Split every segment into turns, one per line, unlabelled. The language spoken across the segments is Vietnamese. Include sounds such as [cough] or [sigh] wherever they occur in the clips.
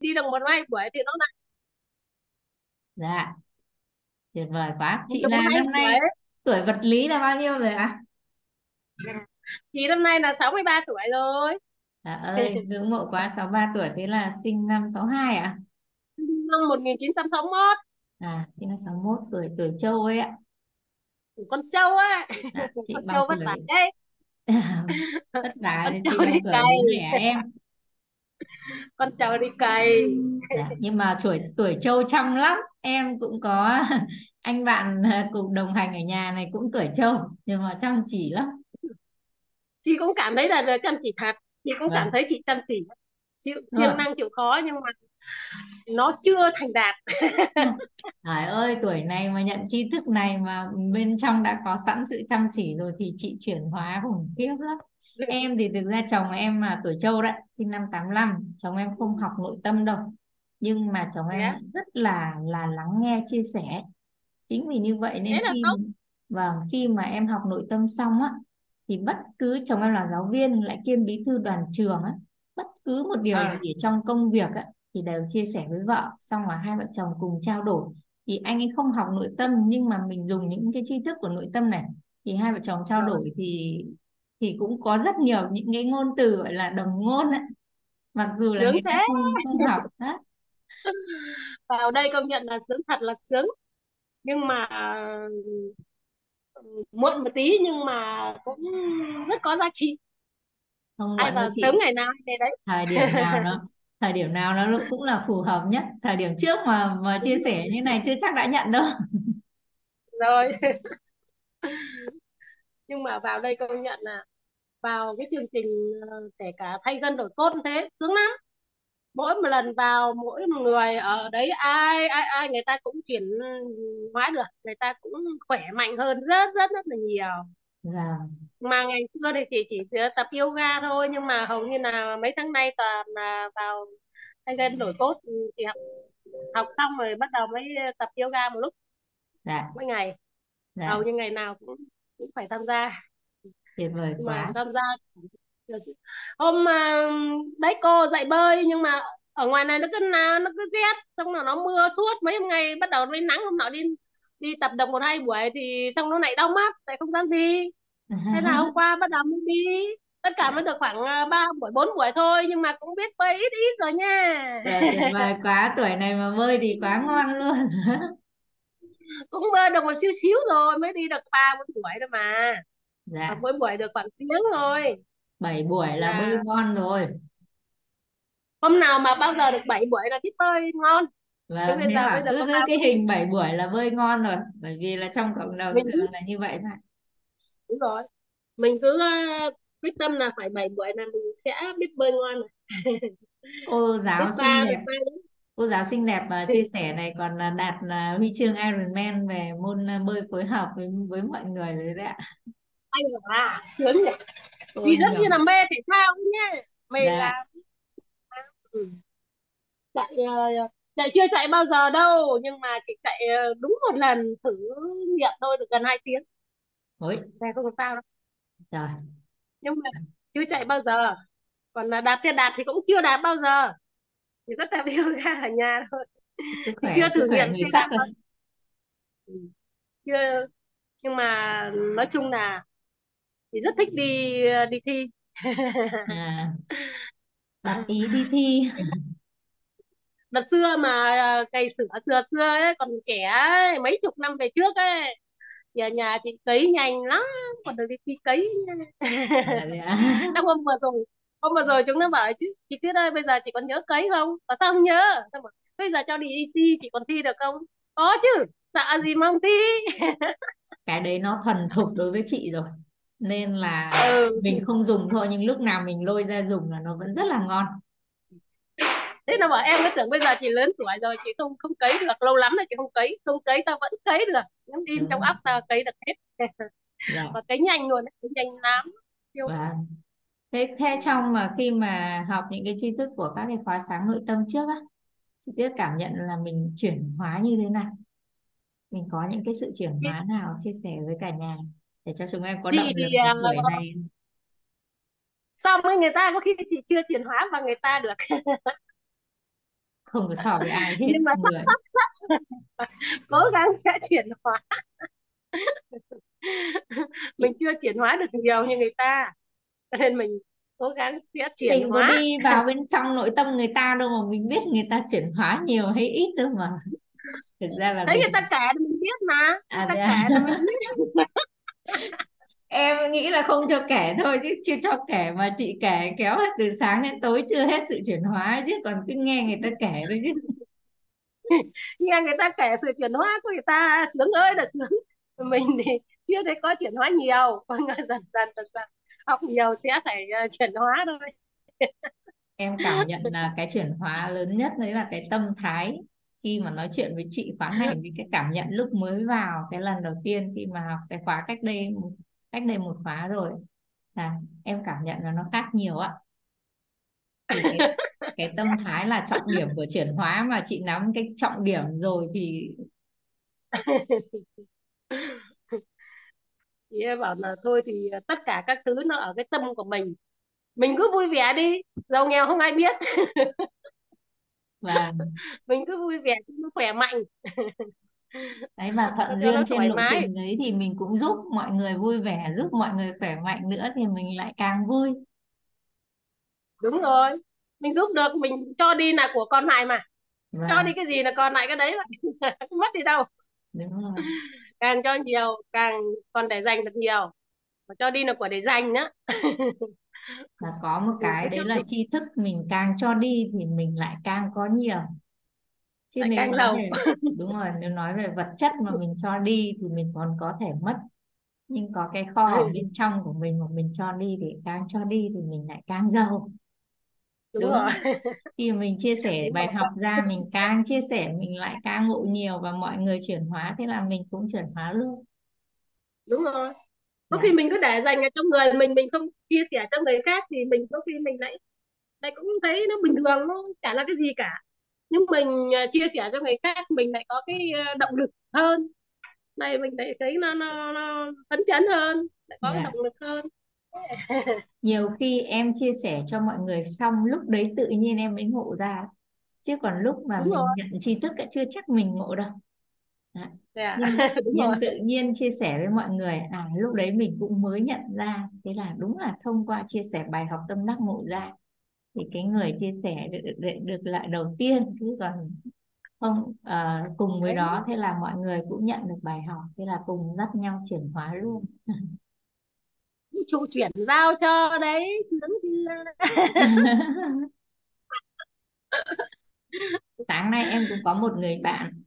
đi được một hai buổi thì nó lại
dạ. Tuyệt vời quá. Chị
được
là năm
buổi.
nay tuổi vật lý là bao nhiêu rồi ạ?
Thì năm nay là 63 tuổi rồi.
Dạ ơi ngưỡng mộ quá 63 tuổi thế là sinh năm 62 ạ?
Năm 1961
à sinh năm 61 tuổi tuổi trâu ấy ạ.
Con trâu á.
Dạ, chị
con trâu [laughs] vất vả
tuổi
đấy.
Tất cả
con
chị bằng tuổi? Mẹ em
con trâu đi cày.
Dạ. nhưng mà tuổi tuổi trâu chăm lắm. Em cũng có [laughs] anh bạn à, cùng đồng hành ở nhà này cũng tuổi trâu nhưng mà chăm chỉ lắm.
Chị cũng cảm thấy là chăm chỉ thật. Chị cũng cảm
vâng
thấy chị chăm chỉ. Chịu siêng
vâng
năng chịu khó nhưng mà nó chưa thành đạt.
Trời ơi tuổi này mà nhận tri thức này mà bên trong đã có sẵn sự chăm chỉ rồi thì chị chuyển hóa khủng khiếp lắm em thì thực ra chồng em là tuổi Trâu đấy sinh năm 85 chồng em không học nội tâm đâu. Nhưng mà chồng
thế
em rất là là lắng nghe chia sẻ. Chính vì như vậy
thế
nên
là
khi
tốt.
Vâng khi mà em học nội tâm xong á thì bất cứ chồng em là giáo viên lại kiêm bí thư đoàn trường á bất cứ một điều
à,
gì trong công việc á thì đều chia sẻ với vợ. Xong là hai vợ chồng cùng trao đổi. Thì anh ấy không học nội tâm nhưng mà mình dùng những cái tri thức của nội tâm này thì hai vợ chồng trao đổi thì thì cũng có rất nhiều những cái ngôn từ gọi là đồng ngôn ấy. Mặc dù là
sướng
người ta
thế.
không không học đó [laughs]
vào đây công nhận là sướng thật là sướng. Nhưng mà ừ, muộn một tí nhưng mà cũng rất có giá trị.
Không
ai
muộn đâu
vào sớm
chị.
ngày nào hay đấy.
Thời điểm nào nó thời điểm nào nó cũng là phù hợp nhất. Thời điểm trước mà mà chia sẻ như này chưa chắc đã nhận đâu.
Rồi [laughs] nhưng mà vào đây công nhận là vào cái chương trình ờ, kể cả thay gân đổi cốt thế sướng lắm. Mỗi một lần vào mỗi một người ở đấy ai ai ai người ta cũng chuyển hóa được người ta cũng khỏe mạnh hơn rất rất rất là nhiều.
Là
mà ngày xưa thì chị chỉ tập yoga thôi nhưng mà hầu như là mấy tháng nay toàn là vào thay gân đổi cốt ừ, thì học học xong rồi bắt đầu mới tập yoga một lúc
dạ.
mỗi ngày. Hầu
dạ
như ngày nào cũng cũng phải tham gia.
Tuyệt vời
mà
quá.
tham gia hôm mà đấy cô dạy bơi nhưng mà ở ngoài này nó cứ nào nó cứ rét xong rồi nó mưa suốt. Mấy hôm ngày bắt đầu mới nắng hôm nọ đi đi tập được một hai buổi thì xong nó lại đau mắt lại không dám đi. Thế là hôm qua bắt đầu mới đi. Tất cả mới được khoảng à, ba buổi bốn buổi thôi nhưng mà cũng biết bơi ít ít rồi nha.
Dạ, tuyệt vời quá. Tuổi này mà bơi thì quá ngon luôn [laughs]
cũng bơi được một xíu xíu rồi mới đi được ba bốn buổi thôi mà. Và
dạ
mỗi buổi được khoảng tiếng thôi.
Bảy buổi là bơi
là
ngon rồi.
Hôm nào mà bao giờ được 7 buổi là biết bơi ngon.
Vâng
bây giờ bây
mà
giờ
cứ
có
giữ cái hình 7 buổi là bơi ngon rồi bởi vì là trong cộng đồng
mình
thường là như vậy mà
đúng rồi. Mình cứ ờ, quyết tâm là phải 7 buổi là mình sẽ biết bơi ngon rồi.
cô
biết
giáo xinh
ba
đẹp.
ba đúng
cô giáo xinh đẹp và chia sẻ này còn là đạt là huy chương Ironman về môn à, bơi phối hợp với với mọi người rồi đấy ạ.
Anh là sướng nhỉ? Chị rất như là mê thể thao nhá. Mê
dạ.
là ừ. chạy ờ, chạy chưa chạy bao giờ đâu nhưng mà chị chạy ờ, đúng một lần thử nghiệm thôi được gần 2 tiếng.
Ôi.
Này không có sao đâu.
Trời
nhưng mà chưa chạy bao giờ. Còn là đạp xe đạp thì cũng chưa đạp bao giờ chỉ có tập [laughs] yoga ở nhà thôi.
Sức khỏe
chưa
sức
thử
khỏe
nghiệm
người sắc rồi.
ừ. chưa. Nhưng mà nói chung là thì rất thích đi đi thi.
À, [laughs] đặt ý đi thi. [laughs]
Đợt xưa mà à, cày sửa xưa xưa ấy còn trẻ ấy, mấy chục năm về trước ấy thì ở nhà chị cấy nhanh lắm còn được đi thi cấy
à, ạ.
Xong hôm vừa rồi hôm vừa rồi chúng nó bảo chứ chị Tuyết ơi bây giờ chị còn nhớ cấy không? Bảo sao không nhớ. Xong bảo, bây giờ cho đi thi chị còn thi được không? Có chứ sợ gì mà không thi? [laughs]
Cái đấy nó thuần thục đối với chị rồi. Nên là mình
ừ
không dùng thôi nhưng lúc nào mình lôi ra dùng là nó vẫn rất là ngon.
Thế nó bảo em cứ tưởng bây giờ chị lớn tuổi rồi chị không không cấy được lâu lắm rồi chị không cấy. Không cấy tao vẫn cấy được. Nhắn tin trong óc tao cấy được hết. [laughs]
Dạ.
Và cấy nhanh luôn cấy nhanh lắm. Siêu.
và thế thế trong mà khi mà học những cái tri thức của các cái khóa sáng nội tâm trước á chị biết cảm nhận là mình chuyển hóa như thế nào? Mình có những cái sự chuyển hóa nào chia sẻ với cả nhà để cho chúng em có động lực
à,
tuổi này?
xong với người ta có khi chị chưa chuyển hóa bằng người ta được. [laughs]
Không có so với ai hết
nhưng mà
người [laughs]
cố gắng sẽ chuyển hóa. [laughs] Mình chưa chuyển hóa được nhiều như người ta cho nên mình cố gắng sẽ chuyển
mình có
hóa.
đi vào bên trong nội tâm người ta đâu mà mình biết người ta chuyển hóa nhiều hay ít đâu mà. Thực ra là
thấy
mình
người ta kể mình biết mà. Người
à
ta
thế
kể
à?
là mình biết. [laughs]
Em nghĩ là không cho kể thôi chứ chưa cho kể mà chị kể kéo hết từ sáng đến tối chưa hết sự chuyển hóa chứ còn cứ nghe người ta kể thôi chứ. [laughs]
Nghe người ta kể sự chuyển hóa của người ta sướng ơi là sướng. Mình thì chưa thấy có chuyển hóa nhiều. Coi như dần dần dần dần học nhiều sẽ phải ờ, chuyển hóa thôi.
Em cảm nhận là cái chuyển hóa lớn nhất đấy là cái tâm thái. Khi mà nói chuyện với chị khóa này vì cái cảm nhận lúc mới vào cái lần đầu tiên khi mà học cái khóa cách đây cách đây một khóa rồi. Là em cảm nhận là nó khác nhiều ạ. Thì cái, cái tâm thái là trọng điểm của chuyển hóa mà chị nắm cái trọng điểm rồi thì [laughs]
thì em bảo là thôi thì ờ, tất cả các thứ nó ở cái tâm của mình. Mình cứ vui vẻ đi giàu nghèo không ai biết.
Và [laughs]
mình cứ vui vẻ cho nó khỏe mạnh. [laughs]
Đấy và thuận
cho
duyên trên
thoải
lộ
mái.
trình đấy thì mình cũng giúp mọi người vui vẻ giúp mọi người khỏe mạnh nữa thì mình lại càng vui.
Đúng rồi. Mình giúp được mình cho đi là của còn lại mà. Cho
và
đi cái gì là còn lại cái đấy lại [laughs] mất đi đâu.
Đúng rồi
càng cho nhiều càng còn để dành được nhiều. Mà cho đi là của để dành nữa
và có một
mình
cái đấy là tri thức mình càng cho đi thì mình lại càng có nhiều. Chứ
lại
nếu
càng giàu. [laughs]
đúng rồi nếu nói về vật chất mà mình cho đi thì mình còn có thể mất. Nhưng có cái kho ở bên trong của mình mà mình cho đi thì càng cho đi thì mình lại càng giàu
đúng
đúng
rồi.
không? Khi mình chia sẻ
đúng
bài
rồi
học ra mình càng chia sẻ mình lại càng ngộ nhiều và mọi người chuyển hóa thế là mình cũng chuyển hóa luôn.
Đúng rồi. Có
dạ.
khi mình cứ để dành ở trong người mình mình không chia sẻ cho người khác thì mình có khi mình lại lại cũng thấy nó bình thường nó chả là cái gì cả. Nhưng mình à, chia sẻ cho người khác mình lại có cái à, động lực hơn. Này mình lại thấy nó nó, nó phấn chấn hơn lại có cái
dạ.
động lực hơn
nhiều khi em chia sẻ cho mọi người xong lúc đấy tự nhiên em mới ngộ ra. Chứ còn lúc mà
đúng rồi.
mình nhận tri thức ấy, chưa chắc mình ngộ đâu. Dạ.
dạ.
nhưng [laughs]
rồi.
tự nhiên chia sẻ với mọi người à lúc đấy mình cũng mới nhận ra. Thế là đúng là thông qua chia sẻ bài học tâm đắc ngộ ra thì cái người chia sẻ được, được, được lại đầu tiên. Chứ còn không ờ, cùng với
đấy
đó thế là mọi người cũng nhận được bài học thế là cùng dắt nhau chuyển hóa luôn [laughs]
trụ chuyển giao cho đấy, sướng chưa [laughs]
sáng nay em cũng có một người bạn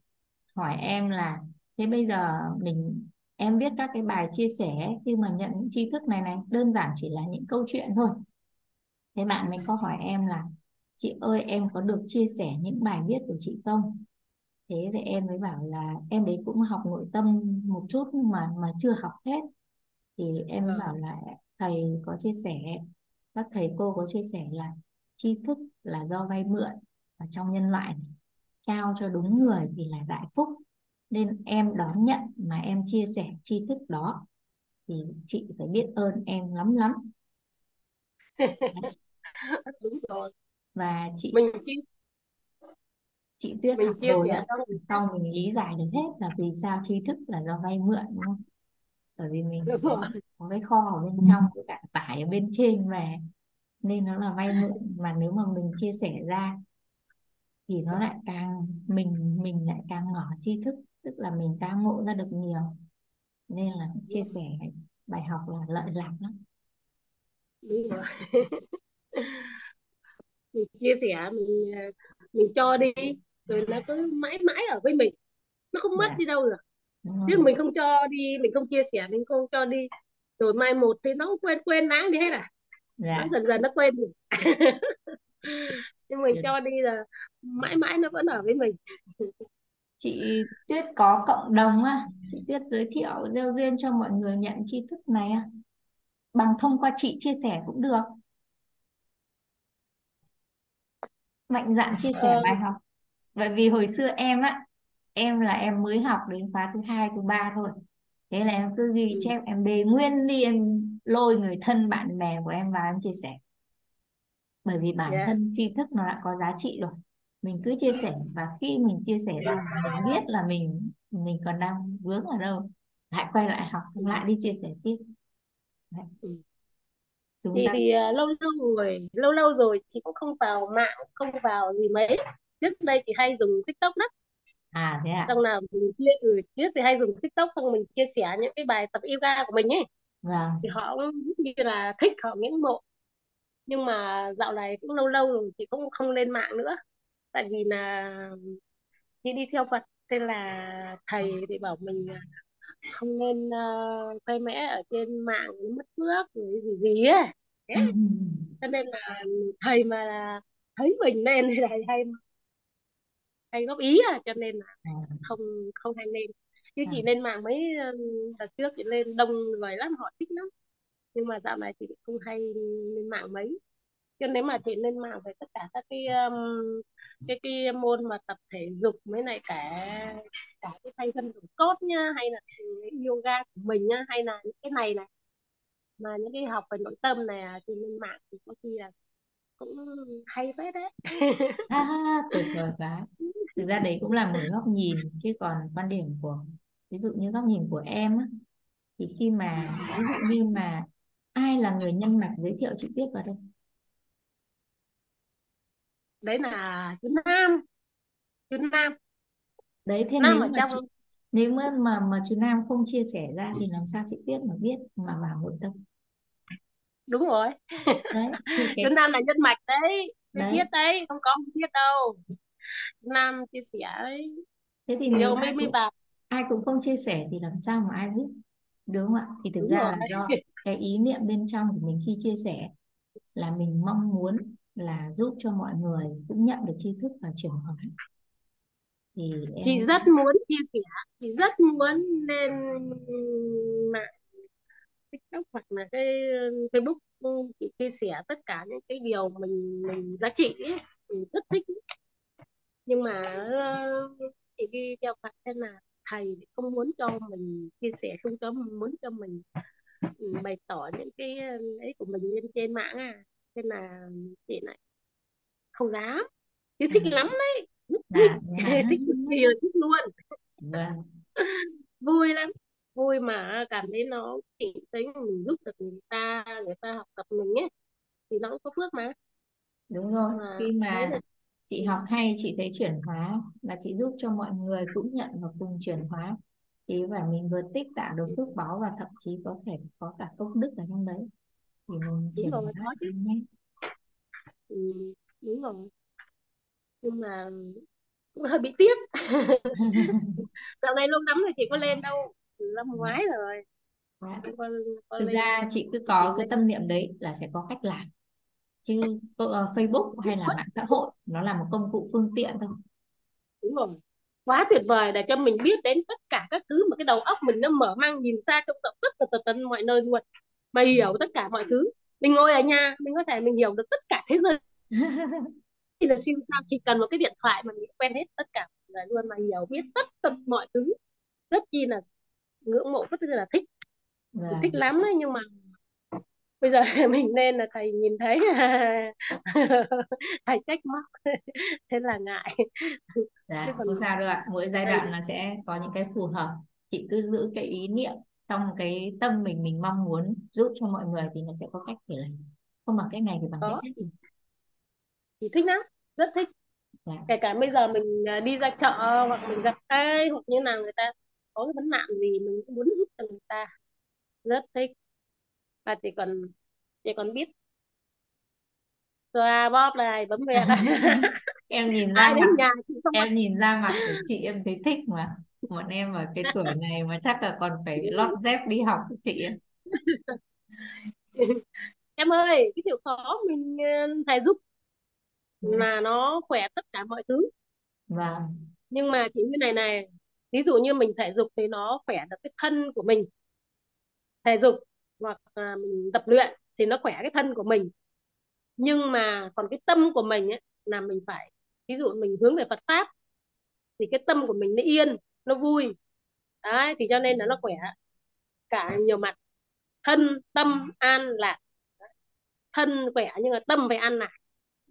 hỏi em là, thế bây giờ mình, em viết các cái bài chia sẻ khi mà nhận những tri thức này này, đơn giản chỉ là những câu chuyện thôi. Thế bạn mới có hỏi em là, chị ơi, em có được chia sẻ những bài viết của chị không? Thế thì em mới bảo là, em đấy cũng học nội tâm một chút nhưng mà mà chưa học hết thì em mới bảo
Vâng.
là thầy có chia sẻ các thầy cô có chia sẻ là tri thức là do vay mượn ở trong nhân loại này. trao cho đúng người thì là đại phúc nên em đón nhận mà em chia sẻ tri thức đó thì chị phải biết ơn em lắm lắm [laughs]
đúng rồi
và chị
mình chia
chị Tuyết
mình
học
chia
rồi
sẻ khác
sau mình lý giải được hết là vì sao tri thức là do vay mượn đúng không bởi vì mình có có cái kho ở bên trong với cả tải ở bên trên về nên nó là vay mượn. Mà nếu mà mình chia sẻ ra thì nó lại càng mình mình lại càng mở tri thức tức là mình càng ngộ ra được nhiều. Nên là chia sẻ bài học là lợi lạc lắm.
Đúng rồi. [laughs] Mình chia sẻ mình ờ, mình cho đi rồi nó cứ mãi mãi ở với mình. Nó không mất
dạ.
đi đâu được chứ
rồi
mình không cho đi mình không chia sẻ mình không cho đi. Rồi mai một thì nó quên quên lãng đi hết à? Nó
dạ
dần dần nó quên đi. [laughs] Nhưng mình cho đi là mãi mãi nó vẫn ở với mình.
Chị Tuyết có cộng đồng á. Chị Tuyết giới thiệu gieo duyên cho mọi người nhận tri thức này á. Bằng thông qua chị chia sẻ cũng được. Mạnh dạn chia sẻ
ờ,
bài học. Bởi vì hồi xưa em á em là em mới học đến khóa thứ hai thứ ba thôi. Thế là em cứ ghi
ừ,
chép em bê nguyên đi em lôi người thân bạn bè của em vào em chia sẻ. Bởi vì bản
yeah,
thân tri thức nó đã có giá trị rồi. Mình cứ chia sẻ và khi mình chia sẻ ra mình biết là mình mình còn đang vướng ở đâu. Lại quay lại học xong lại đi chia sẻ tiếp. Đấy.
Ừ.
chúng
chị
ta
thì à, lâu lâu rồi lâu lâu rồi chị cũng không vào mạng không vào gì mấy. Trước đây thì hay dùng TikTok lắm
à thế ạ.
Xong là mình chia ừ, trước thì hay dùng TikTok xong mình chia sẻ những cái bài tập yoga của mình ấy
vâng.
thì họ cũng như là thích họ ngưỡng mộ. Nhưng mà dạo này cũng lâu lâu rồi chị cũng không lên mạng nữa. Tại vì là chị đi theo Phật thế là thầy thì bảo mình không nên uh, khoe mẽ ở trên mạng mất rồi gì gì ấy. Thế. Cho nên là thầy mà thấy mình lên thì thầy hay hay góp ý à cho nên là
à,
không không hay lên. Chứ
à,
chị lên mạng mấy đợt trước chị lên đông người lắm họ thích lắm. Nhưng mà dạo này chị cũng không hay lên mạng mấy. Cho nếu mà chị lên mạng về tất cả các cái um, cái cái môn mà tập thể dục với lại cả cả cái thay thân đổi cốt nha hay là yoga của mình nhá hay là những cái này này mà những cái học về nội tâm này à, thì lên mạng thì có khi là cũng hay phết đấy. [laughs]
Ha, tuyệt vời quá. Thực ra đấy cũng là một góc nhìn chứ còn quan điểm của ví dụ như góc nhìn của em á, thì khi mà ví dụ như mà ai là người nhân mạch giới thiệu trực tiếp vào đây?
Đấy là chú Nam chú Nam.
Đấy thế
Nam
nếu
ở
mà
trong
chị nếu mà mà, mà chú Nam không chia sẻ ra thì làm sao trực tiếp mà biết mà vào nội tâm
đúng rồi. [laughs]
Đấy cái
Nam là nhân mạch đấy
đấy.
biết đấy không có không biết đâu. Nam chia sẻ đấy
thế thì
nhiều mới
cũng
vào
ai cũng không chia sẻ thì làm sao mà ai biết? Đúng không ạ? Thì thực
đúng
ra
rồi.
là do [laughs] cái ý niệm bên trong của mình khi chia sẻ là mình mong muốn là giúp cho mọi người cũng nhận được tri thức và chuyển hóa. Thì
chị
em
rất muốn chia sẻ chị rất muốn lên mạng TikTok hoặc là cái Facebook ừ, chị chia sẻ tất cả những cái điều mình mình giá trị ấy. Mình rất thích nhưng mà ờ, chị đi theo Phật thế là thầy không muốn cho mình chia sẻ không cho muốn cho mình ừ, bày tỏ những cái ờ, ấy của mình lên trên mạng à. Thế là chị lại không dám. Chứ
à,
thích lắm đấy. Rất [laughs] thích
là thế hả
thích kỳ là thích luôn.
Vâng [laughs]
vui lắm vui mà cảm thấy nó chị thấy mình giúp được người ta người ta học tập mình ấy thì nó cũng có phước mà.
Đúng rồi
mà
khi mà
là
chị học hay chị thấy chuyển hóa là chị giúp cho mọi người cũng nhận và cùng chuyển hóa. Thì phải mình vừa tích tạo được phước báo và thậm chí có thể có cả công đức ở trong đấy thì mình
đúng
chuyển
rồi
hóa
chứ.
nhanh
ừ, đúng rồi. Nhưng mà cũng hơi bị tiếc. [laughs] Dạo này lâu lắm rồi chị có lên đâu năm ngoái rồi. có
thực
lên
ra chị cứ có cái tâm niệm đấy là sẽ có cách làm. Chứ ờ, Facebook hay là mạng xã hội nó là một công cụ phương tiện thôi.
Đúng rồi. Quá tuyệt vời để cho mình biết đến tất cả các thứ mà cái đầu óc mình nó mở mang nhìn xa trông rộng tất tật tật mọi nơi luôn. Mà hiểu tất cả mọi thứ. Mình ngồi ở nhà mình có thể mình hiểu được tất cả thế giới. [laughs] Thì là siêu sao chỉ cần một cái điện thoại mà mình quen hết tất cả mọi người luôn mà hiểu biết tất tật mọi thứ. Rất chi là ngưỡng mộ rất là thích. Thích
vâng.
lắm đấy nhưng mà bây giờ [laughs] mình nên là thầy nhìn thấy [laughs] thầy trách móc. [laughs] Thế là ngại. Chứ
dạ
còn
không sao đâu ạ. Mỗi giai đoạn nó sẽ có những cái phù hợp. Chị cứ giữ cái ý niệm trong cái tâm mình mình mong muốn giúp cho mọi người thì nó sẽ có cách để làm. Không bằng cách này thì bằng cách
có.
khác thì
thì thích lắm rất thích.
Dạ.
Kể cả bây giờ mình à, đi ra chợ hoặc mình gặp ai hoặc như nào người ta có cái vấn nạn gì mình cũng muốn giúp cho người ta. Rất thích và chỉ còn chỉ còn biết xoa bóp này bấm huyệt [laughs]
em nhìn ra
ai đến
mặt.
nhà chị không
em nhìn ra mặt của chị em thấy thích mà. Bọn em ở cái tuổi này mà chắc là còn phải lót dép đi học của chị ấy. [laughs]
em ơi cái chịu khó mình ờ, thầy giúp là nó khỏe tất cả mọi thứ.
Vâng.
Nhưng mà chỉ như này này ví dụ như mình thể dục thì nó khỏe được cái thân của mình. Thể dục hoặc là mình tập luyện thì nó khỏe cái thân của mình. Nhưng mà còn cái tâm của mình ấy, là mình phải ví dụ mình hướng về Phật pháp, thì cái tâm của mình nó yên, nó vui. Đấy, thì cho nên là nó khỏe cả nhiều mặt. Thân, tâm, an, lạc. Thân khỏe nhưng mà tâm phải an lạc.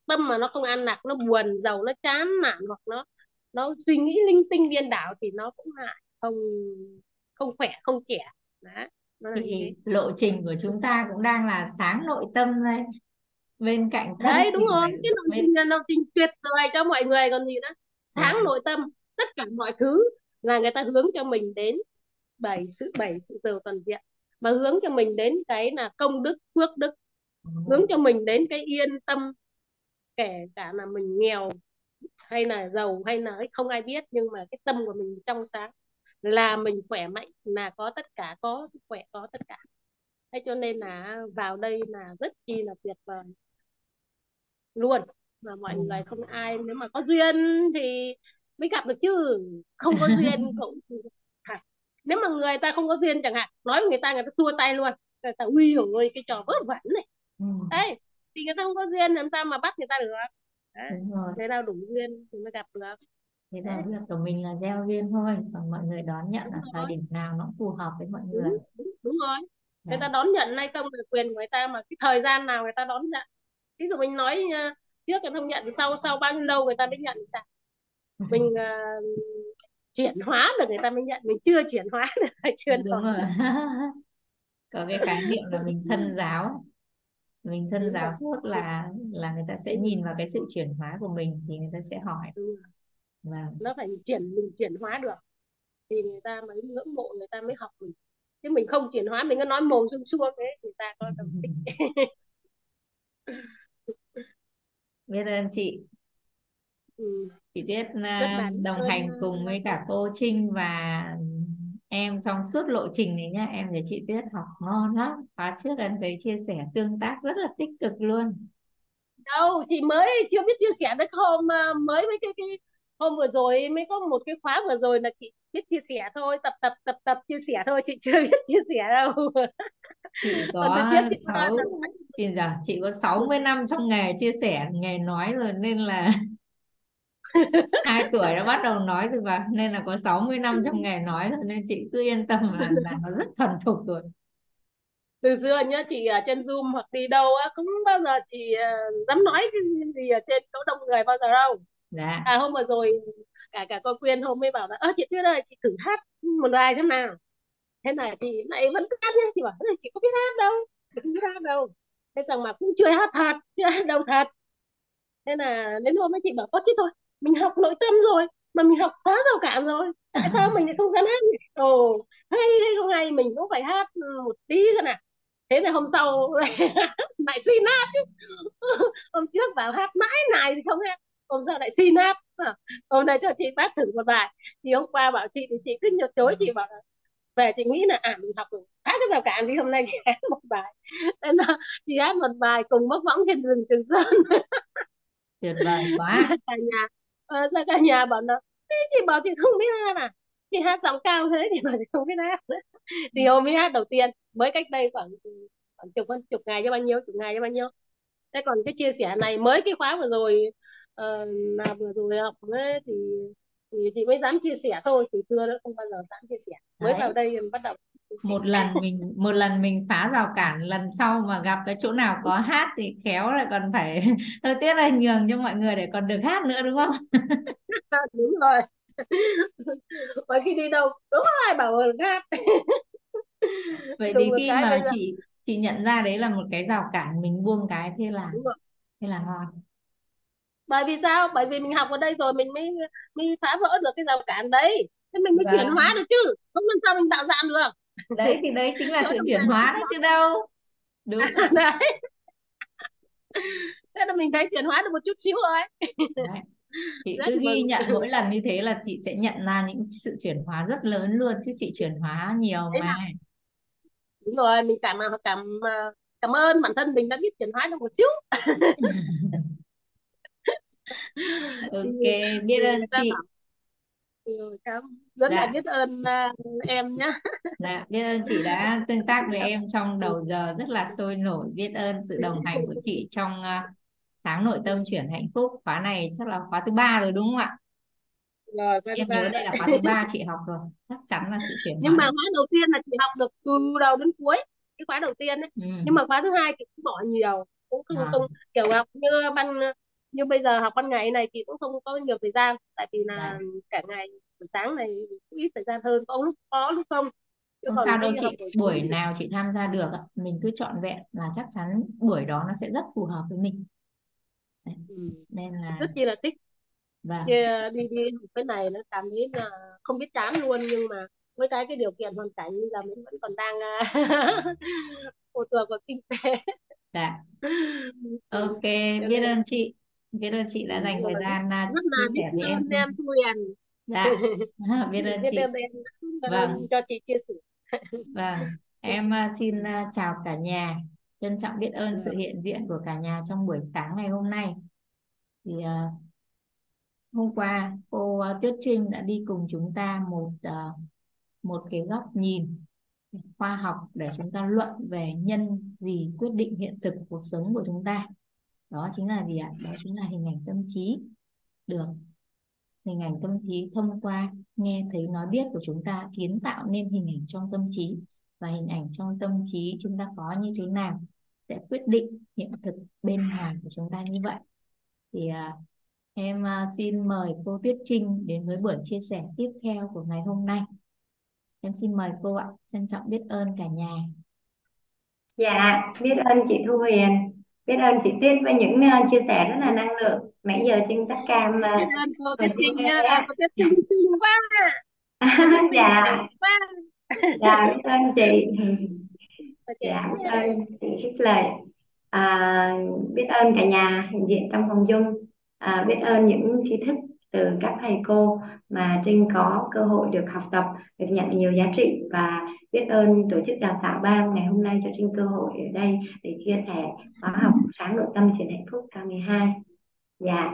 Tâm mà nó không an lạc, nó buồn, giàu, nó chán nản hoặc nó nó suy nghĩ linh tinh điên đảo thì nó cũng hại không không khỏe không trẻ. Đấy nó là như
thì lộ trình của chúng ta cũng đang là sáng nội tâm đây bên cạnh thân
đấy đúng rồi. cái
bên
trình là nội trình tuyệt vời cho mọi người còn gì nữa. Sáng
là
nội tâm tất cả mọi thứ là người ta hướng cho mình đến bảy sự bảy sự từ toàn diện. Mà hướng cho mình đến cái là công đức phước đức. Hướng cho mình đến cái yên tâm kể cả là mình nghèo hay là giàu hay là không ai biết nhưng mà cái tâm của mình trong sáng là mình khỏe mạnh là có tất cả có khỏe có tất cả. Thế cho nên là vào đây là rất chi là tuyệt vời. Luôn. Mà mọi người không ai nếu mà có duyên thì mới gặp được chứ. Không có duyên [laughs] cũng nếu mà người ta không có duyên chẳng hạn nói với người ta người ta xua tay luôn. Người ta uy ôi cái trò vớ vẩn này.
Ừ,
đấy. Thì người ta không có duyên làm sao mà bắt người ta được đấy.
Đúng rồi.
Người nào đủ duyên thì mới gặp được.
Thế là việc của mình là gieo duyên thôi còn mọi người đón nhận
đúng
ở thời điểm nào nó phù hợp với mọi người.
đúng đúng, đúng rồi. Người
Dạ.
ta đón nhận hay không là quyền của người ta mà cái thời gian nào người ta đón nhận. Ví dụ mình nói uh, trước người ta không nhận sau sau bao nhiêu lâu người ta mới nhận sao? [laughs] Mình uh, chuyển hóa được người ta mới nhận mình chưa chuyển hóa được [laughs] chưa
đúng rồi. [laughs] Có cái khái niệm là mình thân giáo mình thân giáo tốt là là người ta sẽ nhìn vào cái sự chuyển hóa của mình thì người ta sẽ hỏi. Và
nó phải chuyển mình chuyển hóa được thì người ta mới ngưỡng mộ người ta mới học mình. Chứ mình không chuyển hóa mình cứ nói mồm xuông xuông thế người ta có đâu [laughs] thích [laughs]
biết ơn chị.
Ừ.
chị
rất
à,
biết
đồng hành cùng với cả cô Trinh và em trong suốt lộ trình này nhá em thấy chị Tuyết học ngon lắm. Khóa trước em thấy chia sẻ tương tác rất là tích cực luôn.
Đâu chị mới chưa biết chia sẻ được hôm ờ, mới với cái cái hôm vừa rồi mới có một cái khóa vừa rồi là chị biết chia sẻ thôi tập tập tập tập chia sẻ thôi chị chưa [laughs] biết chia sẻ đâu.
Chị [laughs] có sáu chị giờ chị có 60 năm trong nghề chia sẻ nghề nói rồi nên là hai tuổi đã bắt đầu nói rồi và nên là có 60 năm trong nghề nói rồi nên chị cứ yên tâm là là nó rất thuần thục rồi.
Từ xưa nhá chị ở trên Zoom hoặc đi đâu á cũng bao giờ chị ờ, dám nói cái gì ở trên chỗ đông người bao giờ đâu.
Dạ.
À hôm vừa rồi cả cả cô Quyên hôm mới bảo là ơ chị Tuyết ơi chị thử hát một bài xem nào. Thế là chị lại vẫn cứ hát nhá chị bảo "Ơ, chị có biết hát đâu không biết hát đâu. Thế xong mà cũng chưa hát thật chưa hát đâu thật. Thế là đến hôm ấy chị bảo ơ chứ thôi mình học nội tâm rồi mà mình học phá rào cản rồi. Tại sao [laughs] mình lại không dám hát nhỉ? Ồ hay hay không hay mình cũng phải hát một tí xem nào. Thế là hôm sau [laughs] lại suy nát chứ. [laughs] Hôm trước bảo hát mãi này thì không hát hôm sau lại suy nát. Hôm nay cho chị bác thử một bài. Thì hôm qua bảo chị thì chị cứ nhờ chối chị bảo về chị nghĩ là à mình học được khá cái rào cản thì hôm nay chị hát một bài. Thế là chị hát một bài cùng bốc võng trên rừng Trường Sơn.
Tuyệt vời quá.
Cả nhà ờ, ra cả nhà bảo nó thế chị bảo chị không biết hát à? Chị hát giọng cao thế chị bảo chị không biết hát. [laughs] Thì hôm ấy hát đầu tiên mới cách đây khoảng khoảng chục chục ngày cho bao nhiêu chục ngày cho bao nhiêu. Thế còn cái chia sẻ này mới cái khóa vừa rồi ờ, là vừa rồi học ấy, thì thì chị mới dám chia sẻ thôi từ xưa nữa không bao giờ dám chia sẻ. Mới vào
đấy
đây bắt đầu
một lần mình một lần mình phá rào cản lần sau mà gặp cái chỗ nào có hát thì khéo lại còn phải hơi tiếc là nhường cho mọi người để còn được hát nữa đúng không? [laughs]
Đúng rồi. [laughs] Mà khi đi đâu đúng ai bảo là hát.
Vậy thì khi mà chị chị nhận ra đấy là một cái rào cản mình buông cái thế là thế là ngon
bởi vì sao? Bởi vì mình học ở đây rồi mình mới mới phá vỡ được cái rào cản đấy. Thế mình mới chuyển hóa
vâng
được chứ. Không làm sao mình tạo dạng được.
Đấy thì đấy chính là sự chuyển hóa đấy chứ đâu. đúng. [laughs]
Đấy. Thế là mình thấy chuyển hóa được một chút xíu rồi
đấy. chị
rất
cứ ghi
mừng
nhận mỗi lần như thế là chị sẽ nhận ra những sự chuyển hóa rất lớn luôn chứ chị chuyển hóa nhiều
thế
mà.
đúng rồi mình cảm cảm cảm ơn bản thân mình đã biết chuyển hóa được một xíu [laughs]
ok biết
thì
ơn
người ta
chị
ừ, rất là
dạ.
biết ơn uh, em nhá. [laughs]
Dạ biết ơn chị đã tương tác với
Dạ.
em trong
Ừ.
đầu giờ rất là sôi nổi. Biết ơn sự đồng hành của chị trong à, sáng nội tâm chuyển hạnh phúc. Khóa này chắc là khóa thứ ba rồi đúng không ạ?
Rồi
em nhớ đây là khóa thứ ba [laughs] chị học rồi. Chắc chắn là sự chuyển
nhưng mà khóa đầu tiên là chị học được từ đầu đến cuối cái khóa đầu tiên ấy.
Ừ.
nhưng mà khóa thứ hai thì cũng bỏ nhiều cũng không
à,
không kiểu học như ban như bây giờ học ban ngày này chị cũng không có nhiều thời gian tại vì là
dạ.
cả ngày buổi sáng này cũng ít thời gian hơn có lúc có lúc không. Chứ
không sao
còn
đâu
đi học
chị
buổi
buổi
thì
nào chị tham gia được mình cứ chọn vẹn là chắc chắn buổi đó nó sẽ rất phù hợp với mình. Đấy.
ừ,
nên là
rất chi là thích. Chứ
vâng
đi đi học cái này nó cảm thấy là không biết chán luôn nhưng mà với cái cái điều kiện hoàn cảnh bây giờ mình vẫn còn đang à, [laughs] phụ thuộc vào kinh tế.
Dạ. [laughs]
Ừ.
ok biết ơn chị biết ơn chị đã dành thời
rất,
gian à,
rất
chia
là biết
sẻ với em
ơn em Thu Huyền.
Dạ. [laughs] [laughs] Biết ơn
biết
chị.
ơn em
vâng.
cho chị chia sẻ.
Vâng. Em à, xin à, chào cả nhà. Trân trọng biết ơn sự hiện diện của cả nhà trong buổi sáng ngày hôm nay. Thì hôm qua cô Tuyết Trinh đã đi cùng chúng ta một một cái góc nhìn khoa học để chúng ta luận về nhân gì quyết định hiện thực cuộc sống của chúng ta đó chính là gì ạ? Đó chính là hình ảnh tâm trí. Được. Hình ảnh tâm trí thông qua nghe thấy nói biết của chúng ta kiến tạo nên hình ảnh trong tâm trí. Và hình ảnh trong tâm trí chúng ta có như thế nào sẽ quyết định hiện thực bên ngoài của chúng ta như vậy. Thì à, em à, xin mời cô Tuyết Trinh đến với buổi chia sẻ tiếp theo của ngày hôm nay. Em xin mời cô ạ. Trân trọng biết ơn cả nhà.
Dạ, biết ơn chị Thu Huyền, biết ơn chị Tuyết với những uh, chia sẻ rất là năng lượng. Nãy giờ Trinh tắt cam
biết
uh,
ơn cô Tuyết
Trinh
nha cô Tuyết Trinh [laughs] xinh quá
Dạ, dạ biết ơn chị. [laughs] Dạ, biết ơn chị khích lệ. À, biết ơn cả nhà hiện diện trong phòng Zoom. À, biết ơn những tri thức từ các thầy cô mà Trinh có cơ hội được học tập, được nhận nhiều giá trị và biết ơn tổ chức đào tạo ban ngày hôm nay cho Trinh cơ hội ở đây để chia sẻ khóa học sáng nội tâm chuyển hạnh phúc K12. Dạ.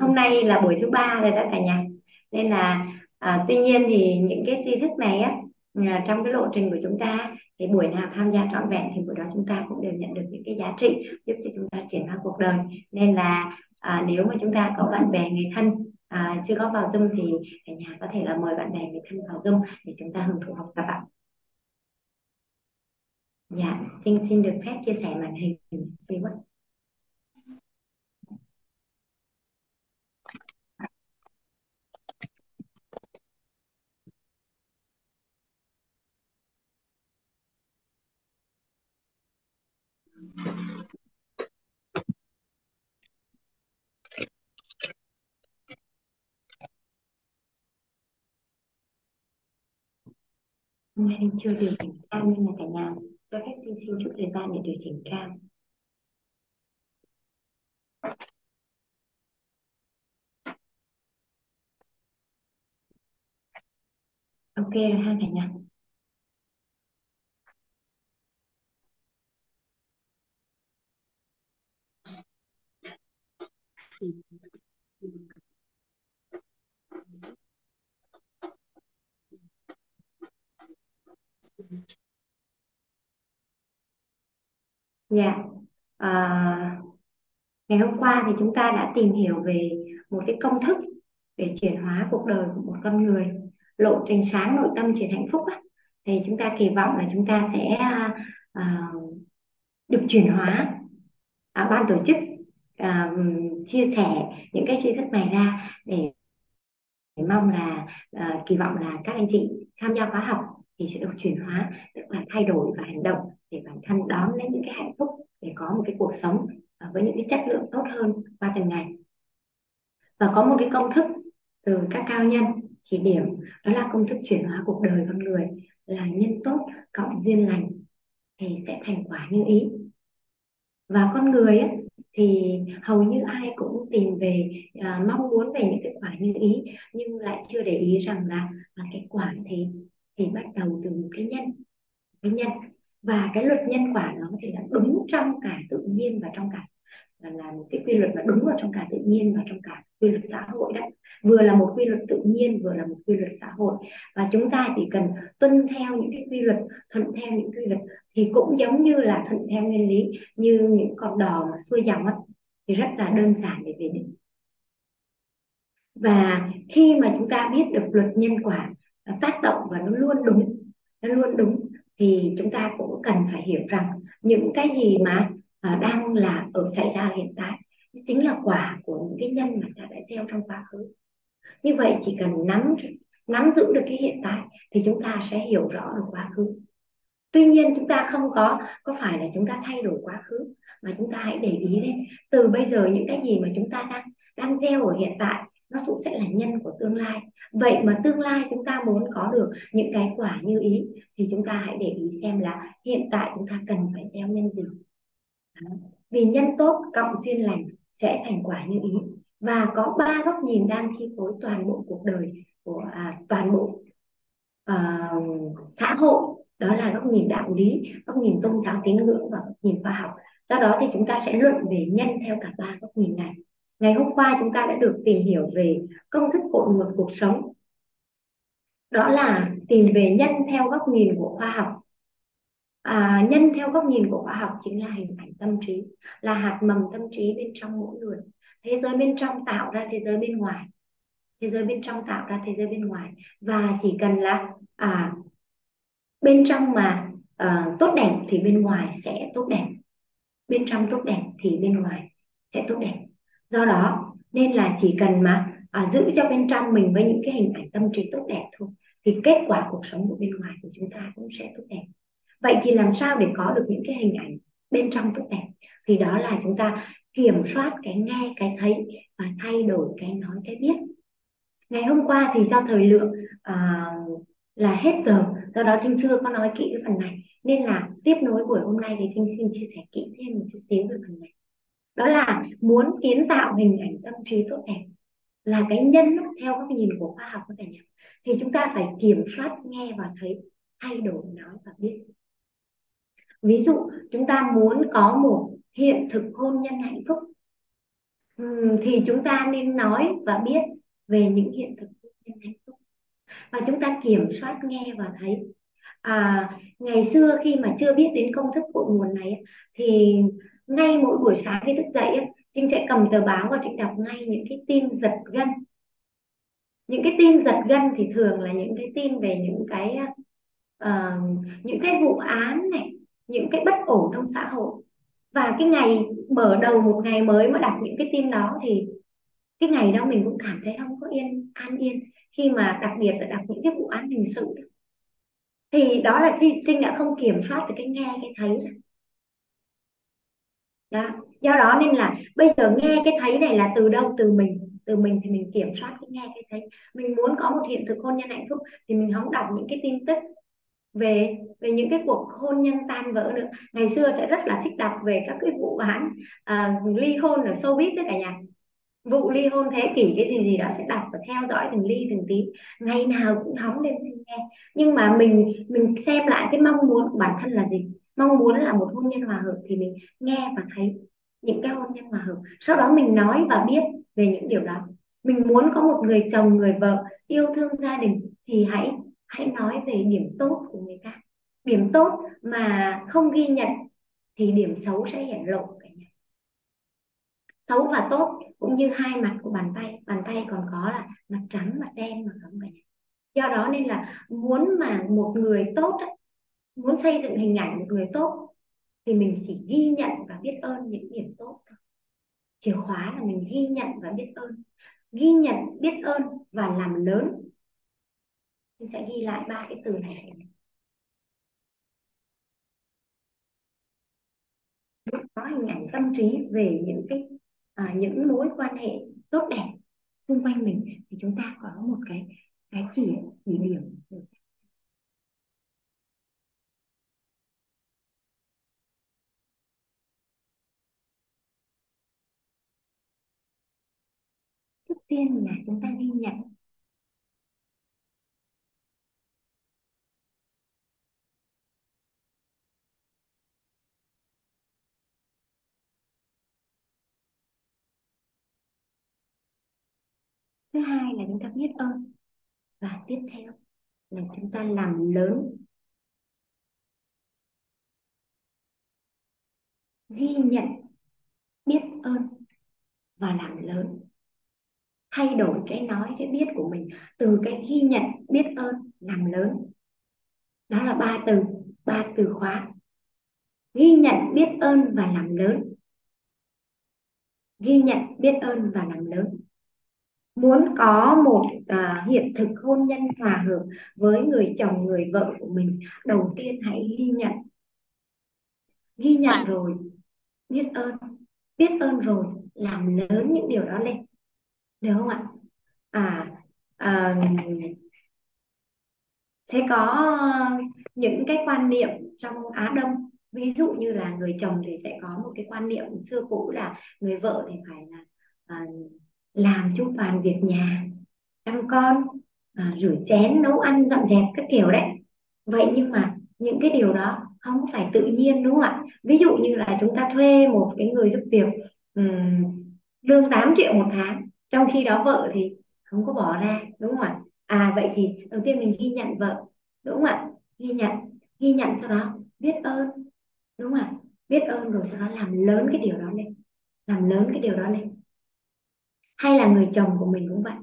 Hôm nay là buổi thứ ba rồi đó cả nhà. Nên là à, tuy nhiên thì những cái tri thức này á à, trong cái lộ trình của chúng ta thì buổi nào tham gia trọn vẹn thì buổi đó chúng ta cũng đều nhận được những cái giá trị giúp cho chúng ta chuyển hóa cuộc đời. Nên là à, nếu mà chúng ta có bạn bè người thân à, chưa có vào Zoom thì cả nhà có thể là mời bạn bè người thân vào Zoom để chúng ta hưởng thụ học tập ạ. Dạ, Trinh xin được phép chia sẻ màn hình xíu ạ. Hôm nay chưa điều chỉnh cam nên là cả nhà cho phép Trinh xin chút thời gian để điều chỉnh cam. Ok rồi ha cả nhà. Dạ. À, ngày hôm qua thì chúng ta đã tìm hiểu về một cái công thức để chuyển hóa cuộc đời của một con người lộ trình sáng nội tâm chuyển hạnh phúc á. thì chúng ta kỳ vọng là chúng ta sẽ à, được chuyển hóa à, ban tổ chức à, chia sẻ những cái tri thức này ra để, để mong là à, kỳ vọng là các anh chị tham gia khóa học thì sẽ được chuyển hóa tức là thay đổi và hành động để bản thân đón lấy những cái hạnh phúc để có một cái cuộc sống à, với những cái chất lượng tốt hơn qua từng ngày. Và có một cái công thức từ các cao nhân chỉ điểm đó là công thức chuyển hóa cuộc đời con người là nhân tốt cộng duyên lành thì sẽ thành quả như ý. Và con người ấy, thì hầu như ai cũng tìm về à, mong muốn về những kết quả như ý nhưng lại chưa để ý rằng là, là cái quả thì thì bắt đầu từ một cái nhân cái nhân. Và cái luật nhân quả nó thì là đúng trong cả tự nhiên và trong cả là, là một cái quy luật mà đúng vào trong cả tự nhiên và trong cả quy luật xã hội đó. Vừa là một quy luật tự nhiên vừa là một quy luật xã hội. Và chúng ta chỉ cần tuân theo những cái quy luật thuận theo những quy luật thì cũng giống như là thuận theo nguyên lý như những con đò mà xuôi dòng ấy, thì rất là đơn giản để về đích. Và khi mà chúng ta biết được luật nhân quả tác động và nó luôn đúng nó luôn đúng thì chúng ta cũng cần phải hiểu rằng những cái gì mà uh, đang là ở xảy ra hiện tại chính là quả của những cái nhân mà ta đã gieo trong quá khứ như vậy chỉ cần nắm nắm giữ được cái hiện tại thì chúng ta sẽ hiểu rõ được quá khứ tuy nhiên chúng ta không có có phải là chúng ta thay đổi quá khứ mà chúng ta hãy để ý đấy. từ bây giờ những cái gì mà chúng ta đang đang gieo ở hiện tại nó cũng sẽ là nhân của tương lai. Vậy mà tương lai chúng ta muốn có được những cái quả như ý thì chúng ta hãy để ý xem là hiện tại chúng ta cần phải gieo nhân gì. Đó. vì nhân tốt cộng duyên lành sẽ thành quả như ý. Và có ba góc nhìn đang chi phối toàn bộ cuộc đời của à, toàn bộ à, xã hội. Đó là góc nhìn đạo lý góc nhìn tôn giáo tín ngưỡng và góc nhìn khoa học. Do đó thì chúng ta sẽ luận về nhân theo cả ba góc nhìn này ngày hôm qua chúng ta đã được tìm hiểu về công thức cội nguồn cuộc sống. Đó là tìm về nhân theo góc nhìn của khoa học. À, nhân theo góc nhìn của khoa học chính là hình ảnh tâm trí là hạt mầm tâm trí bên trong mỗi người. Thế giới bên trong tạo ra thế giới bên ngoài. Thế giới bên trong tạo ra thế giới bên ngoài. Và chỉ cần là à, bên trong mà à, tốt đẹp thì bên ngoài sẽ tốt đẹp. Bên trong tốt đẹp thì bên ngoài sẽ tốt đẹp do đó nên là chỉ cần mà à, giữ cho bên trong mình với những cái hình ảnh tâm trí tốt đẹp thôi thì kết quả cuộc sống của bên ngoài của chúng ta cũng sẽ tốt đẹp. Vậy thì làm sao để có được những cái hình ảnh bên trong tốt đẹp? Thì đó là chúng ta kiểm soát cái nghe cái thấy và thay đổi cái nói cái biết. Ngày hôm qua thì do thời lượng à, là hết giờ do đó trinh chưa có nói kỹ cái phần này nên là tiếp nối buổi hôm nay thì trinh xin chia sẻ kỹ thêm một chút xíu về phần này đó là muốn kiến tạo hình ảnh tâm trí tốt đẹp là cái nhân theo góc nhìn của khoa học các bạn nhỉ thì chúng ta phải kiểm soát nghe và thấy thay đổi nói và biết. Ví dụ chúng ta muốn có một hiện thực hôn nhân hạnh phúc thì chúng ta nên nói và biết về những hiện thực hôn nhân hạnh phúc. Và chúng ta kiểm soát nghe và thấy. À, ngày xưa khi mà chưa biết đến công thức cội nguồn này thì ngay mỗi buổi sáng khi thức dậy Trinh sẽ cầm tờ báo và Trinh đọc ngay những cái tin giật gân. Những cái tin giật gân thì thường là những cái tin về những cái uh, những cái vụ án này những cái bất ổn trong xã hội. Và cái ngày mở đầu một ngày mới mà đọc những cái tin đó thì cái ngày đó mình cũng cảm thấy không có yên an yên khi mà đặc biệt là đọc những cái vụ án hình sự thì đó là trinh đã không kiểm soát được cái nghe cái thấy đó. do đó nên là bây giờ nghe cái thấy này là từ đâu? Từ mình. Từ mình thì mình kiểm soát cái nghe cái thấy. Mình muốn có một hiện thực hôn nhân hạnh phúc thì mình không đọc những cái tin tức về về những cái cuộc hôn nhân tan vỡ nữa. Ngày xưa sẽ rất là thích đọc về các cái vụ án à, ly hôn ở showbiz đấy cả nhà. Vụ ly hôn thế kỷ cái gì gì đó sẽ đọc và theo dõi từng ly từng tí. Ngày nào cũng hóng lên nghe. Nhưng mà mình mình xem lại cái mong muốn của bản thân là gì? Mong muốn là một hôn nhân hòa hợp thì mình nghe và thấy những cái hôn nhân hòa hợp. Sau đó mình nói và biết về những điều đó. Mình muốn có một người chồng, người vợ yêu thương gia đình thì hãy hãy nói về điểm tốt của người ta. Điểm tốt mà không ghi nhận thì điểm xấu sẽ hiện lộ xấu và tốt cũng như hai mặt của bàn tay. Bàn tay còn có là mặt trắng, mặt đen mà không phải do đó nên là muốn mà một người tốt muốn xây dựng hình ảnh một người tốt thì mình chỉ ghi nhận và biết ơn những điểm tốt thôi. Chìa khóa là mình ghi nhận và biết ơn. Ghi nhận biết ơn và làm lớn. Mình sẽ ghi lại ba cái từ này. Có hình ảnh tâm trí về những cái à, những mối quan hệ tốt đẹp xung quanh mình thì chúng ta có một cái cái chỉ chỉ điểm tiên là chúng ta ghi nhận. Thứ hai là chúng ta biết ơn. Và tiếp theo là chúng ta làm lớn. Ghi nhận, biết ơn và làm lớn thay đổi cái nói cái biết của mình từ cái ghi nhận biết ơn làm lớn. Đó là ba từ ba từ khóa. Ghi nhận biết ơn và làm lớn. Ghi nhận biết ơn và làm lớn. Muốn có một à, hiện thực hôn nhân hòa hợp với người chồng người vợ của mình đầu tiên hãy ghi nhận. Ghi nhận rồi biết ơn. Biết ơn rồi làm lớn những điều đó lên được không ạ? À, à sẽ có những cái quan niệm trong Á Đông. Ví dụ như là người chồng thì sẽ có một cái quan niệm xưa cũ là người vợ thì phải là à, làm chu toàn việc nhà chăm con à, rửa chén nấu ăn dọn dẹp các kiểu đấy. Vậy nhưng mà những cái điều đó không phải tự nhiên đúng không ạ? Ví dụ như là chúng ta thuê một cái người giúp việc um, lương 8 triệu một tháng trong khi đó vợ thì không có bỏ ra, đúng không ạ? À vậy thì đầu tiên mình ghi nhận vợ, đúng không ạ? Ghi nhận ghi nhận sau đó biết ơn, đúng không ạ? Biết ơn rồi sau đó làm lớn cái điều đó lên, làm lớn cái điều đó lên. Hay là người chồng của mình cũng vậy.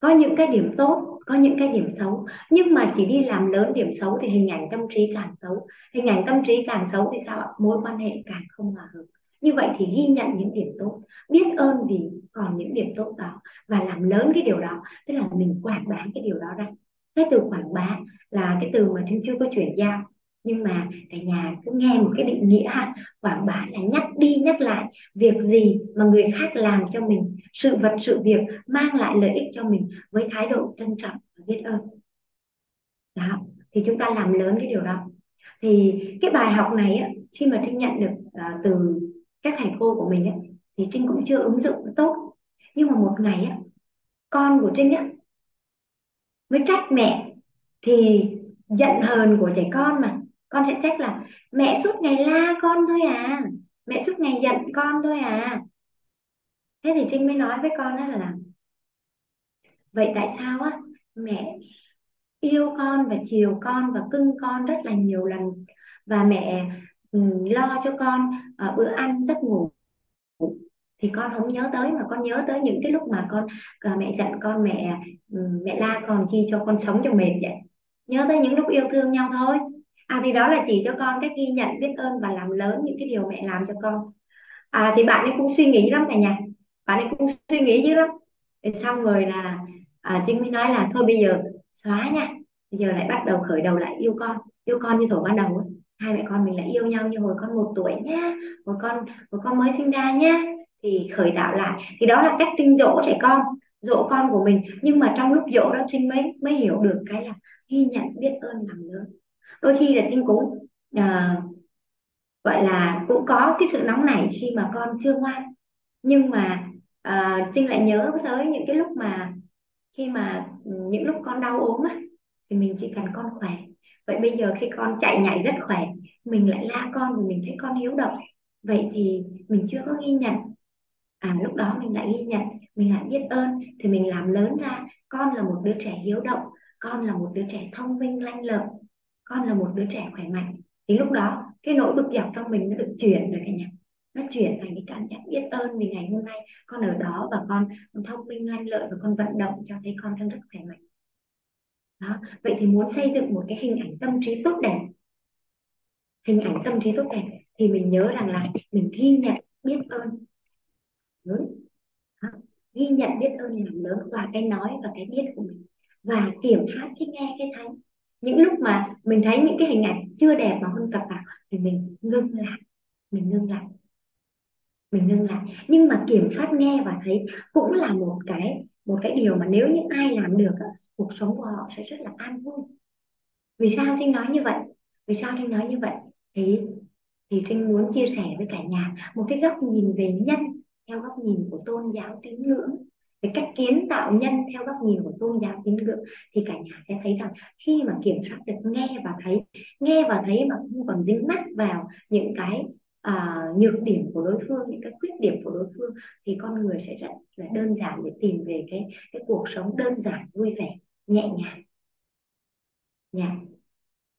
Có những cái điểm tốt, có những cái điểm xấu, nhưng mà chỉ đi làm lớn điểm xấu thì hình ảnh tâm trí càng xấu. Hình ảnh tâm trí càng xấu thì sao ạ? Mối quan hệ càng không hòa hợp như vậy thì ghi nhận những điểm tốt biết ơn vì còn những điểm tốt đó và làm lớn cái điều đó. Tức là mình quảng bá cái điều đó ra. Cái từ quảng bá là cái từ mà chúng chưa có chuyển giao. Nhưng mà cả nhà cứ nghe một cái định nghĩa ha. Quảng bá là nhắc đi nhắc lại việc gì mà người khác làm cho mình sự vật sự việc mang lại lợi ích cho mình với thái độ trân trọng và biết ơn. Đó thì chúng ta làm lớn cái điều đó. Thì cái bài học này á, khi mà trinh nhận được uh, từ các thầy cô của mình ấy thì trinh cũng chưa ứng dụng tốt. Nhưng mà một ngày á, con của trinh á, mới trách mẹ thì giận hờn của trẻ con mà. Con sẽ trách là mẹ suốt ngày la con thôi à mẹ suốt ngày giận con thôi à. Thế thì trinh mới nói với con đó là vậy tại sao á mẹ yêu con và chiều con và cưng con rất là nhiều lần và mẹ lo cho con uh, bữa ăn giấc ngủ. Thì con không nhớ tới mà con nhớ tới những cái lúc mà con uh, mẹ giận con mẹ mẹ la con chi cho con sống cho mệt vậy. Nhớ tới những lúc yêu thương nhau thôi. À thì đó là chỉ cho con cách ghi nhận biết ơn và làm lớn những cái điều mẹ làm cho con. À thì bạn ấy cũng suy nghĩ lắm cả nhà. Bạn ấy cũng suy nghĩ dữ lắm. Thì xong rồi là à, Trinh mới nói là thôi bây giờ xóa nha. Bây giờ lại bắt đầu khởi đầu lại yêu con. Yêu con như thổ ban đầu ấy hai mẹ con mình lại yêu nhau như hồi con một tuổi nhá hồi con hồi con mới sinh ra nhá thì khởi tạo lại. Thì đó là cách Trinh dỗ trẻ con dỗ con của mình. Nhưng mà trong lúc dỗ đó Trinh mới mới hiểu được cái là ghi nhận biết ơn làm lớn. Đôi khi là Trinh cũng uh, gọi là cũng có cái sự nóng nảy khi mà con chưa ngoan. Nhưng mà uh, Trinh lại nhớ tới những cái lúc mà khi mà ừ, những lúc con đau ốm á thì mình chỉ cần con khỏe vậy bây giờ khi con chạy nhảy rất khỏe mình lại la con vì mình thấy con hiếu động. Vậy thì mình chưa có ghi nhận. À lúc đó mình lại ghi nhận mình lại biết ơn thì mình làm lớn ra con là một đứa trẻ hiếu động con là một đứa trẻ thông minh lanh lợi con là một đứa trẻ khỏe mạnh. Thì lúc đó cái nỗi bực dọc trong mình nó được chuyển rồi cả nhà. Nó chuyển thành cái cảm giác biết ơn vì ngày hôm nay con ở đó và con, thông minh lanh lợi và con vận động cho thấy con đang rất khỏe mạnh đó. Vậy thì muốn xây dựng một cái hình ảnh tâm trí tốt đẹp, hình ảnh tâm trí tốt đẹp thì mình nhớ rằng là mình ghi nhận, biết ơn. Lớn đó. ghi nhận, biết ơn làm lớn qua cái nói và cái biết của mình. Và kiểm soát cái nghe, cái thấy. Những lúc mà mình thấy những cái hình ảnh chưa đẹp mà không tập vào thì mình ngưng lại, mình ngưng lại, mình ngưng lại. Nhưng mà kiểm soát nghe và thấy cũng là một cái một cái điều mà nếu như ai làm được cuộc sống của họ sẽ rất là an vui. Vì sao trinh nói như vậy? Vì sao trinh nói như vậy? Thì thì trinh muốn chia sẻ với cả nhà một cái góc nhìn về nhân theo góc nhìn của tôn giáo tín ngưỡng. Về cách kiến tạo nhân theo góc nhìn của tôn giáo tín ngưỡng thì cả nhà sẽ thấy rằng khi mà kiểm soát được nghe và thấy, nghe và thấy mà không còn dính mắc vào những cái à, nhược điểm của đối phương những cái khuyết điểm của đối phương thì con người sẽ rất là đơn giản để tìm về cái cái cuộc sống đơn giản vui vẻ nhẹ nhàng nha.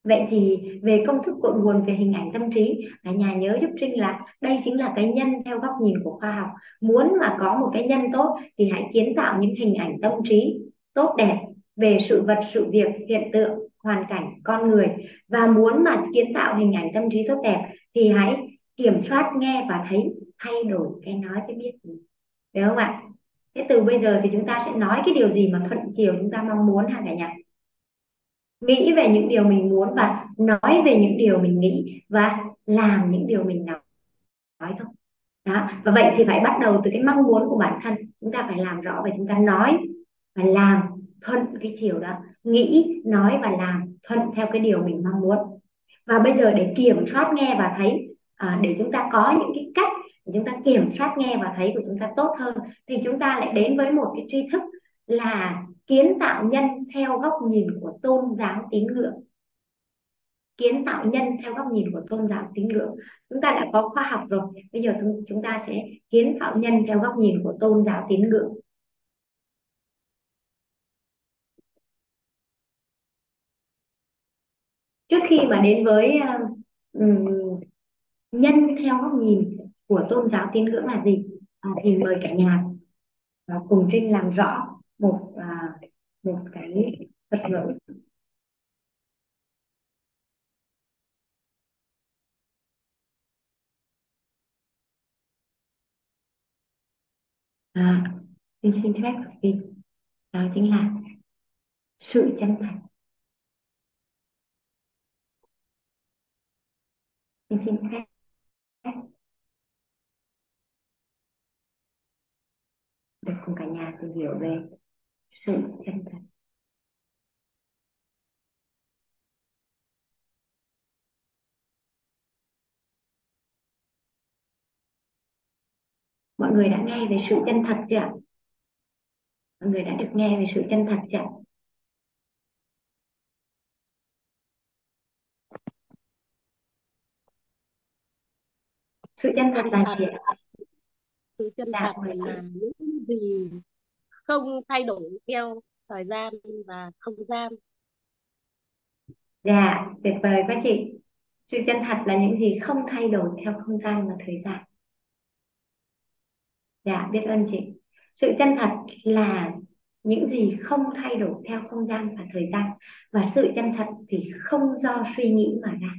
Vậy thì về công thức cội nguồn về hình ảnh tâm trí, cả nhà nhớ giúp Trinh là đây chính là cái nhân theo góc nhìn của khoa học. Muốn mà có một cái nhân tốt thì hãy kiến tạo những hình ảnh tâm trí tốt đẹp về sự vật, sự việc, hiện tượng hoàn cảnh con người và muốn mà kiến tạo hình ảnh tâm trí tốt đẹp thì hãy kiểm soát nghe và thấy, thay đổi cái nói, cái biết. Được không ạ? Thế từ bây giờ thì chúng ta sẽ nói cái điều gì mà thuận chiều chúng ta mong muốn ha cả nhà? Nghĩ về những điều mình muốn và nói về những điều mình nghĩ và làm những điều mình nói thôi. Đó, và vậy thì phải bắt đầu từ cái mong muốn của bản thân. Chúng ta phải làm rõ và chúng ta nói và làm thuận cái chiều đó. Nghĩ, nói và làm thuận theo cái điều mình mong muốn. Và bây giờ để kiểm soát nghe và thấy à, để chúng ta có những cái cách để chúng ta kiểm soát nghe và thấy của chúng ta tốt hơn thì chúng ta lại đến với một cái tri thức là kiến tạo nhân theo góc nhìn của tôn giáo tín ngưỡng. Kiến tạo nhân theo góc nhìn của tôn giáo tín ngưỡng. Chúng ta đã có khoa học rồi bây giờ chúng ta sẽ kiến tạo nhân theo góc nhìn của tôn giáo tín ngưỡng. Trước khi mà đến với uh, nhân theo góc nhìn của tôn giáo tín ngưỡng là gì? À, thì mời cả nhà à, cùng trinh làm rõ một à, một cái thuật ngữ. À, xin xin phép thì đó chính là sự chân thành. Xin xin phép được cùng cả nhà tìm hiểu về sự chân thật. Mọi người đã nghe về sự chân thật chưa mọi người đã được nghe về sự chân thật chưa sự chân thật là gì
sự chân thật là những gì không thay đổi theo thời gian và không gian.
Dạ tuyệt vời quá chị. Sự chân thật là những gì không thay đổi theo không gian và thời gian. Dạ biết ơn chị. Sự chân thật là những gì không thay đổi theo không gian và thời gian. Và sự chân thật thì không do suy nghĩ mà ra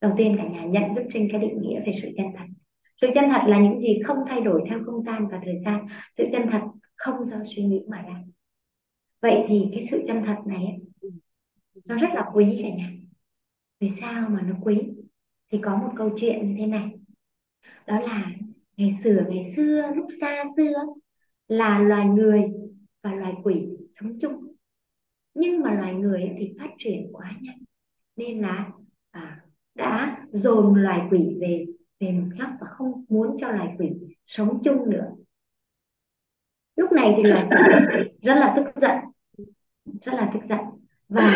đầu tiên cả nhà nhận giúp trinh cái định nghĩa về sự chân thật. Sự chân thật là những gì không thay đổi theo không gian và thời gian. Sự chân thật không do suy nghĩ mà ra. Vậy thì cái sự chân thật này nó rất là quý cả nhà. Vì sao mà nó quý? Thì có một câu chuyện như thế này. Đó là ngày xưa ngày xưa lúc xa xưa là loài người và loài quỷ sống chung. Nhưng mà loài người thì phát triển quá nhanh. Nên là à, đã dồn loài quỷ về về một góc và không muốn cho loài quỷ sống chung nữa. Lúc này thì loài quỷ rất là tức giận rất là tức giận và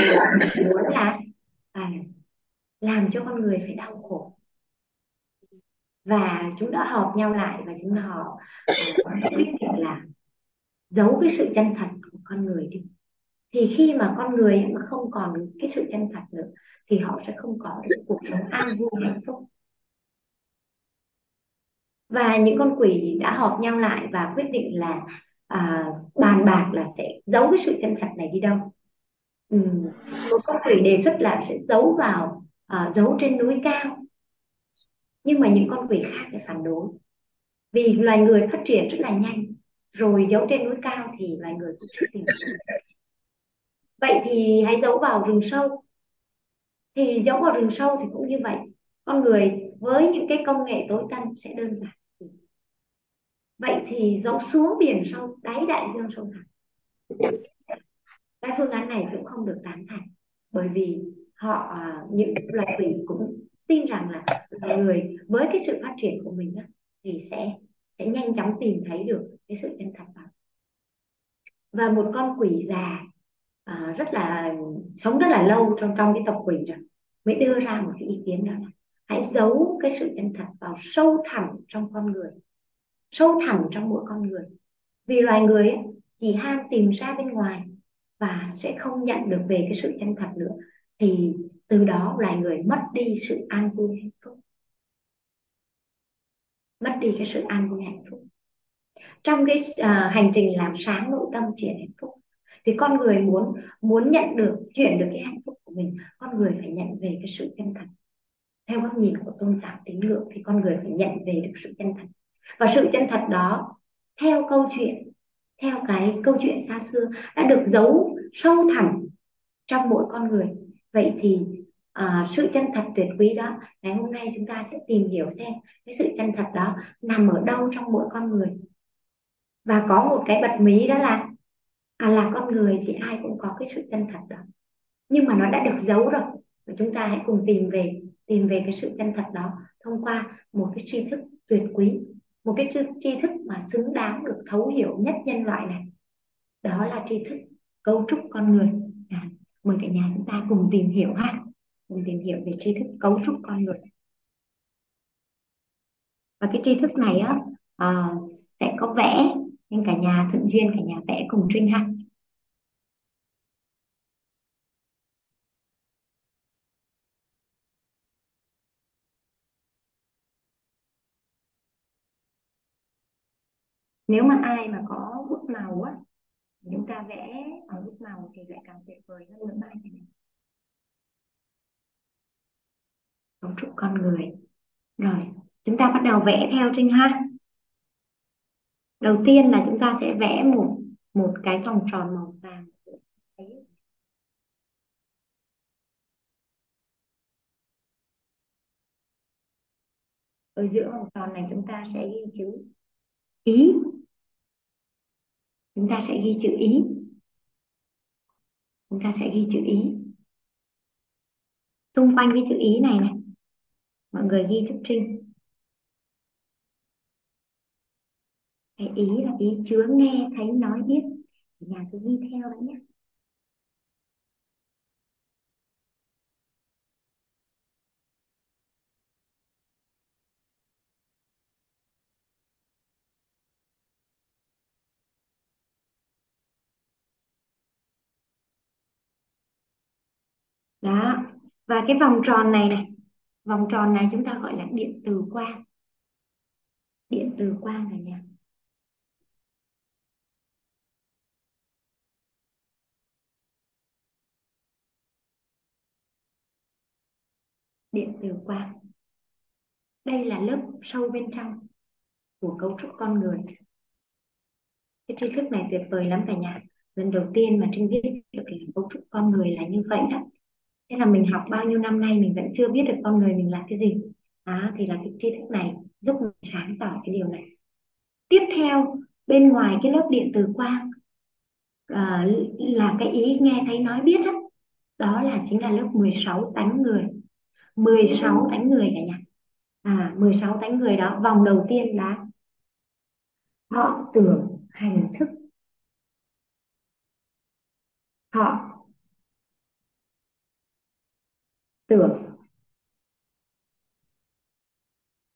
muốn là à, làm cho con người phải đau khổ. Và chúng đã họp nhau lại và chúng họ quyết định là giấu cái sự chân thật của con người đi. Thì khi mà con người mà không còn cái sự chân thật nữa thì họ sẽ không có được cuộc sống an vui hạnh phúc. Và những con quỷ đã họp nhau lại và quyết định là à, bàn bạc là sẽ giấu cái sự chân thật này đi đâu. Ừ. một con quỷ đề xuất là sẽ giấu vào à, giấu trên núi cao. Nhưng mà những con quỷ khác lại phản đối. Vì loài người phát triển rất là nhanh rồi giấu trên núi cao thì loài người cũng chưa tìm vậy thì hãy giấu vào rừng sâu thì giấu vào rừng sâu thì cũng như vậy. Con người với những cái công nghệ tối tân sẽ đơn giản. Vậy thì giấu xuống biển sâu đáy đại dương sâu thẳm. Cái phương án này cũng không được tán thành bởi vì họ à, những loài quỷ cũng tin rằng là người với cái sự phát triển của mình á, thì sẽ sẽ nhanh chóng tìm thấy được cái sự chân thật đó. Và một con quỷ già à, rất là sống rất là lâu trong trong cái tộc quỷ rồi mới đưa ra một cái ý kiến đó là hãy giấu cái sự chân thật vào sâu thẳm trong con người sâu thẳm trong mỗi con người. Vì loài người ấy, chỉ ham tìm ra bên ngoài và sẽ không nhận được về cái sự chân thật nữa thì từ đó loài người mất đi sự an vui hạnh phúc. Mất đi cái sự an vui hạnh phúc. Trong cái uh, hành trình làm sáng nội tâm triển hạnh phúc thì con người muốn muốn nhận được chuyển được cái hạnh phúc của mình con người phải nhận về cái sự chân thật. Theo góc nhìn của tôn giáo tín ngưỡng thì con người phải nhận về được sự chân thật. Và sự chân thật đó theo câu chuyện theo cái câu chuyện xa xưa đã được giấu sâu thẳm trong mỗi con người. Vậy thì à, sự chân thật tuyệt quý đó ngày hôm nay chúng ta sẽ tìm hiểu xem cái sự chân thật đó nằm ở đâu trong mỗi con người. Và có một cái bật mí đó là à, là con người thì ai cũng có cái sự chân thật đó. Nhưng mà nó đã được giấu rồi và chúng ta hãy cùng tìm về tìm về cái sự chân thật đó thông qua một cái tri thức tuyệt quý một cái tri thức mà xứng đáng được thấu hiểu nhất nhân loại này. Đó là tri thức cấu trúc con người. À, mời cả nhà chúng ta cùng tìm hiểu ha. Cùng tìm hiểu về tri thức cấu trúc con người. Và cái tri thức này á à, sẽ có vẽ nên cả nhà thuận duyên, cả nhà vẽ cùng trinh ha nếu mà ai mà có bút màu á chúng ta vẽ bằng bút màu thì lại càng tuyệt vời hơn nữa bài này cấu trúc con người. Rồi, chúng ta bắt đầu vẽ theo trinh ha đầu tiên là chúng ta sẽ vẽ một một cái vòng tròn màu vàng. Ở giữa vòng tròn này chúng ta sẽ ghi chữ ý. Chúng ta sẽ ghi chữ ý. Chúng ta sẽ ghi chữ ý. Xung quanh cái chữ ý này này, mọi người ghi chữ trinh cái ý là ý chứa nghe, thấy, nói biết. Nhà cứ ghi theo đấy nhé. Đó. Và cái vòng tròn này này, vòng tròn này chúng ta gọi là điện từ quang. Điện từ quang này nha. Điện từ quang. Đây là lớp sâu bên trong của cấu trúc con người. Cái tri thức này tuyệt vời lắm cả nhà. Lần đầu tiên mà trinh biết được là cấu trúc con người là như vậy đó. Thế là mình học bao nhiêu năm nay mình vẫn chưa biết được con người mình là cái gì. À, thì là cái tri thức này giúp mình sáng tỏ cái điều này. Tiếp theo bên ngoài cái lớp điện từ quang ờ, à, là cái ý nghe thấy nói biết đó, đó là chính là lớp 16 tánh người. 16 tánh người cả nhà. À 16 tánh người đó vòng đầu tiên là họ tưởng hành thức. Họ tưởng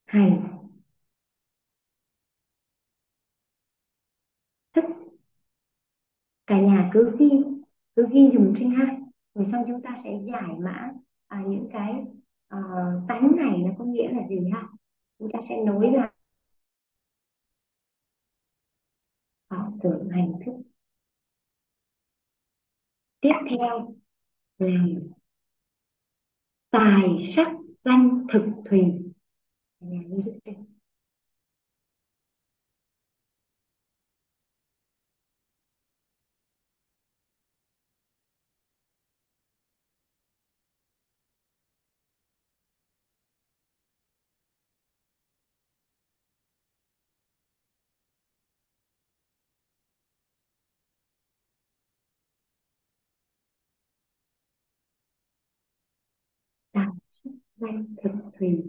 hành thức. Cả nhà cứ ghi cứ ghi dùng trên hai rồi xong chúng ta sẽ giải mã à, những cái Ờ, uh, tánh này nó có nghĩa là gì ha? Chúng ta sẽ nối lại. Họ tưởng hành thức. Tiếp theo là tài sắc danh thực thùy. Là như thế danh thực thủy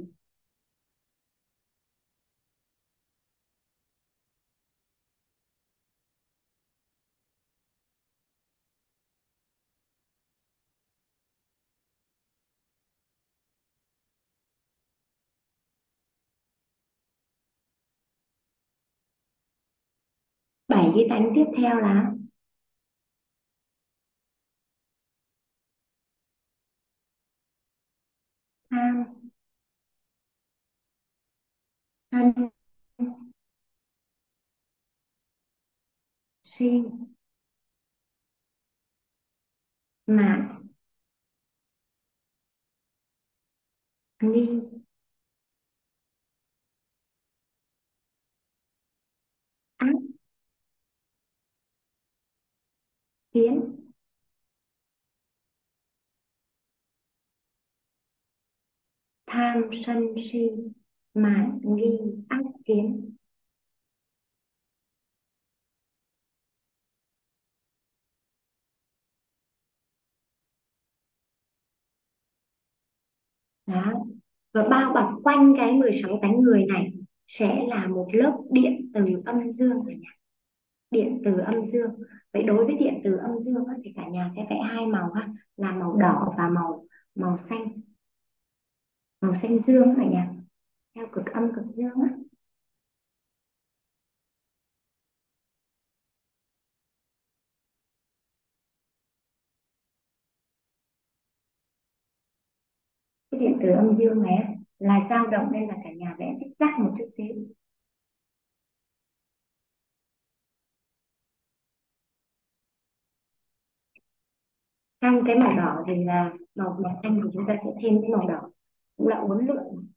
bảy cái tánh tiếp theo là tham thân si mạng, nghi ác. Kiến tham sân si mà nghi ác kiến. Đó. Và bao bọc quanh cái 16 tánh người này sẽ là một lớp điện từ âm dương cả nhà điện từ âm dương. Vậy đối với điện từ âm dương á, thì cả nhà sẽ vẽ hai màu ha là màu đỏ và màu màu xanh. Màu xanh dương cả nhà theo cực âm, cực dương á. Cái điện từ âm dương này là dao động nên là cả nhà vẽ thích chắc một chút xíu. Trong cái màu đỏ thì là màu màu xanh thì chúng ta sẽ thêm cái màu đỏ. Cũng là uốn lượn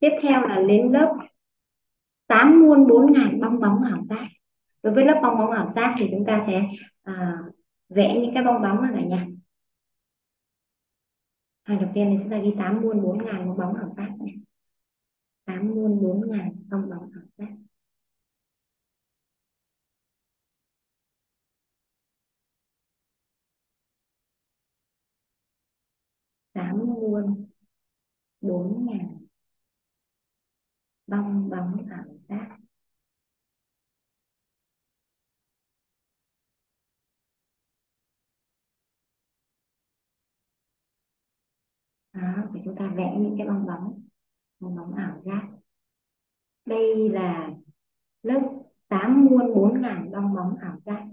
tiếp theo là đến lớp tám muôn bốn ngàn bong bóng ảo giác. Đối với lớp bong bóng ảo giác thì chúng ta sẽ à, vẽ những cái bong bóng này cả nhà. Hàng đầu tiên thì chúng ta ghi tám muôn bốn ngàn bong bóng ảo giác tám muôn bốn ngàn bong bóng ảo giác. Tám muôn bốn ngàn bong bóng ảo giác đó, thì chúng ta vẽ những cái bong bóng bong bóng ảo giác. Đây là lớp tám muôn bốn ngàn bong bóng ảo giác.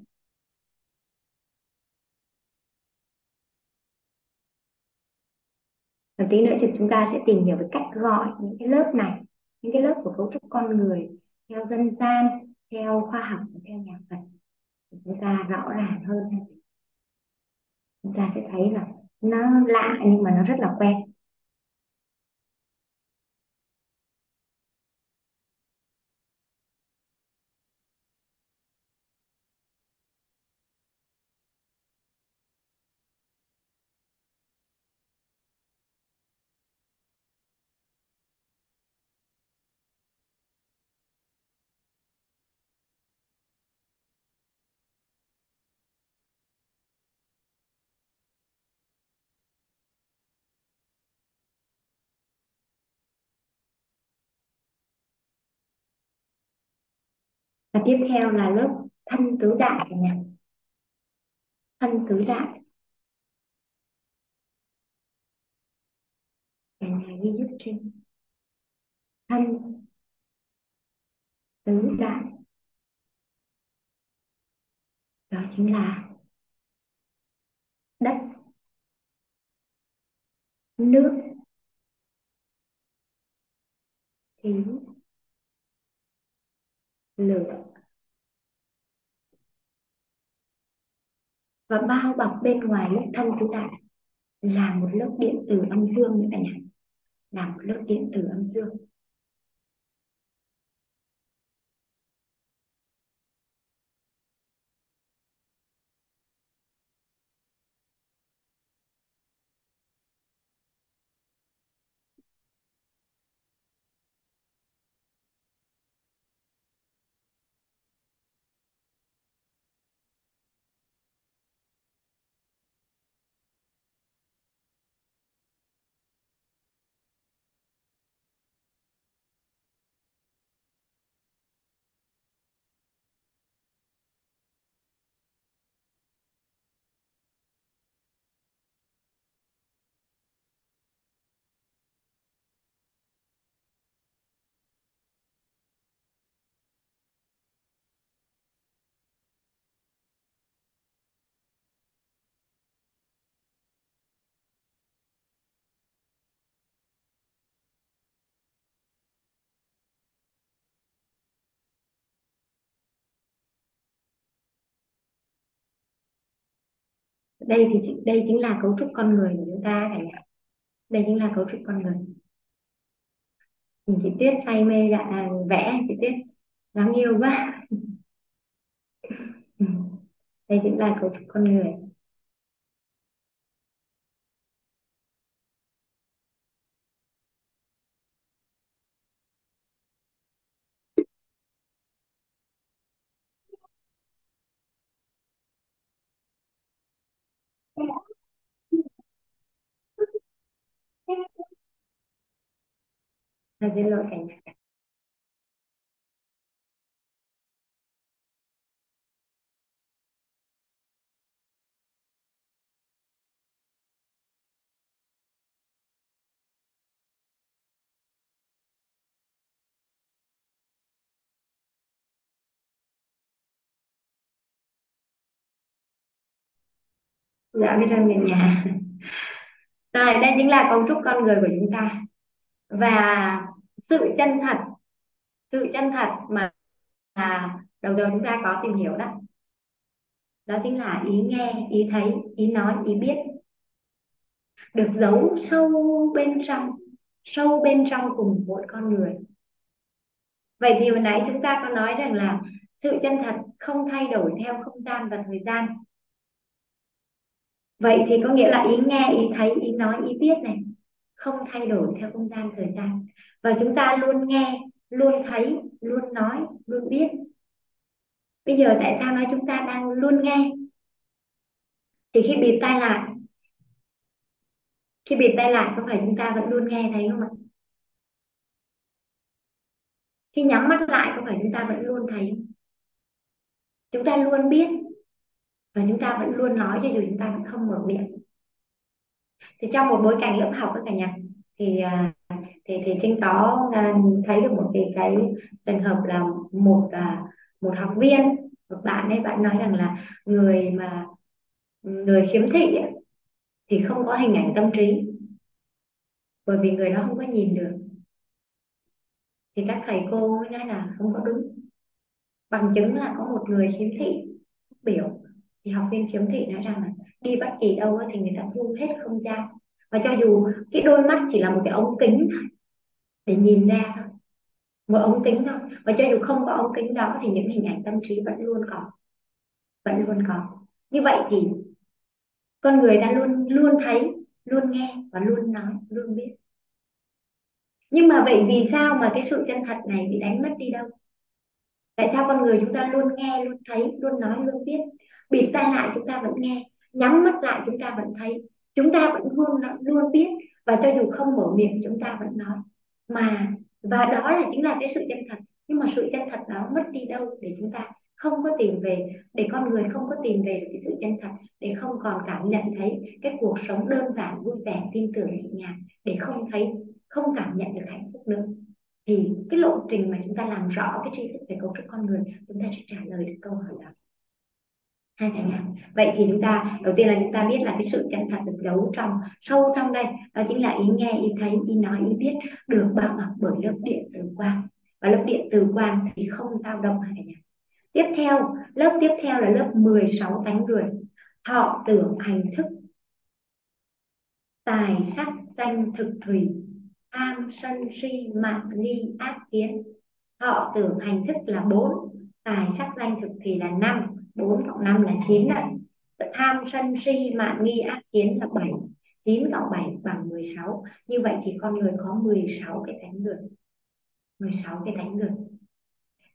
Và tí nữa thì chúng ta sẽ tìm hiểu về cách gọi những cái lớp này những cái lớp của cấu trúc con người theo dân gian, theo khoa học và theo nhà Phật thì chúng ta rõ ràng hơn. Chúng ta sẽ thấy là nó lạ nhưng mà nó rất là quen. Và tiếp theo là lớp thân tứ đại cả nhà thân tứ đại. Cả nhà ghi giúp trên thân tứ đại. Đó chính là đất, nước khí lửa. Và bao bọc bên ngoài lớp thân tứ đại là một lớp điện từ âm dương nữa cả nhà. Là một lớp điện từ âm dương. Đây thì đây chính là cấu trúc con người của chúng ta cả nhà đây chính là cấu trúc con người. Nhìn chị Tuyết say mê dạ à, vẽ chị Tuyết? Đáng yêu quá. [laughs] Đây chính là cấu trúc con người. Xin lỗi cả nhà. Dạ biết ơn cả nhà. Rồi, đây chính là cấu trúc con người của chúng ta. Và sự chân thật sự chân thật mà à, đầu giờ chúng ta có tìm hiểu đó. Đó chính là ý nghe ý thấy ý nói ý biết. Được giấu sâu bên trong sâu bên trong cùng mỗi con người. Vậy thì hồi nãy chúng ta có nói rằng là sự chân thật không thay đổi theo không gian và thời gian. Vậy thì có nghĩa là ý nghe ý thấy ý nói ý biết này không thay đổi theo không gian thời gian. Và chúng ta luôn nghe, luôn thấy, luôn nói, luôn biết. Bây giờ tại sao nói chúng ta đang luôn nghe? Thì khi bịt tai lại khi bịt tai lại có phải chúng ta vẫn luôn nghe thấy không ạ? Khi nhắm mắt lại có phải chúng ta vẫn luôn thấy chúng ta luôn biết và chúng ta vẫn luôn nói cho dù chúng ta vẫn không mở miệng thì trong một bối cảnh lớp học các cả nhà thì à, thì thì trinh có à, thấy được một cái cái trường hợp là một à, một học viên một bạn ấy bạn nói rằng là người mà người khiếm thị ấy, thì không có hình ảnh tâm trí bởi vì người đó không có nhìn được. Thì các thầy cô mới nói là không có đúng. Bằng chứng là có một người khiếm thị biểu thì học viên khiếm thị nói rằng là đi bất kỳ đâu thì người ta thu hết không gian. Và cho dù cái đôi mắt chỉ là một cái ống kính thôi, để nhìn ra thôi một ống kính thôi. Và cho dù không có ống kính đó thì những hình ảnh tâm trí vẫn luôn có, vẫn luôn có. Như vậy thì con người ta luôn luôn thấy, luôn nghe và luôn nói, luôn biết. Nhưng mà vậy vì sao mà cái sự chân thật này bị đánh mất đi đâu? Tại sao con người chúng ta luôn nghe, luôn thấy, luôn nói, luôn biết? Bịt tai lại chúng ta vẫn nghe nhắm mắt lại, chúng ta vẫn thấy, chúng ta vẫn luôn luôn biết, và cho dù không mở miệng chúng ta vẫn nói. Mà, và đó là chính là cái sự chân thật. Nhưng mà sự chân thật đó mất đi đâu để chúng ta không có tìm về, để con người không có tìm về được cái sự chân thật, để không còn cảm nhận thấy cái cuộc sống đơn giản, vui vẻ, tin tưởng, nhẹ nhàng, để không thấy, không cảm nhận được hạnh phúc nữa. Thì cái lộ trình mà chúng ta làm rõ cái tri thức về cấu trúc con người, chúng ta sẽ trả lời được câu hỏi đó hai cả nhà vậy thì chúng ta, đầu tiên là chúng ta biết là cái sự chân thật được giấu trong, sâu trong đây, đó chính là ý nghe, ý thấy, ý nói, ý biết được bao bọc bởi lớp điện từ quan và lớp điện từ quan thì không dao động hai cả nhà tiếp theo, lớp tiếp theo là lớp 16 tánh người. Họ tưởng hành thức. Tài sắc danh thực thủy. Tham sân si mạng nghi ác kiến. Họ tưởng hành thức là bốn, tài sắc danh thực thì là năm. 4 cộng 5 là 9 ạ. tham sân si mạn nghi ác kiến là 7 9 cộng 7 bằng 16 như vậy thì con người có 16 cái thánh người 16 cái thánh người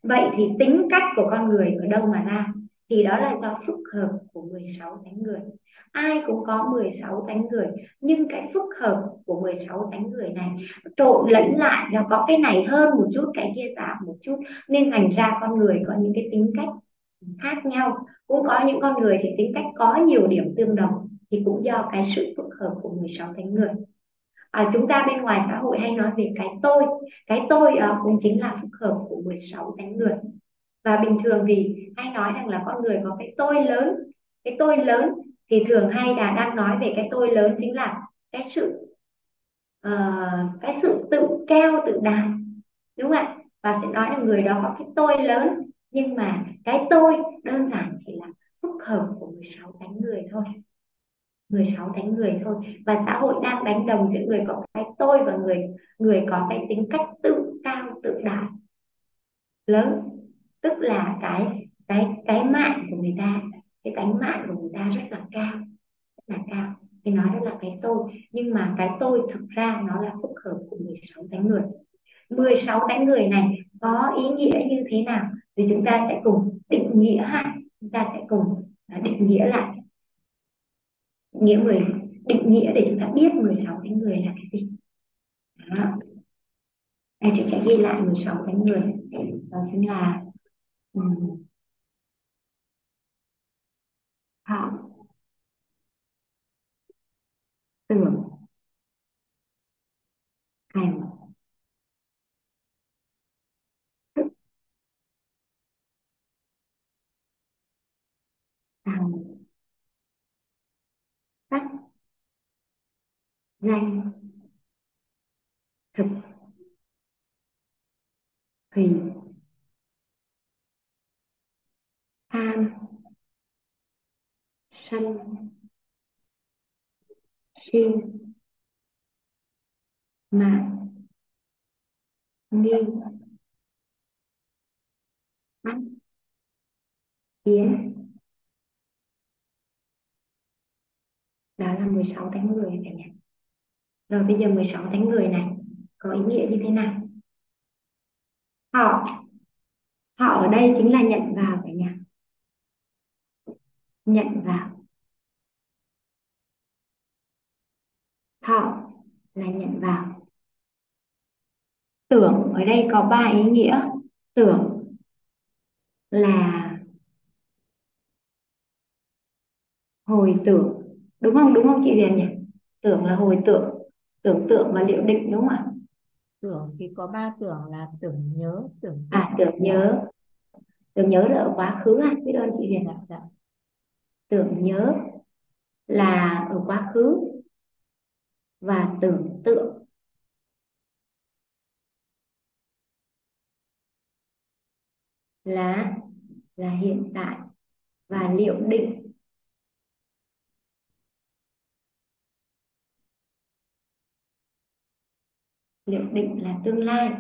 vậy thì tính cách của con người ở đâu mà ra? Thì đó là do phức hợp của 16 thánh người. Ai cũng có 16 thánh người, nhưng cái phức hợp của 16 thánh người này trộn lẫn lại, nó có cái này hơn một chút, cái kia giảm một chút. Nên thành ra con người có những cái tính cách khác nhau. Cũng có những con người thì tính cách có nhiều điểm tương đồng thì cũng do cái sự phức hợp của 16 thánh người. À, chúng ta bên ngoài xã hội hay nói về cái tôi. Cái tôi đó cũng chính là phức hợp của 16 thánh người. Và bình thường thì hay nói rằng là con người có cái tôi lớn. Cái tôi lớn thì thường hay là đang nói về cái tôi lớn chính là cái sự uh, cái sự tự cao tự đại đúng không ạ? Và sẽ nói là người đó có cái tôi lớn nhưng mà cái tôi đơn giản chỉ là phức hợp của 16 cánh người thôi. 16 cánh người thôi. Và xã hội đang đánh đồng giữa người có cái tôi và người người có cái tính cách tự cao, tự đại. Lớn, tức là cái cái cái mạng của người ta, cái cánh mạng của người ta rất là cao, rất là cao. Thì nói đó là cái tôi. Nhưng mà cái tôi thực ra nó là phức hợp của 16 cánh người. 16 cánh người này có ý nghĩa như thế nào? Thì chúng ta sẽ cùng định nghĩa ha chúng ta sẽ cùng à, định nghĩa lại. Nghĩa người định nghĩa để chúng ta biết 16 tánh người là cái gì. Đó. Đây, chúng sẽ ghi lại 16 tánh người đó chính là um, họ à, tưởng hành thức hành sắc danh thực. Thùy tham. Sân. Si mạng. Nghi mắt. Kiến. Đó là 16 tháng 10 cả nhà. Rồi bây giờ 16 tháng 10 này, có ý nghĩa như thế nào? Họ họ ở đây chính là nhận vào cả nhà. Nhận vào. Thọ là nhận vào. Tưởng ở đây có ba ý nghĩa. Tưởng là hồi tưởng đúng không? Đúng không chị Huyền nhỉ? Tưởng là hồi tưởng tưởng tượng và liệu định đúng không ạ?
Tưởng thì có ba tưởng là tưởng nhớ tưởng
à tưởng nhớ. Tưởng nhớ là ở quá khứ à? Biết ơn chị Huyền.
Dạ, dạ.
tưởng nhớ là ở quá khứ và tưởng tượng. Là là hiện tại và liệu định liệu định là tương lai.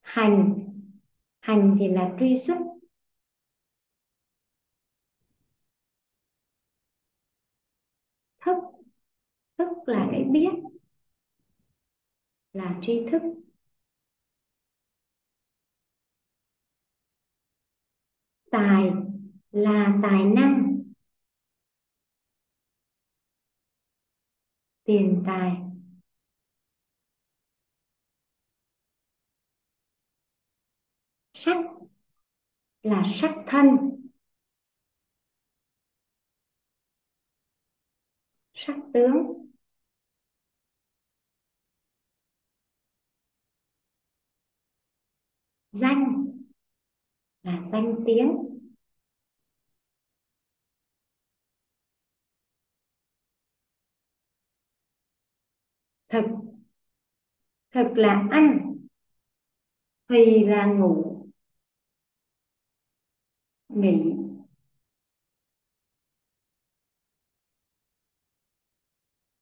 Hành. Hành thì là truy xuất. Thức. Thức là cái biết. Là tri thức. Tài là tài năng. Tiền tài sắc là sắc thân sắc tướng. Danh là danh tiếng. Thực thực là ăn, thì là ngủ nghỉ.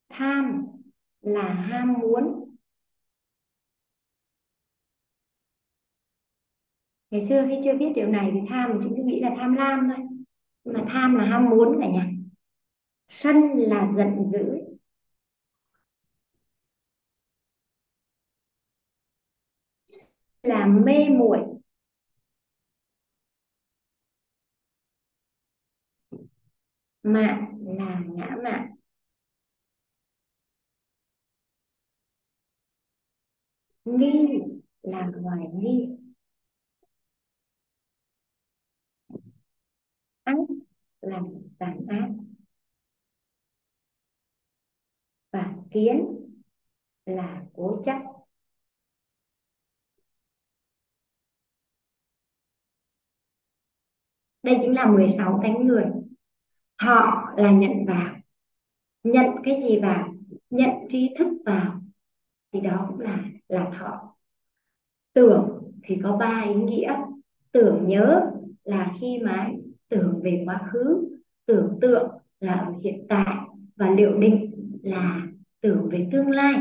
Tham là ham muốn. Ngày xưa khi chưa biết điều này thì tham mình chỉ cứ nghĩ là tham lam thôi. Nhưng mà tham là ham muốn cả nhà. Sân là giận dữ. Là mê muội. Mạn là ngã mạn, nghi là hoài nghi. Ác là tàn ác. Và kiến là cố chấp. Đây chính là 16 cánh người thọ là nhận vào, nhận cái gì vào, nhận tri thức vào, thì đó cũng là là thọ. Tưởng thì có ba ý nghĩa. Tưởng nhớ là khi mà tưởng về quá khứ. Tưởng tượng là ở hiện tại. Và liệu định là tưởng về tương lai.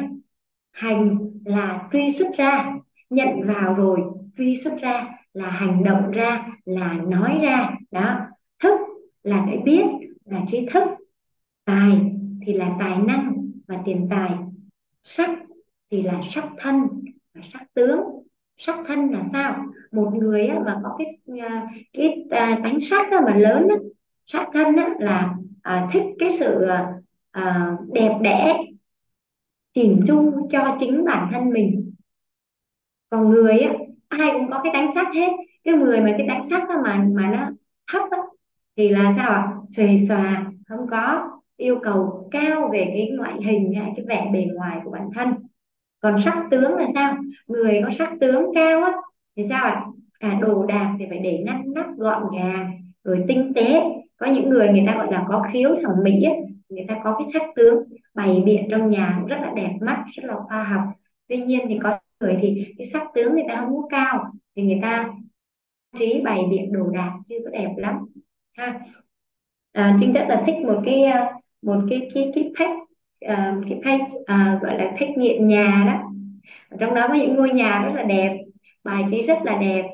Hành là truy xuất ra, nhận vào rồi, truy xuất ra là hành động ra, là nói ra. Đó, thức là cái biết là trí thức. Tài thì là tài năng và tiền tài. Sắc thì là sắc thân và sắc tướng. Sắc thân là sao? Một người á, mà có cái à, cái à, tánh sắc á, mà lớn á, sắc thân á, là à, thích cái sự à, à đẹp đẽ chỉnh chu cho chính bản thân mình. Còn người á, ai cũng có cái tánh sắc hết. Cái người mà cái tánh sắc mà mà nó thấp á, thì là sao ạ? Xuề xòa không có yêu cầu cao về cái ngoại hình hay cái vẻ bề ngoài của bản thân. Còn sắc tướng là sao? Người có sắc tướng cao á thì sao ạ? À đồ đạc thì phải để ngăn nắp gọn gàng rồi tinh tế. Có những người người ta gọi là có khiếu thẩm mỹ ấy, người ta có cái sắc tướng bày biện trong nhà cũng rất là đẹp mắt rất là khoa học. Tuy nhiên thì có người thì cái sắc tướng người ta không có cao thì người ta trí bày biện đồ đạc chưa có đẹp lắm ha à, trinh rất là thích một cái à, một cái cái cái page uh, cái page uh, gọi là page nghiện nhà đó. Trong đó có những ngôi nhà rất là đẹp bài trí rất là đẹp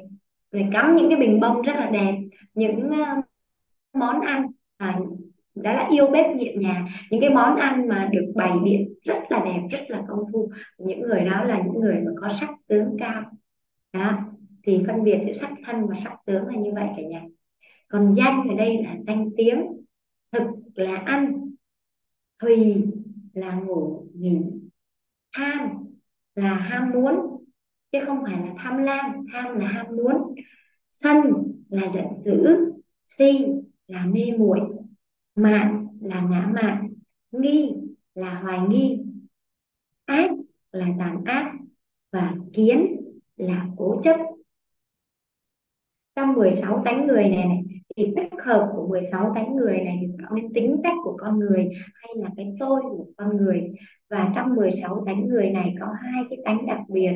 rồi cắm những cái bình bông rất là đẹp những uh, món ăn à, đó là yêu bếp nghiện nhà. Những cái món ăn mà được bày biện rất là đẹp rất là công phu. Những người đó là những người mà có sắc tướng cao. Đó thì phân biệt giữa sắc thân và sắc tướng là như vậy cả nhà còn danh ở đây là danh tiếng, thực là ăn, thùy là ngủ nghỉ tham là ham muốn, chứ không phải là tham lam. Tham là ham muốn. Sân là giận dữ. Si là mê muội. Mạn là ngã mạn nghi là hoài nghi. Ác là tàn ác. Và kiến là cố chấp trong 16 tánh người này, này thì tích hợp của 16 tánh người này thì tạo nên tính cách của con người hay là cái tôi của con người. Và trong 16 tánh người này có hai cái tánh đặc biệt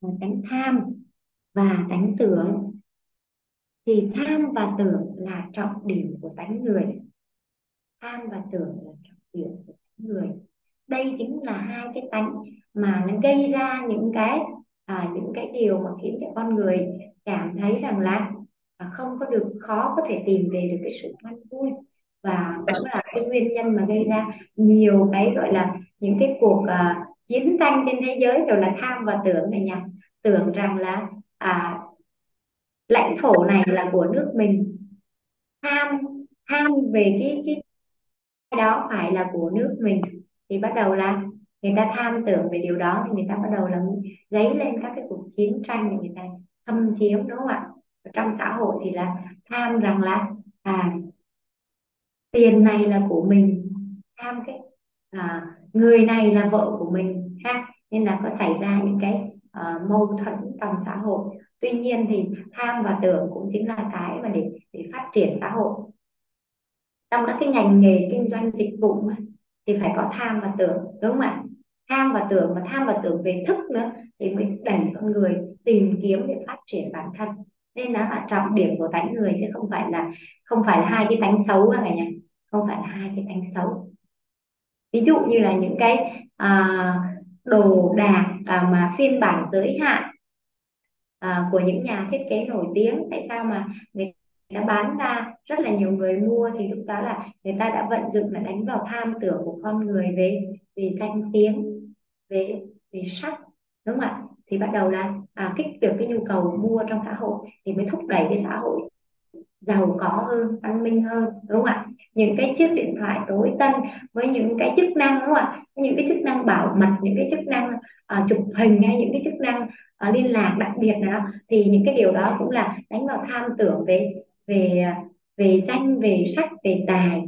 là tánh tham và tánh tưởng. Thì tham và tưởng là trọng điểm của tánh người. Tham và tưởng là trọng điểm của tánh người. Đây chính là hai cái tánh mà nó gây ra những cái à, những cái điều mà khiến cho con người cảm thấy rằng là à, không có được khó có thể tìm về được cái sự an vui. Và cũng là cái nguyên nhân mà gây ra nhiều cái gọi là những cái cuộc uh, chiến tranh trên thế giới rồi là tham và tưởng này nhỉ? Tưởng rằng là à, lãnh thổ này là của nước mình. Tham tham về cái cái đó phải là của nước mình. Thì bắt đầu là người ta tham tưởng về điều đó thì người ta bắt đầu là dấy lên các cái cuộc chiến tranh người ta thâm chiếm đúng không ạ? Trong xã hội thì là tham rằng là à tiền này là của mình tham cái à, người này là vợ của mình ha? Nên là có xảy ra những cái à, mâu thuẫn trong xã hội. Tuy nhiên thì tham và tưởng cũng chính là cái mà để để phát triển xã hội. Trong các cái ngành nghề kinh doanh dịch vụ mà, thì phải có tham và tưởng đúng không ạ? Tham và tưởng và tham và tưởng về thức nữa thì mới đẩy con người tìm kiếm để phát triển bản thân. Nên nó là trọng điểm của tánh người chứ không phải là không phải là hai cái tánh xấu cả nhà. Không phải là hai cái tánh xấu. Ví dụ như là những cái à, đồ đạc à, mà phiên bản giới hạn à, của những nhà thiết kế nổi tiếng tại sao mà người ta bán ra rất là nhiều người mua thì lúc đó là người ta đã vận dụng là đánh vào tham tưởng của con người về về danh tiếng về về sách đúng không ạ? Thì bắt đầu là à, kích được cái nhu cầu mua trong xã hội thì mới thúc đẩy cái xã hội giàu có hơn văn minh hơn đúng không ạ? Những cái chiếc điện thoại tối tân với những cái chức năng đúng không ạ? Những cái chức năng bảo mật những cái chức năng uh, chụp hình hay những cái chức năng uh, liên lạc đặc biệt nào đó thì những cái điều đó cũng là đánh vào tham tưởng về về à, về danh về sách về tài.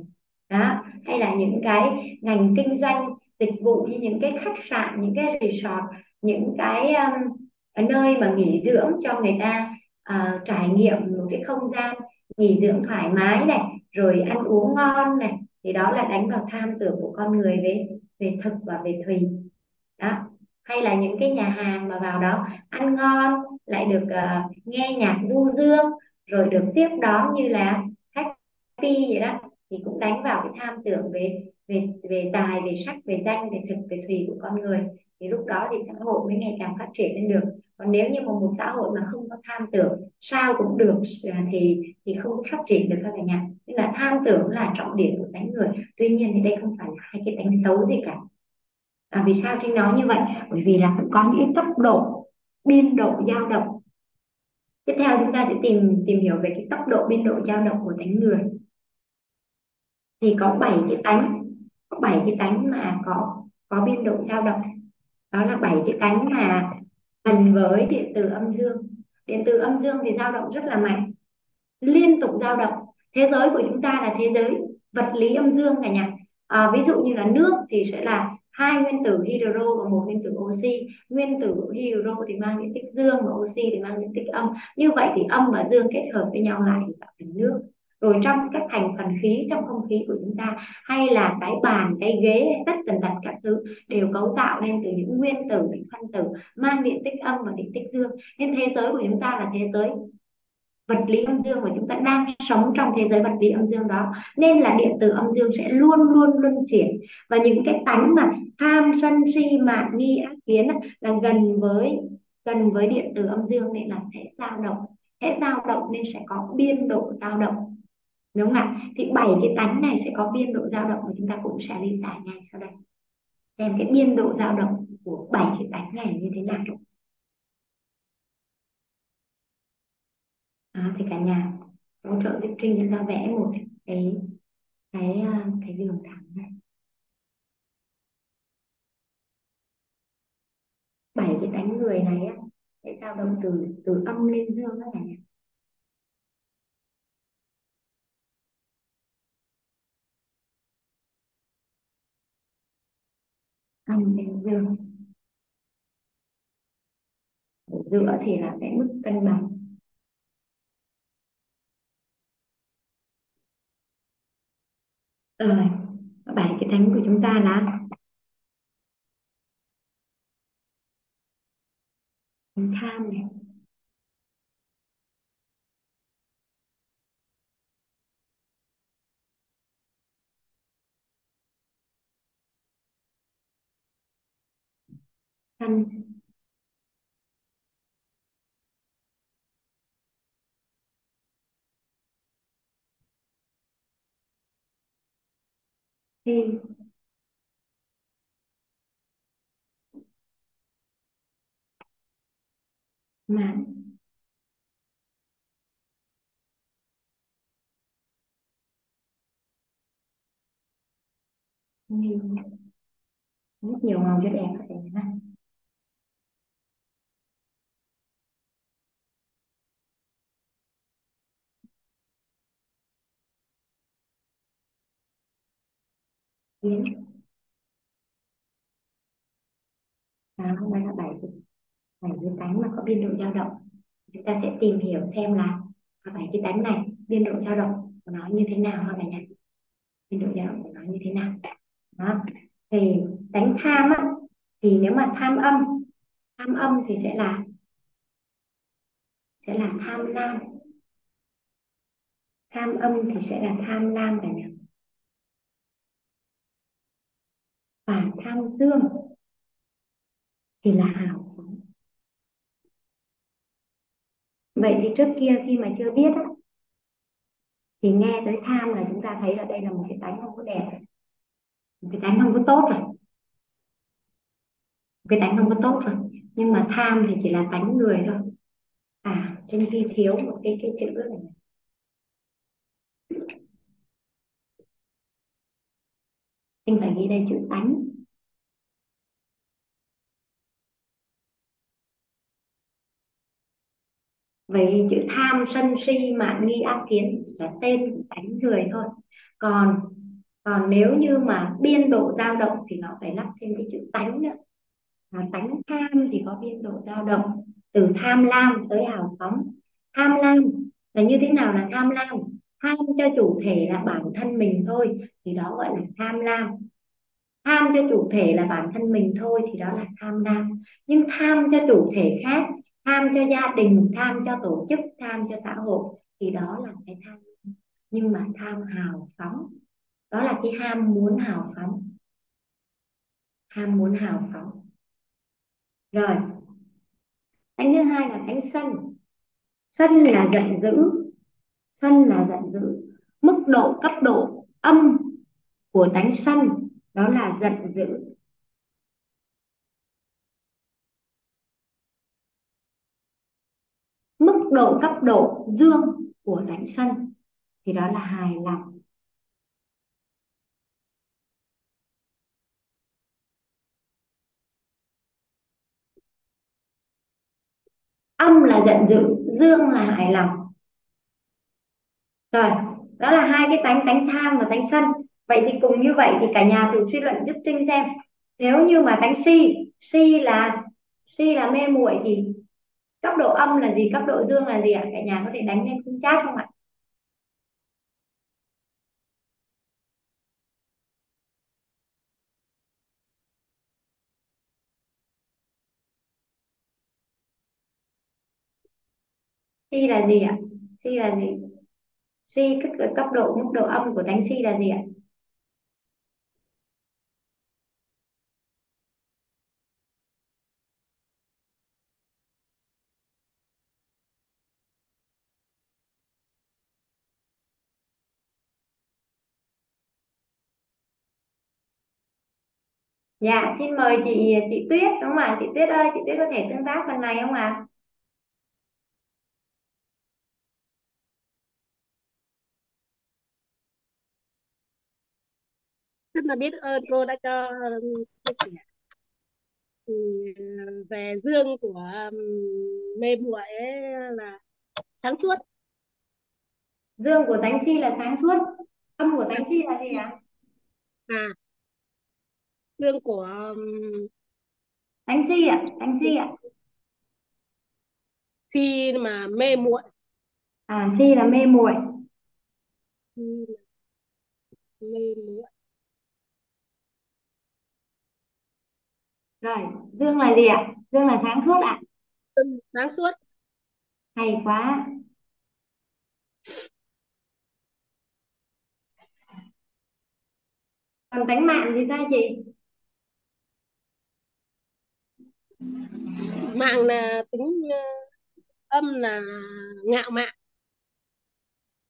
Đó hay là những cái ngành kinh doanh dịch vụ như những cái khách sạn những cái resort những cái um, nơi mà nghỉ dưỡng cho người ta uh, trải nghiệm một cái không gian nghỉ dưỡng thoải mái này rồi ăn uống ngon này thì đó là đánh vào tham tưởng của con người về về thực và về thùy. Đó hay là những cái nhà hàng mà vào đó ăn ngon lại được uh, nghe nhạc du dương rồi được tiếp đón như là happy vậy đó thì cũng đánh vào cái tham tưởng về về về tài về sắc về danh về thực về thùy của con người thì lúc đó thì xã hội mới ngày càng phát triển lên được. Còn nếu như mà một xã hội mà không có tham tưởng sao cũng được à, thì thì không có phát triển được các bạn nhà nên là tham tưởng là trọng điểm của tánh người. Tuy nhiên thì đây không phải là hai cái tánh xấu gì cả. À, vì sao trinh nói như vậy? Bởi vì là cũng có những tốc độ biên độ dao động. Tiếp theo chúng ta sẽ tìm tìm hiểu về cái tốc độ biên độ dao động của tánh người. Thì có 7 cái tánh có bảy cái tánh mà có có biên độ dao động. Đó là bảy cái tánh mà gần với điện từ âm dương. Điện từ âm dương thì dao động rất là mạnh liên tục dao động. Thế giới của chúng ta là thế giới vật lý âm dương cả nhà. À, ví dụ như là nước thì sẽ là hai nguyên tử hydro và một nguyên tử oxy. Nguyên tử hydro thì mang điện tích dương và oxy thì mang điện tích âm. Như vậy thì âm và dương kết hợp với nhau lại thì tạo thành nước rồi trong các thành phần khí, trong không khí của chúng ta, hay là cái bàn, cái ghế, tất tần tật các thứ đều cấu tạo nên từ những nguyên tử, những phân tử mang điện tích âm và điện tích dương. Nên thế giới của chúng ta là thế giới vật lý âm dương và chúng ta đang sống trong thế giới vật lý âm dương đó. Nên là điện tử âm dương sẽ luôn luôn luân chuyển. Và những cái tánh mà tham, sân, si, mạn, nghi, ác, kiến là gần với gần với điện tử âm dương nên là sẽ dao động. Sẽ dao động nên sẽ có biên độ dao động đúng không ạ. Thì bảy cái tánh này sẽ có biên độ dao động và chúng ta cũng sẽ lý giải ngay sau đây. Xem cái biên độ dao động của bảy cái tánh này như thế nào. À, thì cả nhà hỗ trợ giúp Trinh chúng ta vẽ một cái cái à, cái đường thẳng này. Bảy cái tánh người này á sẽ dao động từ từ âm lên dương đó cả nhà. Âm lên dương ở giữa thì là cái mức cân bằng. Rồi bảy cái thánh của chúng ta là tham này. Sân khi mạn rất nhiều màu cho đẹp các chín à, hôm nay là bảy bảy cái tánh mà có biên độ dao động. Chúng ta sẽ tìm hiểu xem là bảy cái tánh này biên độ dao động của nó như thế nào ha bạn nhỉ biên độ dao động của nó như thế nào. Đó. Thì tánh tham á thì nếu mà tham âm tham âm thì sẽ là sẽ là tham lam. Tham âm thì sẽ là tham lam cả nhà và tham dương thì là hào phóng vậy thì trước kia khi mà chưa biết á, thì nghe tới tham là chúng ta thấy là đây là một cái tánh không có đẹp một cái tánh không có tốt rồi. Một cái tánh không có tốt rồi. Nhưng mà tham thì chỉ là tánh người thôi. À trên khi thiếu một cái cái chữ này. Anh phải ghi đây chữ tánh vậy chữ tham sân si mạn nghi ác kiến là tên của người thôi. Còn còn nếu như mà biên độ dao động thì nó phải lắp thêm cái chữ tánh nữa. À, tánh tham thì có biên độ dao động từ tham lam tới hào phóng. Tham lam là như thế nào là tham lam? Tham cho chủ thể là bản thân mình thôi thì đó gọi là tham lam. Tham cho chủ thể là bản thân mình thôi thì đó là tham lam. Nhưng tham cho chủ thể khác tham cho gia đình, tham cho tổ chức, tham cho xã hội, thì đó là cái tham. Nhưng mà tham hào phóng, đó là cái ham muốn hào phóng. Ham muốn hào phóng. Rồi tánh thứ hai là tánh sân. Sân là giận dữ. Sân là giận dữ. Mức độ, cấp độ âm của tánh sân, đó là giận dữ mức độ cấp độ dương của tánh sân. Thì đó là hài lòng. Âm là giận dữ, dương là hài lòng. Rồi, đó là hai cái tánh tánh tham và tánh sân. Vậy thì cùng như vậy thì cả nhà thử suy luận giúp trinh xem. Nếu như mà tánh si si là si là mê muội thì cấp độ âm là gì cấp độ dương là gì ạ? Cả nhà có thể đánh lên khung chat không ạ? Si là gì ạ? Si là gì? Si cấp, cấp độ mức độ âm của tánh si là gì ạ? Dạ, xin mời chị chị Tuyết đúng không ạ? Chị Tuyết ơi, chị Tuyết có thể tương tác phần này không ạ?
rất là biết ơn cô đã cho chia sẻ ừ, về dương của mê muội là sáng suốt
Dương của tánh si là sáng suốt, âm của tánh si là gì ạ?
à dương của um,
Tánh si ạ, tánh si ạ.
si mà mê muội
À, si là mê muội.
Mê muội
Rồi, dương là gì ạ? Dương là sáng suốt ạ.
dương sáng suốt
Hay quá. Còn tánh mạn thì sao chị?
Mạng là tính ờ, âm là ngạo mạn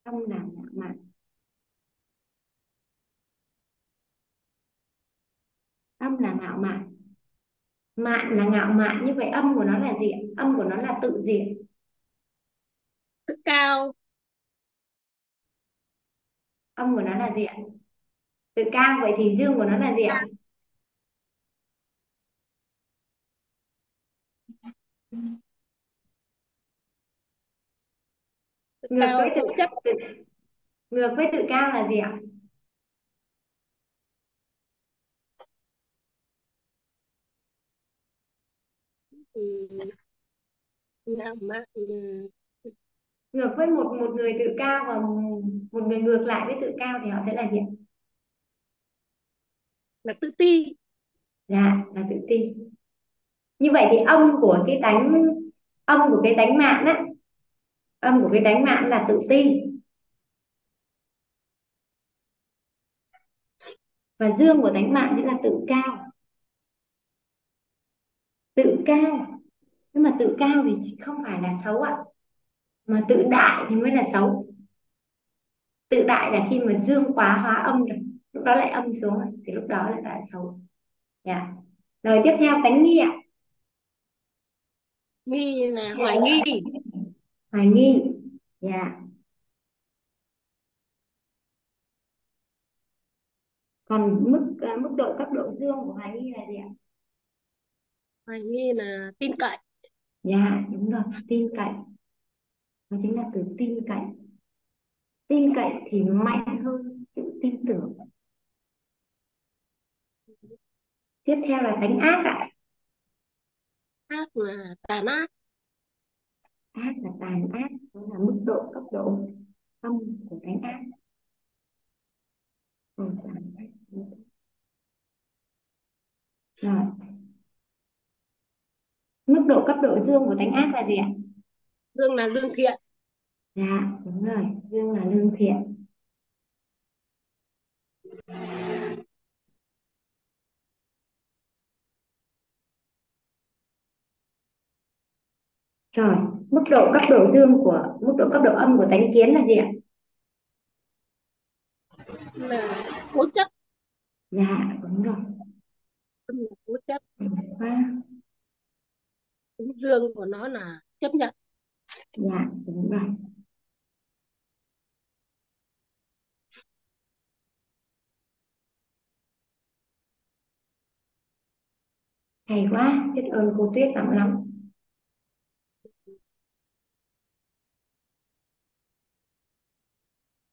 Âm là ngạo mạn. Âm là ngạo mạn. Mạn là ngạo mạn, như vậy âm của nó là gì? Âm của nó là tự diệt.
tự cao
Âm của nó là gì ạ? Tự cao, vậy thì dương của nó là gì ạ?
Tự
Ngược
cao
với tự,
chấp
tự ngược với tự cao là gì ạ?
ừ, ừ,
ngược với một một người tự cao và một người ngược lại với tự cao thì họ sẽ là gì ạ?
là tự ti.
Dạ là tự tin như vậy thì âm của cái tánh, âm của cái tánh mạn á, âm của cái tánh mạn là tự ti. Và dương của tánh mạn sẽ là tự cao. Tự cao. Nhưng mà tự cao thì không phải là xấu ạ. Mà tự đại thì mới là xấu. Tự đại là khi mà dương quá hóa âm rồi. Lúc đó lại âm xuống thì lúc đó lại là xấu. Yeah. rồi tiếp theo, tánh nghi ạ
nghi là hoài nghi.
Hoài nghi dạ. Còn mức à, mức độ cấp độ dương của hoài nghi là gì ạ?
Hoài nghi là tin cậy.
Dạ đúng rồi tin cậy. Nó chính là từ tin cậy. Tin cậy thì mạnh hơn chữ tin tưởng. Tiếp theo là tánh ác ạ
ác là tàn ác.
Ác là tàn ác đó là mức độ cấp độ âm của tánh ác. Ừ, tàn ác. Rồi. Mức độ cấp độ dương của tánh ác là gì ạ?
Dương là lương thiện.
Dạ đúng rồi. Dương là lương thiện rồi mức độ cấp độ dương của mức độ cấp độ âm của tánh kiến là gì ạ?
Là cố chấp.
Dạ đúng rồi.
Cố chấp.
Đúng quá.
Dương của nó là chấp nhận.
Dạ đúng rồi. Hay quá biết ơn cô Tuyết lắm lắm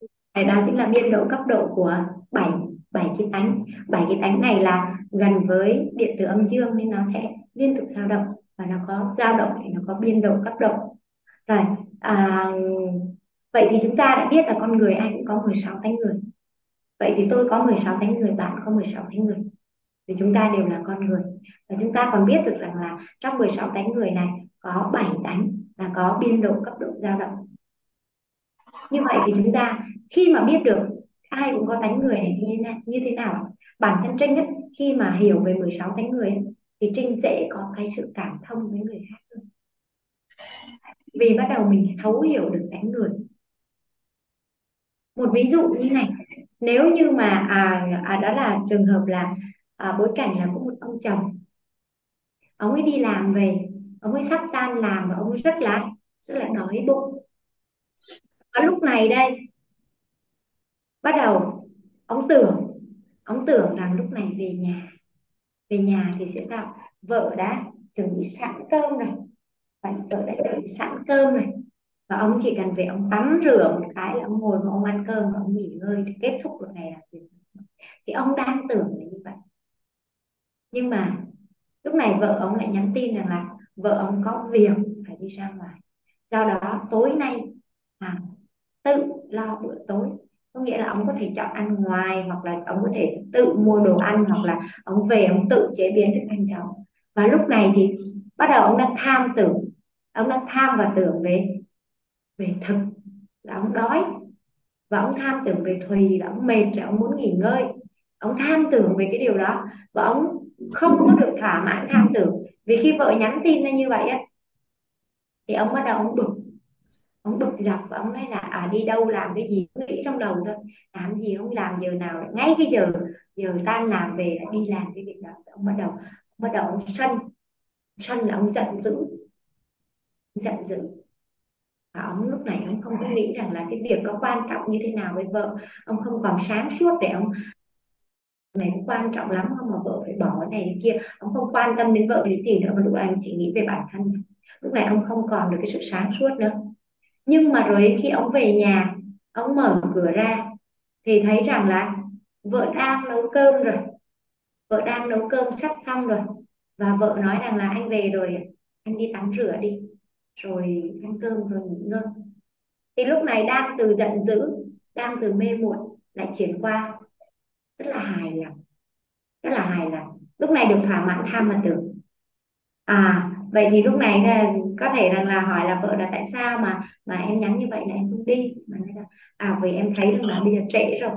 Đấy, đó chính là biên độ cấp độ của bảy bảy cái tánh. Bảy cái tánh này là gần với điện tử âm dương nên nó sẽ liên tục dao động và nó có dao động thì nó có biên độ cấp độ. Rồi à, vậy thì chúng ta đã biết là con người ai cũng có 16 tánh người. Vậy thì tôi có 16 tánh người bạn có 16 tánh người. Vì chúng ta đều là con người. Và chúng ta còn biết được rằng là trong 16 tánh người này có 7 tánh là có biên độ cấp độ dao động như vậy thì chúng ta khi mà biết được ai cũng có tánh người này như thế nào, như thế nào bản thân Trinh ấy, khi mà hiểu về 16 tánh người ấy, thì Trinh dễ có cái sự cảm thông với người khác hơn. Vì bắt đầu mình thấu hiểu được tánh người. Một ví dụ như này nếu như mà à, à đó là trường hợp là à, bối cảnh là có một ông chồng ông ấy đi làm về ông ấy sắp tan làm và ông ấy rất là rất là đói bụng và lúc này đây bắt đầu ông tưởng ông tưởng rằng lúc này về nhà. Về nhà thì sẽ sao vợ đã chuẩn bị sẵn cơm rồi và vợ đã chuẩn bị sẵn cơm rồi. Và ông chỉ cần về ông tắm rửa một cái là ông ngồi mà ông ăn cơm và ông nghỉ ngơi thì kết thúc được ngày làm việc. Thì ông đang tưởng là như vậy. Nhưng mà lúc này vợ ông lại nhắn tin rằng là vợ ông có việc phải đi ra ngoài. Do đó tối nay à, tự lo bữa tối. Có nghĩa là ông có thể chọn ăn ngoài, hoặc là ông có thể tự mua đồ ăn, hoặc là ông về ông tự chế biến thức ăn cho và lúc này thì bắt đầu ông đang tham tưởng, ông đang tham và tưởng về về thực. Là ông đói, và ông tham tưởng về thùy, là ông mệt, là ông muốn nghỉ ngơi. Ông tham tưởng về cái điều đó, và ông không có được thỏa mãn tham tưởng. Vì khi vợ nhắn tin ra như vậy á, thì ông bắt đầu ông bực ông bực dọc và ông nói là à đi đâu làm cái gì? Nghĩ trong đầu thôi. Làm gì ông làm, giờ nào ngay cái giờ giờ tan làm về là đi làm cái việc đó. Ông bắt đầu, ông bắt đầu ông sân sân là ông giận dữ. Giận dữ. Và ông lúc này ông không có nghĩ rằng là cái việc có quan trọng như thế nào với vợ. Ông không còn sáng suốt để ông này cũng quan trọng lắm, không mà vợ phải bỏ cái này cái kia. Ông không quan tâm đến vợ đến gì nữa, mà lúc này ông chỉ nghĩ về bản thân. Lúc này ông không còn được cái sự sáng suốt nữa nhưng mà rồi đến khi ông về nhà, ông mở cửa ra, thì thấy rằng là vợ đang nấu cơm rồi. Vợ đang nấu cơm sắp xong rồi. Và vợ nói rằng là anh về rồi, anh đi tắm rửa đi. Rồi ăn cơm rồi nghỉ ngơi thì lúc này đang từ giận dữ, đang từ mê muội lại chuyển qua. Rất là hài lòng. Rất là hài lòng. Lúc này được thỏa mãn tham và tưởng à vậy thì lúc này là có thể rằng là hỏi là vợ là tại sao mà mà em nhắn như vậy là em không đi mà nói là à vì em thấy rằng là bây giờ trễ rồi.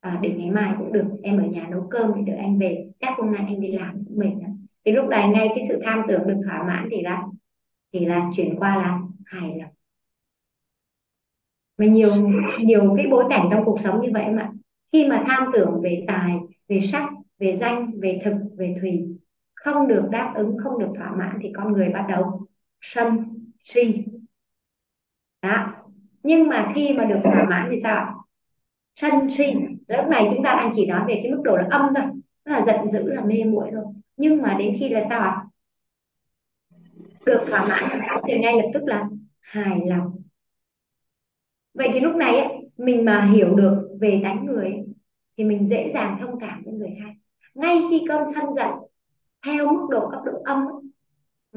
À, để ngày mai cũng được em ở nhà nấu cơm để đợi anh về. Chắc hôm nay anh đi làm cũng mệt lắm. Thì lúc này ngay cái sự tham tưởng được thỏa mãn thì là thì là chuyển qua là hài lòng. Mà nhiều nhiều cái bối cảnh trong cuộc sống như vậy mà khi mà tham tưởng về tài về sắc về danh về thực về thùy không được đáp ứng không được thỏa mãn thì con người bắt đầu sân si đó. Nhưng mà khi mà được thỏa mãn thì sao sân si lúc này chúng ta đang chỉ nói về cái mức độ là âm thôi. Tức là giận dữ là mê muội thôi. Nhưng mà đến khi là sao ạ? Được thỏa mãn thì ngay lập tức là hài lòng. Vậy thì lúc này ấy, mình mà hiểu được về đánh người ấy, thì mình dễ dàng thông cảm với người khác. Ngay khi cơn sân giận theo mức độ cấp độ âm ấy,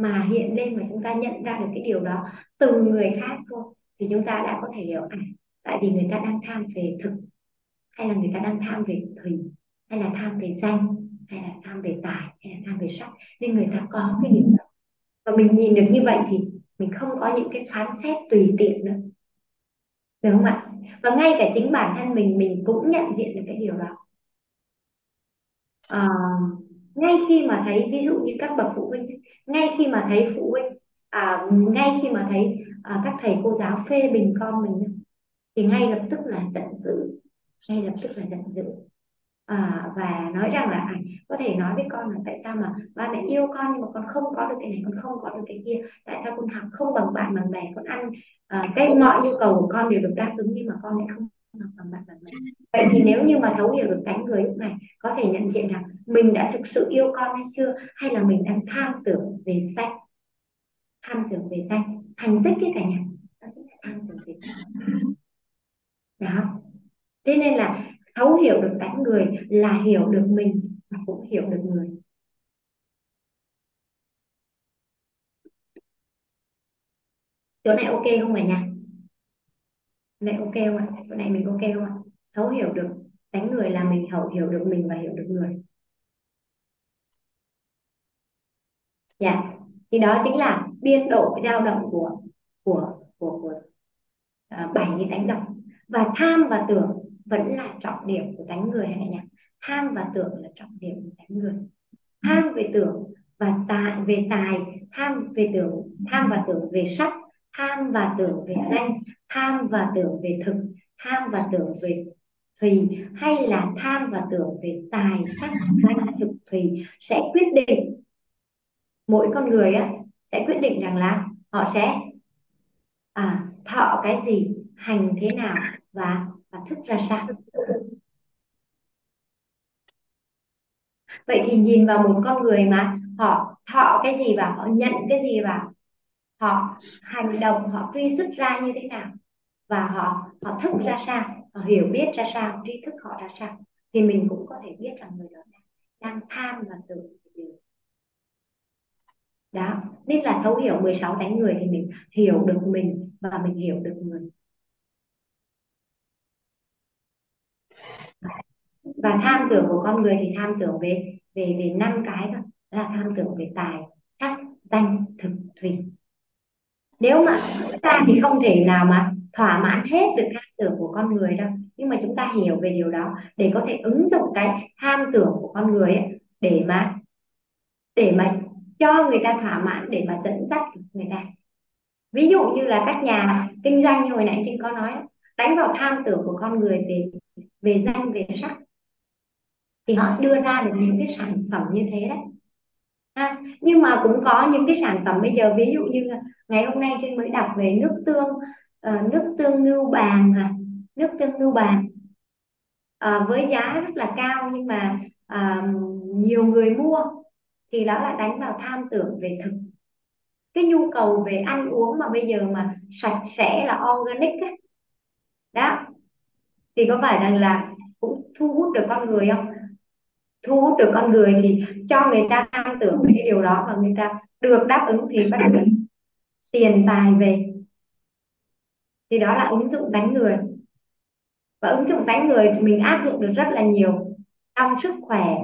mà hiện lên mà chúng ta nhận ra được cái điều đó từ người khác thôi thì chúng ta đã có thể hiểu à tại vì người ta đang tham về thực hay là người ta đang tham về thủy hay là tham về danh hay là tham về tài hay là tham về sắc nên người ta có cái điều đó. Và mình nhìn được như vậy thì mình không có những cái phán xét tùy tiện nữa. Được không ạ? Và ngay cả chính bản thân mình mình cũng nhận diện được cái điều đó. À, ngay khi mà thấy ví dụ như các bậc phụ huynh ngay khi mà thấy phụ huynh à, ngay khi mà thấy à, các thầy cô giáo phê bình con mình thì ngay lập tức là giận dữ ngay lập tức là giận dữ. À, và nói rằng là à, có thể nói với con là tại sao mà ba mẹ yêu con nhưng mà con không có được cái này con không có được cái kia tại sao con học không bằng bạn bằng bè con ăn à, cái mọi nhu cầu của con đều được đáp ứng nhưng mà con lại không Ờ, vậy thì nếu như mà thấu hiểu được cánh người lúc này, có thể nhận diện rằng mình đã thực sự yêu con hay chưa, hay là mình đang tham tưởng về danh tham tưởng về danh thành tích cái cả nhà. Đó chính là tham tưởng về danh đó thế nên là thấu hiểu được cánh người là hiểu được mình và cũng hiểu được người. Chỗ này ok không cả nhà? Này ok không ạ? Chỗ này mình ok không ạ? Thấu hiểu được đánh người là mình hiểu hiểu được mình và hiểu được người. Dạ thì đó chính là biên độ dao động của của của của uh, bảy cái đánh động. Và tham và tưởng vẫn là trọng điểm của đánh người hả nhỉ tham và tưởng là trọng điểm của đánh người. Tham về tưởng và tài về tài. Tham về tưởng tham và tưởng về sắc. Tham và tưởng về danh tham và tưởng về thực tham và tưởng về thùy hay là tham và tưởng về tài sắc danh thực thùy sẽ quyết định mỗi con người á sẽ quyết định rằng là họ sẽ à, thọ cái gì hành thế nào và và thức ra sao. Vậy thì nhìn vào một con người mà họ thọ cái gì và họ nhận cái gì vào họ hành động họ truy xuất ra như thế nào và họ họ thức ra sao họ hiểu biết ra sao tri thức họ ra sao thì mình cũng có thể biết là người đó đang, đang tham và tưởng đó nên là thấu hiểu 16 tánh người thì mình hiểu được mình và mình hiểu được người. Và tham tưởng của con người thì tham tưởng về về về năm cái thôi là tham tưởng về tài sắc danh thực thủy nếu mà chúng ta thì không thể nào mà thỏa mãn hết được tham tưởng của con người đâu. Nhưng mà chúng ta hiểu về điều đó để có thể ứng dụng cái tham tưởng của con người ấy, để mà để mà cho người ta thỏa mãn để mà dẫn dắt người ta. Ví dụ như là các nhà kinh doanh như hồi nãy chị có nói đánh vào tham tưởng của con người về về danh về sắc thì họ đưa ra được những cái sản phẩm như thế đấy à, nhưng mà cũng có những cái sản phẩm bây giờ ví dụ như ngày hôm nay trên mới đọc về nước tương uh, nước tương ngưu bàn à, nước tương ngưu bàn. Uh, với giá rất là cao nhưng mà uh, nhiều người mua thì đó là đánh vào tham tưởng về thực. Cái nhu cầu về ăn uống mà bây giờ mà sạch sẽ là organic ấy. đó. Thì có phải rằng là cũng thu hút được con người không? Thu hút được con người thì cho người ta tham tưởng về cái điều đó và người ta được đáp ứng thì bắt đầu tiền tài về. Thì đó là ứng dụng đánh người. Và ứng dụng đánh người thì mình áp dụng được rất là nhiều trong sức khỏe,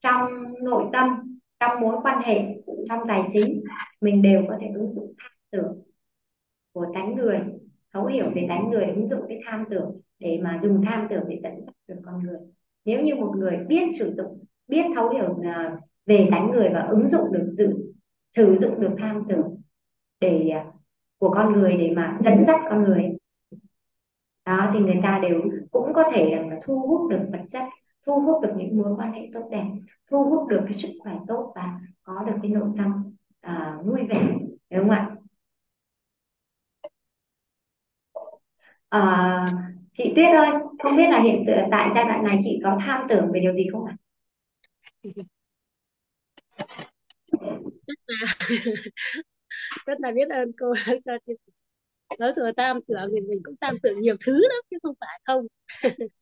trong nội tâm, trong mối quan hệ trong tài chính. Mình đều có thể ứng dụng tham tưởng của tánh người, thấu hiểu về tánh người, ứng dụng cái tham tưởng để mà dùng tham tưởng để dẫn dắt được con người nếu như một người biết sử dụng biết thấu hiểu à, về tánh người và ứng dụng được sử, sử dụng được tham tưởng để à, của con người để mà dẫn dắt con người đó thì người ta đều cũng có thể là thu hút được vật chất thu hút được những mối quan hệ tốt đẹp thu hút được cái sức khỏe tốt và có được cái nội tâm à, vui vẻ đúng không ạ? À, chị Tuyết ơi không biết là hiện tại giai đoạn này chị có tham tưởng về điều gì không ạ?
Rất là [laughs] rất là biết ơn cô cho [laughs] nói thừa tam tưởng thì mình cũng tam tưởng nhiều thứ lắm chứ không phải không. [laughs]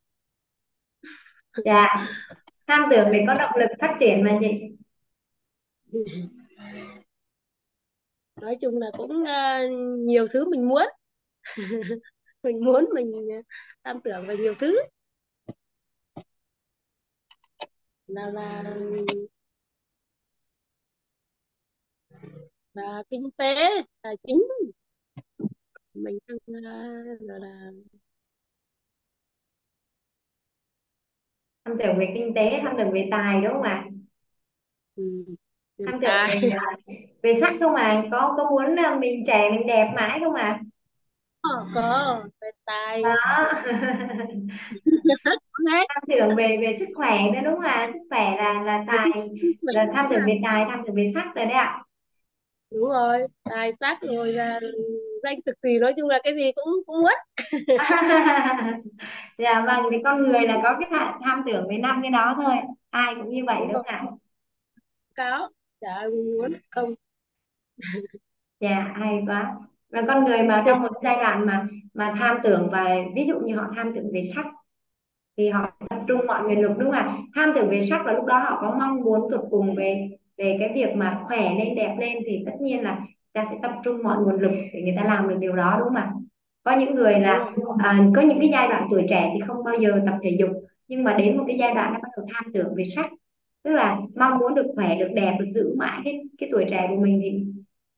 Dạ tham tưởng để có động lực phát triển mà chị.
Nói chung là cũng uh, nhiều thứ mình muốn mình muốn mình tam tưởng về nhiều thứ. Là là là kinh tế tài chính. Mình đang là, là
tham tưởng về kinh tế tham tưởng về tài đúng không ạ?
Ừ.
tham tưởng về về sắc không ạ? Có có muốn là mình trẻ mình đẹp mãi không ạ
có có về tài.
Đó [laughs] tham tưởng về về sức khỏe nữa đúng không ạ sức khỏe là là tài. là tham
là
về tài tham tưởng về sắc rồi đấy ạ.
Đúng rồi tài sắc rồi là danh thực thì nói chung là cái gì cũng cũng muốn [laughs]
dạ vâng thì con người là có cái tham, tham tưởng về năm cái đó thôi. Ai cũng như vậy
đúng
không ạ.
Cáo chả ai muốn không.
Dạ hay quá và con người mà trong một giai đoạn mà mà tham tưởng và ví dụ như họ tham tưởng về sắc thì họ tập trung mọi nguồn lực đúng không ạ? Tham tưởng về sắc và lúc đó họ có mong muốn tột cùng về về cái việc mà khỏe lên đẹp lên thì tất nhiên là ta sẽ tập trung mọi nguồn lực để người ta làm được điều đó đúng không ạ? Có những người là à, có những cái giai đoạn tuổi trẻ thì không bao giờ tập thể dục nhưng mà đến một cái giai đoạn nó bắt đầu tham tưởng về sắc tức là mong muốn được khỏe được đẹp được giữ mãi cái cái tuổi trẻ của mình thì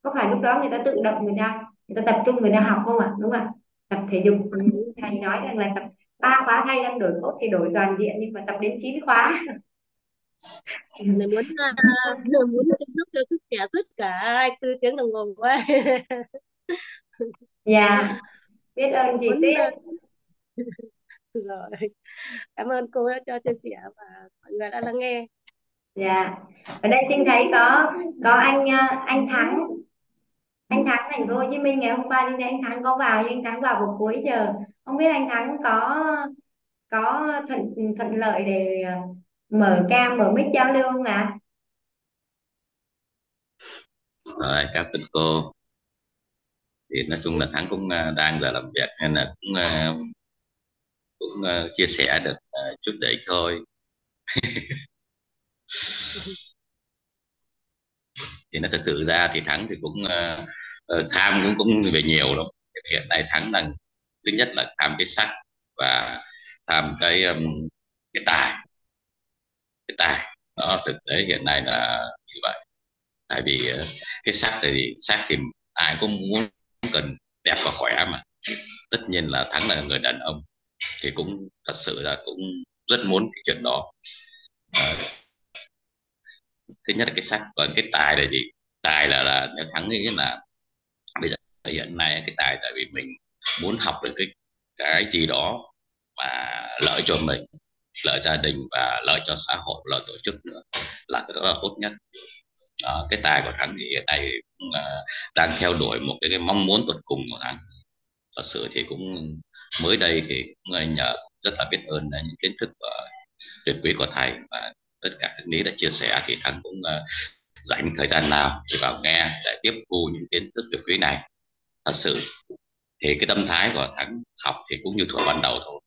có phải lúc đó người ta tự động người ta người ta tập trung người ta học không ạ? Đúng không ạ. Tập thể dục ừ, thầy nói rằng là tập ba khóa thay gân đổi cốt thì đổi toàn diện nhưng mà tập đến 9 khóa.
Người muốn người muốn chăm sóc cho sức khỏe suốt cả 24 tiếng đồng hồ quá.
Dạ. Biết ơn chị
muốn à,
Tuyết
rồi. Cảm ơn cô đã cho chia sẻ và mọi người đã lắng nghe.
Dạ. Ở đây Trinh thấy có có anh à, anh Thắng anh Thắng thành phố Hồ Chí Minh ngày hôm qua nhưng anh Thắng có vào nhưng anh Thắng vào buổi cuối giờ. Không biết anh Thắng có có thuận thuận lợi để ờ, mở cam, mở mic giao lưu không ạ?
Rồi, các tình cô. Thì nói chung là thắng cũng ờ, đang giờ làm việc nên là cũng ờ, cũng chia sẻ được chút để thôi. [laughs] thì nó thật sự ra thì thắng thì cũng à, ờ, tham cũng cũng về nhiều lắm. Hiện nay thắng đang thứ nhất là tham cái sắc và tham cái um, cái tài. Cái tài đó thực tế hiện nay là như vậy. Tại vì ờ, cái sắc thì sắc thì ai cũng muốn cần đẹp và khỏe mà. Tất nhiên là thắng là người đàn ông thì cũng thật sự là cũng rất muốn cái chuyện đó. Ờ, thứ nhất là cái sắc còn cái tài là gì? Tài là là nếu thắng nghĩ là bây giờ hiện nay cái tài tại vì mình muốn học được cái cái gì đó mà lợi cho mình lợi gia đình và lợi cho xã hội lợi tổ chức nữa là cái đó là tốt nhất. Đó, cái tài của thắng thì hiện nay cũng, ờ, đang theo đuổi một cái, cái mong muốn tột cùng của thắng. Thật sự thì cũng mới đây thì cũng nhờ rất là biết ơn là những kiến thức và tuyệt quý của thầy và tất cả nếu đã chia sẻ thì thắng cũng ờ, dành thời gian nào thì vào nghe để tiếp thu những kiến thức tuyệt quý này. Thật sự thì cái tâm thái của thắng học thì cũng như thuở ban đầu thôi.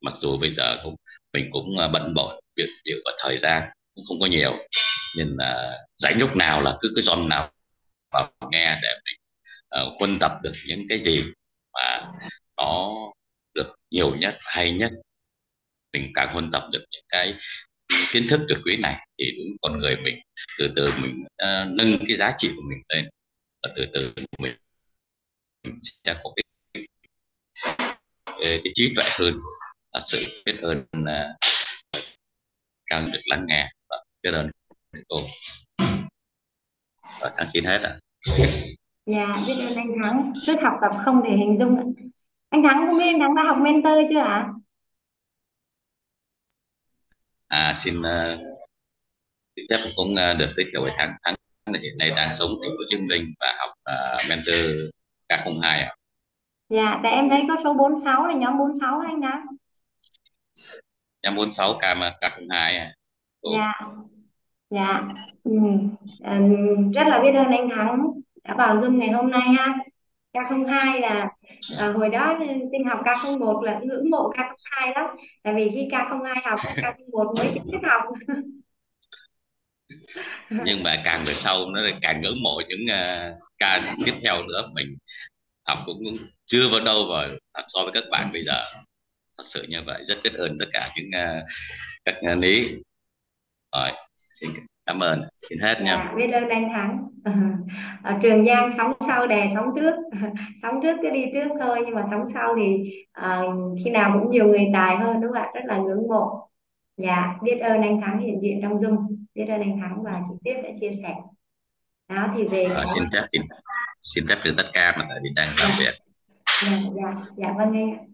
Mặc dù bây giờ cũng mình cũng ờ, bận bội việc việc và thời gian cũng không có nhiều nhưng là dành lúc nào là cứ cái dòng nào vào nghe để mình uh, quân tập được những cái gì mà nó được nhiều nhất hay nhất. Mình càng huân tập được những cái kiến thức tuyệt quý này thì đúng con người mình từ từ mình uh, nâng cái giá trị của mình lên và từ từ mình, mình sẽ có cái, cái, trí tuệ hơn là sự biết ơn uh, được lắng nghe và biết ơn cô. Và thắng xin hết ạ.
Dạ biết ơn anh Thắng. Cứ học tập không thể hình dung anh Thắng không biết anh Thắng đã học mentor chưa ạ?
à xin uh, xin phép cũng uh, được giới thiệu với thắng thắng hiện nay đang sống thành phố Hồ Chí Minh và học uh, mentor K02 ạ.
Dạ tại em thấy có số 46 là nhóm 46 anh Thắng
em 46 K K02 à Cô.
dạ dạ ừ. Ừ, rất là biết ơn anh Thắng đã vào Zoom ngày hôm nay ha K02 là à, hồi đó Trinh học K01 là ngưỡng mộ K02 lắm. Tại vì khi K02 học [laughs] K01 mới chính thức học. [laughs]
Nhưng mà càng về sau nó lại càng ngưỡng mộ những uh, ca tiếp theo nữa. Mình học cũng chưa vào đâu và so với các bạn bây giờ. Thật sự như vậy rất biết ơn tất cả những uh, các lý rồi xin cảm ơn. Xin hết nha.
Dạ biết ơn anh Thắng. Ở [laughs] Trường Giang sóng sau đè sóng trước. [laughs] Sóng trước cứ đi trước thôi nhưng mà sóng sau thì à, khi nào cũng nhiều người tài hơn đúng không ạ? Rất là ngưỡng mộ. Dạ biết ơn anh Thắng hiện diện trong Zoom. Biết ơn anh Thắng và chị Tuyết đã chia sẻ. Đó thì về
Ờ, xin phép xin, xin phép được tất cả mà tại vì đang làm việc.
Dạ dạ dạ vâng anh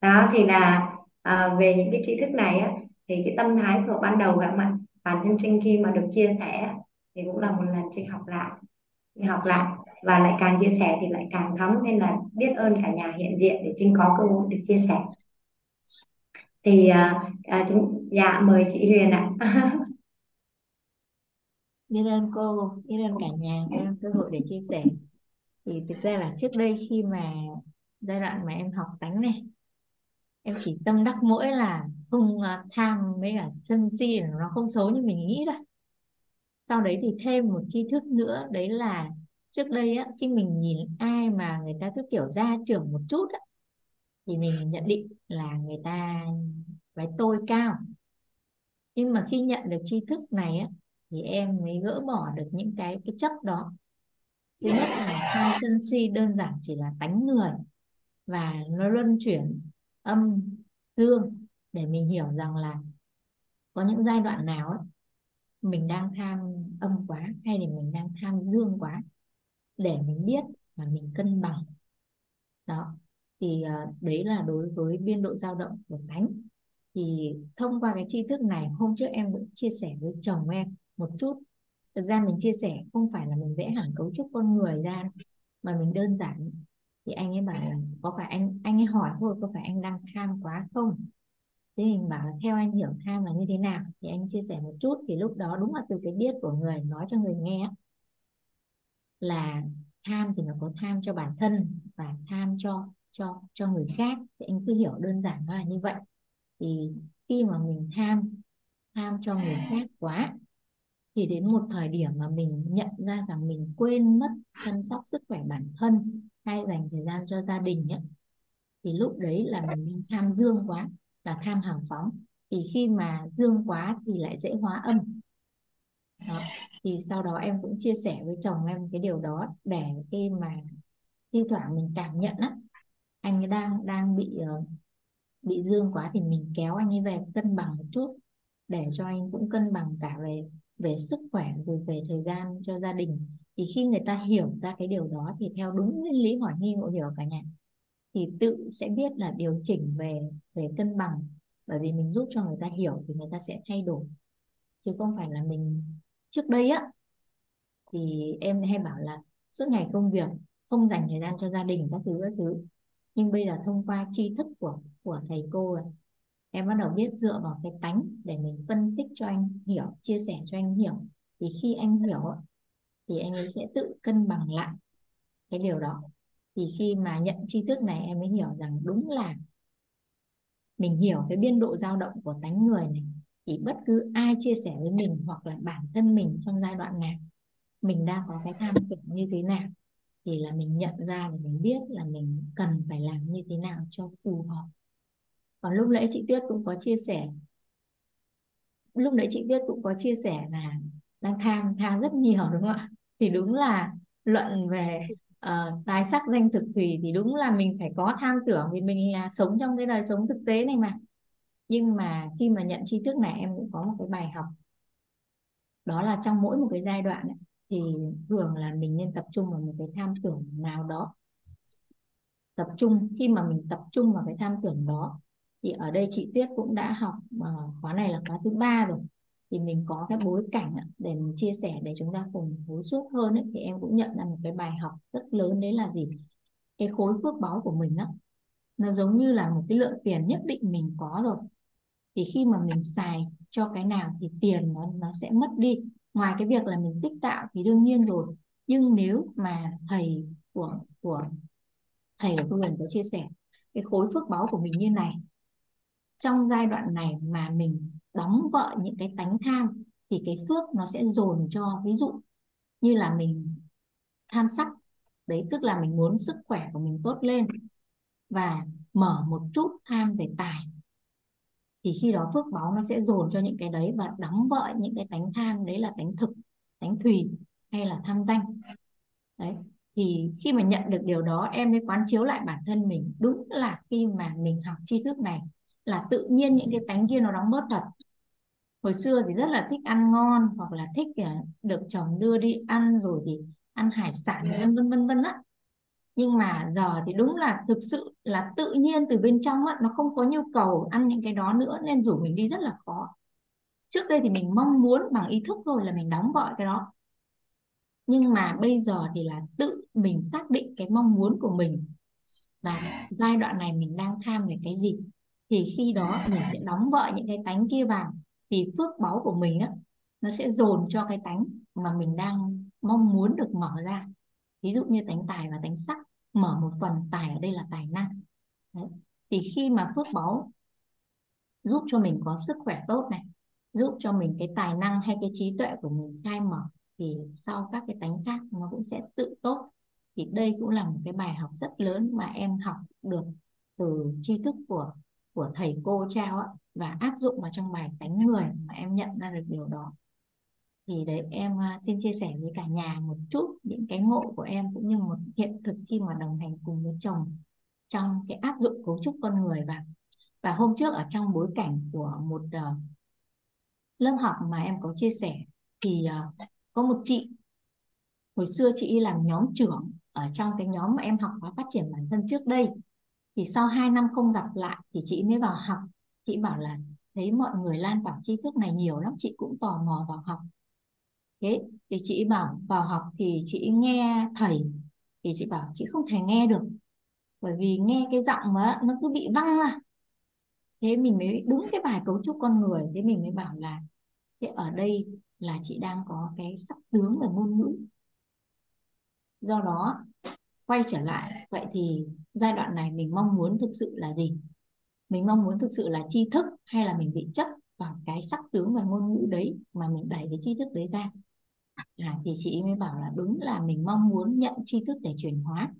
đó thì là à, về những cái tri thức này á thì cái tâm thái của ban đầu các bạn bản thân Trinh khi mà được chia sẻ thì cũng là một lần Trinh học lại Trinh học lại. Và lại càng chia sẻ thì lại càng thấm nên là biết ơn cả nhà hiện diện để Trinh có cơ hội được chia sẻ. Thì à, à, chúng dạ mời chị Huyền ạ. [laughs]
Biết ơn cô biết ơn cả nhà biết cơ hội để chia sẻ. Thì thực ra là trước đây khi mà giai đoạn mà em học tánh này em chỉ tâm đắc mỗi là không à, tham với cả sân si là nó không xấu như mình nghĩ đâu. Sau đấy thì thêm một tri thức nữa, đấy là trước đây á, khi mình nhìn ai mà người ta cứ kiểu ra trưởng một chút á, thì mình nhận định là người ta cái tôi cao. Nhưng mà khi nhận được tri thức này á, thì em mới gỡ bỏ được những cái cái chấp đó. Thứ nhất là tham sân si đơn giản chỉ là tánh người và nó luân chuyển âm dương để mình hiểu rằng là có những giai đoạn nào ấy, mình đang tham âm quá hay là mình đang tham dương quá để mình biết và mình cân bằng. Đó thì uh, đấy là đối với biên độ dao động của thánh. Thì thông qua cái tri thức này hôm trước em cũng chia sẻ với chồng em một chút. Thực ra mình chia sẻ không phải là mình vẽ hẳn cấu trúc con người ra mà mình đơn giản. Thì anh ấy bảo là có phải anh anh ấy hỏi thôi có phải anh đang tham quá không? Thế mình bảo là theo anh hiểu tham là như thế nào? Thì anh chia sẻ một chút thì lúc đó đúng là từ cái biết của người nói cho người nghe là tham thì nó có tham cho bản thân và tham cho cho cho người khác. Thì anh cứ hiểu đơn giản nó là như vậy. Thì khi mà mình tham tham cho người khác quá thì đến một thời điểm mà mình nhận ra rằng mình quên mất chăm sóc sức khỏe bản thân hay dành thời gian cho gia đình ấy, thì lúc đấy là mình tham dương quá là tham hàng phóng, thì khi mà dương quá thì lại dễ hóa âm đó. thì sau đó em cũng chia sẻ với chồng em cái điều đó để khi mà thi thoảng mình cảm nhận á, anh ấy đang đang bị ờ, bị dương quá thì mình kéo anh ấy về cân bằng một chút để cho anh cũng cân bằng cả về về sức khỏe rồi về thời gian cho gia đình thì khi người ta hiểu ra cái điều đó thì theo đúng nguyên lý hỏi nghi ngộ hiểu cả nhà thì tự sẽ biết là điều chỉnh về về cân bằng. Bởi vì mình giúp cho người ta hiểu thì người ta sẽ thay đổi. Chứ không phải là mình, trước đây á, thì em hay bảo là suốt ngày công việc, không dành thời gian cho gia đình các thứ các thứ. Nhưng bây giờ thông qua tri thức của của thầy cô rồi em bắt đầu biết dựa vào cái tánh để mình phân tích cho anh hiểu, chia sẻ cho anh hiểu. Thì khi anh hiểu thì anh ấy sẽ tự cân bằng lại cái điều đó thì khi mà nhận tri thức này, em mới hiểu rằng đúng là mình hiểu cái biên độ dao động của tánh người này. Thì bất cứ ai chia sẻ với mình hoặc là bản thân mình trong giai đoạn nào mình đang có cái tham tưởng như thế nào, thì là mình nhận ra và mình biết là mình cần phải làm như thế nào cho phù hợp. Còn lúc nãy chị Tuyết cũng có chia sẻ, lúc nãy chị Tuyết cũng có chia sẻ là đang tham tham rất nhiều, đúng không ạ? Thì đúng là luận về uh, tài sắc danh thực thủy thì đúng là mình phải có tham tưởng vì mình là sống trong cái đời sống thực tế này mà. Nhưng mà khi mà nhận tri thức này em cũng có một cái bài học. Đó là trong mỗi một cái giai đoạn ấy, thì thường là mình nên tập trung vào một cái tham tưởng nào đó. Tập trung khi mà mình tập trung vào cái tham tưởng đó thì ở đây chị Tuyết cũng đã học uh, khóa này là khóa thứ ba rồi thì mình có cái bối cảnh để mình chia sẻ để chúng ta cùng thấu suốt hơn ấy, thì em cũng nhận ra một cái bài học rất lớn đấy là gì? Cái khối phước báu của mình á nó giống như là một cái lượng tiền nhất định mình có rồi. Thì khi mà mình xài cho cái nào thì tiền nó nó sẽ mất đi. Ngoài cái việc là mình tích tạo thì đương nhiên rồi. Nhưng nếu mà thầy của của thầy của tôi lần có chia sẻ cái khối phước báu của mình như này trong giai đoạn này mà mình đóng vợ những cái tánh tham thì cái phước nó sẽ dồn cho, ví dụ như là mình tham sắc, đấy tức là mình muốn sức khỏe của mình tốt lên và mở một chút tham về tài, thì khi đó phước báo nó sẽ dồn cho những cái đấy và đóng vợ những cái tánh tham, đấy là tánh thực, tánh thùy hay là tham danh. Đấy, thì khi mà nhận được điều đó, em mới quán chiếu lại bản thân mình. Đúng là khi mà mình học tri thức này là tự nhiên những cái tánh kia nó đóng bớt thật hồi xưa thì rất là thích ăn ngon hoặc là thích à, được chồng đưa đi ăn rồi thì ăn hải sản vân vân vân vân á. Nhưng mà giờ thì đúng là thực sự là tự nhiên từ bên trong á nó không có nhu cầu ăn những cái đó nữa nên rủ mình đi rất là khó. Trước đây thì mình mong muốn bằng ý thức thôi là mình đóng gọi cái đó. Nhưng mà bây giờ thì là tự mình xác định cái mong muốn của mình và giai đoạn này mình đang tham về cái gì thì khi đó mình sẽ đóng vợ những cái tánh kia vào thì phước báu của mình á, nó sẽ dồn cho cái tánh mà mình đang mong muốn được mở ra. Ví dụ như tánh tài và tánh sắc, mở một phần tài ở đây là tài năng. Đấy. thì khi mà phước báu giúp cho mình có sức khỏe tốt này, giúp cho mình cái tài năng hay cái trí tuệ của mình khai mở, thì sau các cái tánh khác nó cũng sẽ tự tốt. Thì đây cũng là một cái bài học rất lớn mà em học được từ tri thức của của thầy cô trao và áp dụng vào trong bài tánh người mà em nhận ra được điều đó. Thì đấy em à, xin chia sẻ với cả nhà một chút những cái ngộ của em cũng như một hiện thực khi mà đồng hành cùng với chồng trong cái áp dụng cấu trúc con người. Và và hôm trước ở trong bối cảnh của một uh, lớp học mà em có chia sẻ thì uh, có một chị hồi xưa chị làm nhóm trưởng ở trong cái nhóm mà em học khóa phát triển bản thân trước đây thì sau 2 năm không gặp lại thì chị mới vào học. Chị bảo là, thấy mọi người lan tỏa tri thức này nhiều lắm, chị cũng tò mò vào học. Thế thì chị bảo, vào học thì chị nghe thầy. Thì chị bảo, chị không thể nghe được, bởi vì nghe cái giọng mà nó cứ bị văng ra. Thế mình mới đúng cái bài cấu trúc con người, thế mình mới bảo là, thế ở đây là chị đang có cái sắc tướng về ngôn ngữ. Do đó quay trở lại. Vậy thì giai đoạn này mình mong muốn thực sự là gì? Mình mong muốn thực sự là tri thức hay là mình bị chấp vào cái sắc tướng và ngôn ngữ đấy mà mình đẩy cái tri thức đấy ra? À, thì chị mới bảo là đúng là mình mong muốn nhận tri thức để chuyển hóa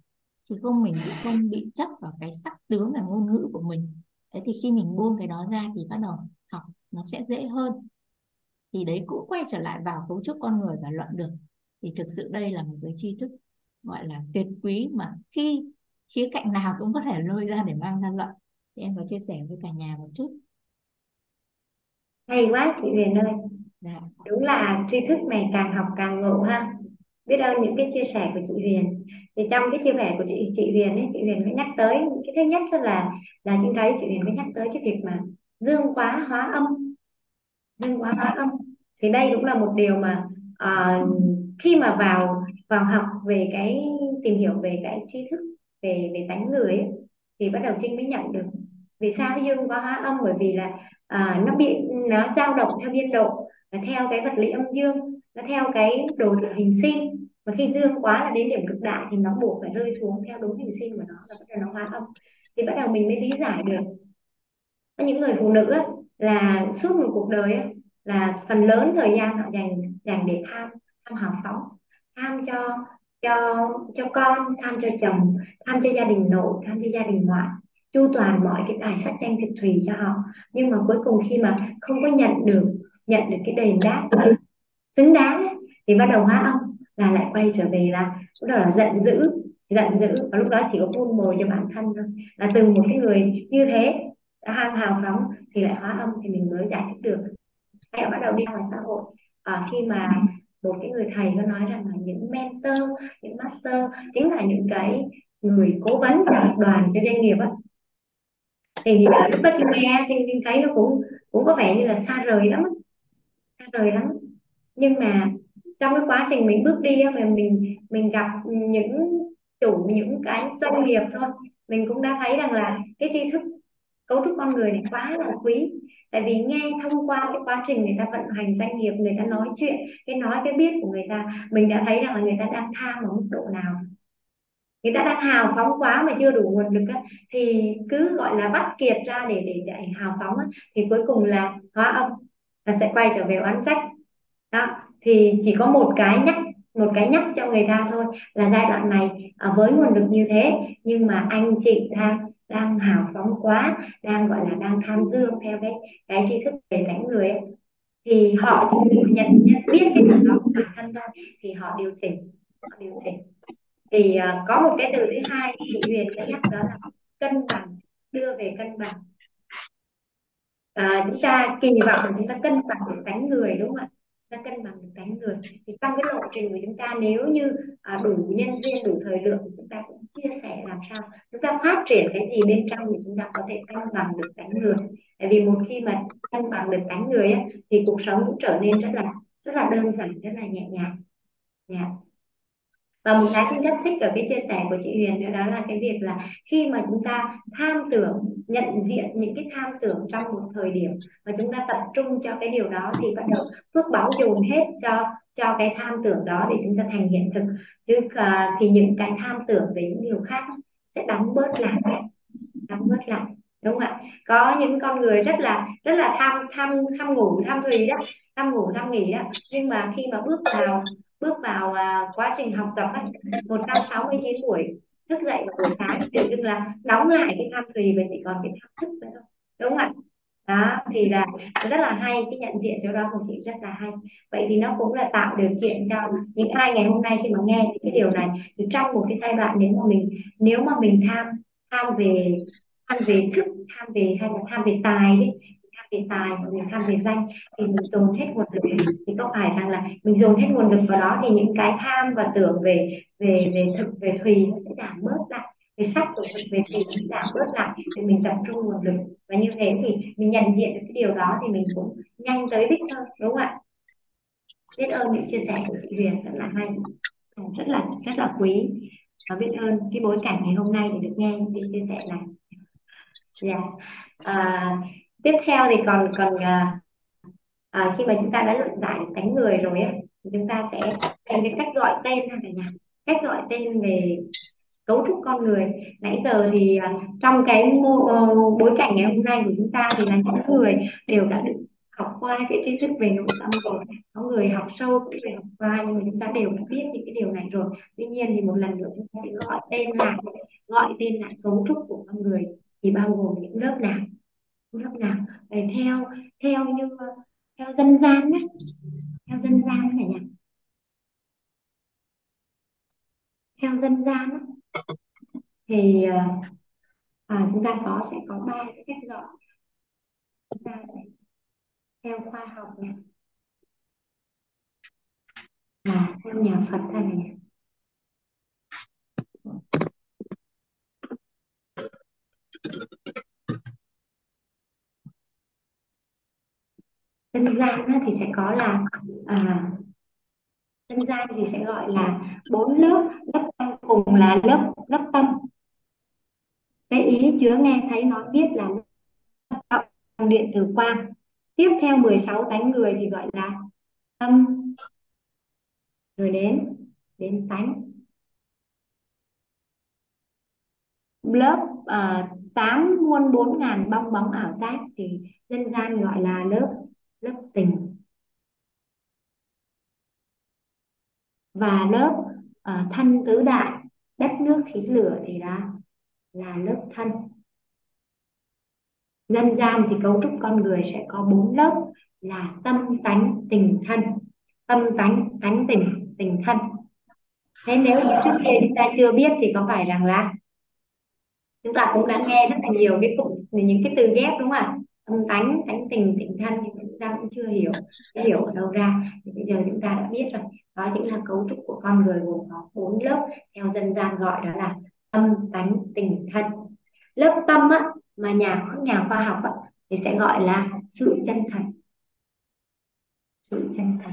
chứ không mình bị không bị chấp vào cái sắc tướng và ngôn ngữ của mình. Thế thì khi mình buông cái đó ra thì bắt đầu học nó sẽ dễ hơn. Thì đấy cũng quay trở lại vào cấu trúc con người và luận được. Thì thực sự đây là một cái tri thức gọi là tuyệt quý mà khi khía cạnh nào cũng có thể lôi ra để mang ra luận. Thì em có chia sẻ với cả nhà một chút.
Hay quá chị Huyền ơi. Dạ. đúng là tri thức này càng học càng ngộ ha. Biết ơn những cái chia sẻ của chị Huyền. Thì trong cái chia sẻ của chị chị Huyền ấy chị Huyền có nhắc tới cái thứ nhất là là chúng thấy chị Huyền có nhắc tới cái việc mà dương quá hóa âm. Dương quá hóa âm. Thì đây cũng là một điều mà uh, khi mà vào vào học về cái tìm hiểu về cái tri thức về về tánh người ấy, thì bắt đầu trinh mới nhận được. Vì sao dương có hóa âm? Bởi vì là à, nó bị nó dao động theo biên độ và theo cái vật lý âm dương nó theo cái đồ thị hình sinh. Và khi dương quá là đến điểm cực đại thì nó buộc phải rơi xuống theo đúng hình sinh của nó và bắt đầu nó hóa âm. Thì bắt đầu mình mới lý giải được. Có những người phụ nữ ấy, là suốt một cuộc đời ấy, là phần lớn thời gian họ dành dành để tham tham học phóng tham cho cho cho con tham cho chồng tham cho gia đình nội tham cho gia đình ngoại. Chu toàn mọi cái tài sắc danh thực thùy cho họ. Nhưng mà cuối cùng khi mà không có nhận được nhận được cái đền đáp xứng đáng ấy, thì bắt đầu hóa âm là lại quay trở về là lúc đầu là giận dữ giận dữ. Và lúc đó chỉ có buôn mồi cho bản thân thôi. Là từng một cái người như thế đã ham hào phóng thì lại hóa âm thì mình mới giải thích được. Hay bắt đầu đi ngoài xã hội. À, khi mà một cái người thầy có nói rằng là những mentor những master chính là những cái người cố vấn cho đoàn cho doanh nghiệp á. Thì lúc đó chị nghe chị, chị thấy nó cũng cũng có vẻ như là xa rời lắm xa rời lắm. Nhưng mà trong cái quá trình mình bước đi mà mình mình gặp những chủ những cái doanh nghiệp thôi mình cũng đã thấy rằng là cái tri thức cấu trúc con người này quá là quý. Tại vì nghe thông qua cái quá trình người ta vận hành doanh nghiệp người ta nói chuyện cái nói cái biết của người ta mình đã thấy rằng là người ta đang tham ở mức độ nào. Người ta đang hào phóng quá mà chưa đủ nguồn lực á, thì cứ gọi là bắt kiệt ra để để, để hào phóng á, thì cuối cùng là hóa âm là sẽ quay trở về oán trách. Đó thì chỉ có một cái nhắc một cái nhắc cho người ta thôi là giai đoạn này à, với nguồn lực như thế nhưng mà anh chị đang đang hào phóng quá đang gọi là đang tham dương theo cái cái tri thức về đánh người ấy. thì họ chỉ nhận nhận biết cái phần đó của bản thân thôi thì họ điều chỉnh họ điều chỉnh thì uh, có một cái từ thứ hai chị Huyền đã nhắc đó là cân bằng đưa về cân bằng à, chúng ta kỳ vọng là chúng ta cân bằng được tánh người đúng không ạ ta cân bằng được tánh người. Thì trong cái lộ trình của chúng ta nếu như à, đủ nhân viên đủ thời lượng thì chúng ta cũng chia sẻ làm sao chúng ta phát triển cái gì bên trong thì chúng ta có thể cân bằng được tánh người. Tại vì một khi mà cân bằng được tánh người ấy, thì cuộc sống cũng trở nên rất là rất là đơn giản rất là nhẹ nhàng. Yeah. Và một cái thứ nhất thích ở cái chia sẻ của chị Huyền nữa đó là cái việc là khi mà chúng ta tham tưởng nhận diện những cái tham tưởng trong một thời điểm và chúng ta tập trung cho cái điều đó thì bắt đầu phước báo dồn hết cho cho cái tham tưởng đó để chúng ta thành hiện thực. Chứ uh, thì những cái tham tưởng về những điều khác sẽ đóng bớt lại đóng bớt lại đúng không ạ? Có những con người rất là rất là tham tham tham ngủ tham thùy đó tham ngủ tham nghỉ đó. Nhưng mà khi mà bước vào bước vào uh, quá trình học tập ấy, 169 buổi thức dậy vào buổi sáng. Tự dưng là đóng lại cái tham thùy và chỉ còn cái tham thức nữa thôi, đúng không ạ? Đó, thì là rất là hay, cái nhận diện chỗ đó của chị rất là hay. Vậy thì nó cũng là tạo điều kiện cho những ai ngày hôm nay khi mà nghe cái điều này, thì trong một cái giai đoạn nếu mà mình, nếu mà mình tham tham về tham về thức, tham về hay là tham về tài đấy về tài và mình tham về danh thì mình dồn hết nguồn lực thì có phải rằng là mình dồn hết nguồn lực vào đó thì những cái tham và tưởng về về về thực về thùy nó sẽ giảm bớt lại về sắc của thực về thùy sẽ giảm bớt lại thì mình tập trung nguồn lực và như thế thì mình nhận diện được cái điều đó thì mình cũng nhanh tới đích hơn đúng không ạ biết ơn những chia sẻ của chị Huyền rất là hay rất là rất là quý và biết ơn cái bối cảnh ngày hôm nay để được nghe những cái chia sẻ này yeah. Dạ. à, tiếp theo thì còn còn à, à, khi mà chúng ta đã luận giải được cánh người rồi ấy, thì chúng ta sẽ dành cái cách gọi tên ha cả nhà. Cách gọi tên về cấu trúc con người. Nãy giờ thì à, trong cái mô, uh, bối cảnh ngày hôm nay của chúng ta thì là những người đều đã được học qua cái tri thức về nội tâm rồi. Có người học sâu cũng về học qua nhưng mà chúng ta đều đã biết những cái điều này rồi. Tuy nhiên thì một lần nữa chúng ta sẽ gọi tên lại gọi tên lại cấu trúc của con người thì bao gồm những lớp nào? Lớp nào? Để theo theo như theo dân gian đấy theo dân gian này nhỉ theo dân gian đó, thì ờ, à, chúng ta có sẽ có ba cái cách gọi. Chúng ta sẽ theo khoa học này. Và theo nhà Phật này, dân gian thì sẽ có là à, dân gian thì sẽ gọi là bốn lớp lớp tâm cùng là lớp lớp tâm. Cái ý chứa nghe thấy nói biết là lớp điện từ quang. Tiếp theo 16 tánh người thì gọi là tâm. Rồi đến đến tánh. Lớp à, uh, 8 muôn 4 ngàn bong bóng ảo giác thì dân gian gọi là lớp lớp tình. Và lớp uh, thân tứ đại đất nước khí lửa thì là là lớp thân. Dân gian thì cấu trúc con người sẽ có bốn lớp là tâm tánh tình thân. Tâm tánh tánh tình tình thân. Thế nếu trước kia chúng ta chưa biết thì có phải rằng là chúng ta cũng đã nghe rất là nhiều cái cụm những cái từ ghép đúng không ạ? Âm tánh tánh tình tình thân nhưng chúng ta cũng chưa hiểu hiểu ở đâu ra. Thì bây giờ chúng ta đã biết rồi. Đó chính là cấu trúc của con người gồm có bốn lớp theo dân gian gọi đó là tâm tánh tình thân. Lớp tâm á, mà nhà các nhà khoa học á, thì sẽ gọi là sự chân thật. Sự chân thật.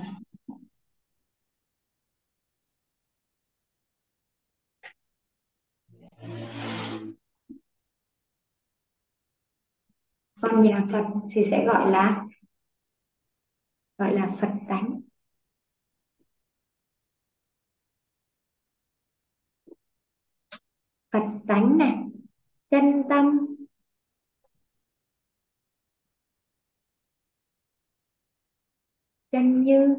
Còn nhà Phật thì sẽ gọi là gọi là Phật tánh. Phật tánh này chân tâm. Chân như.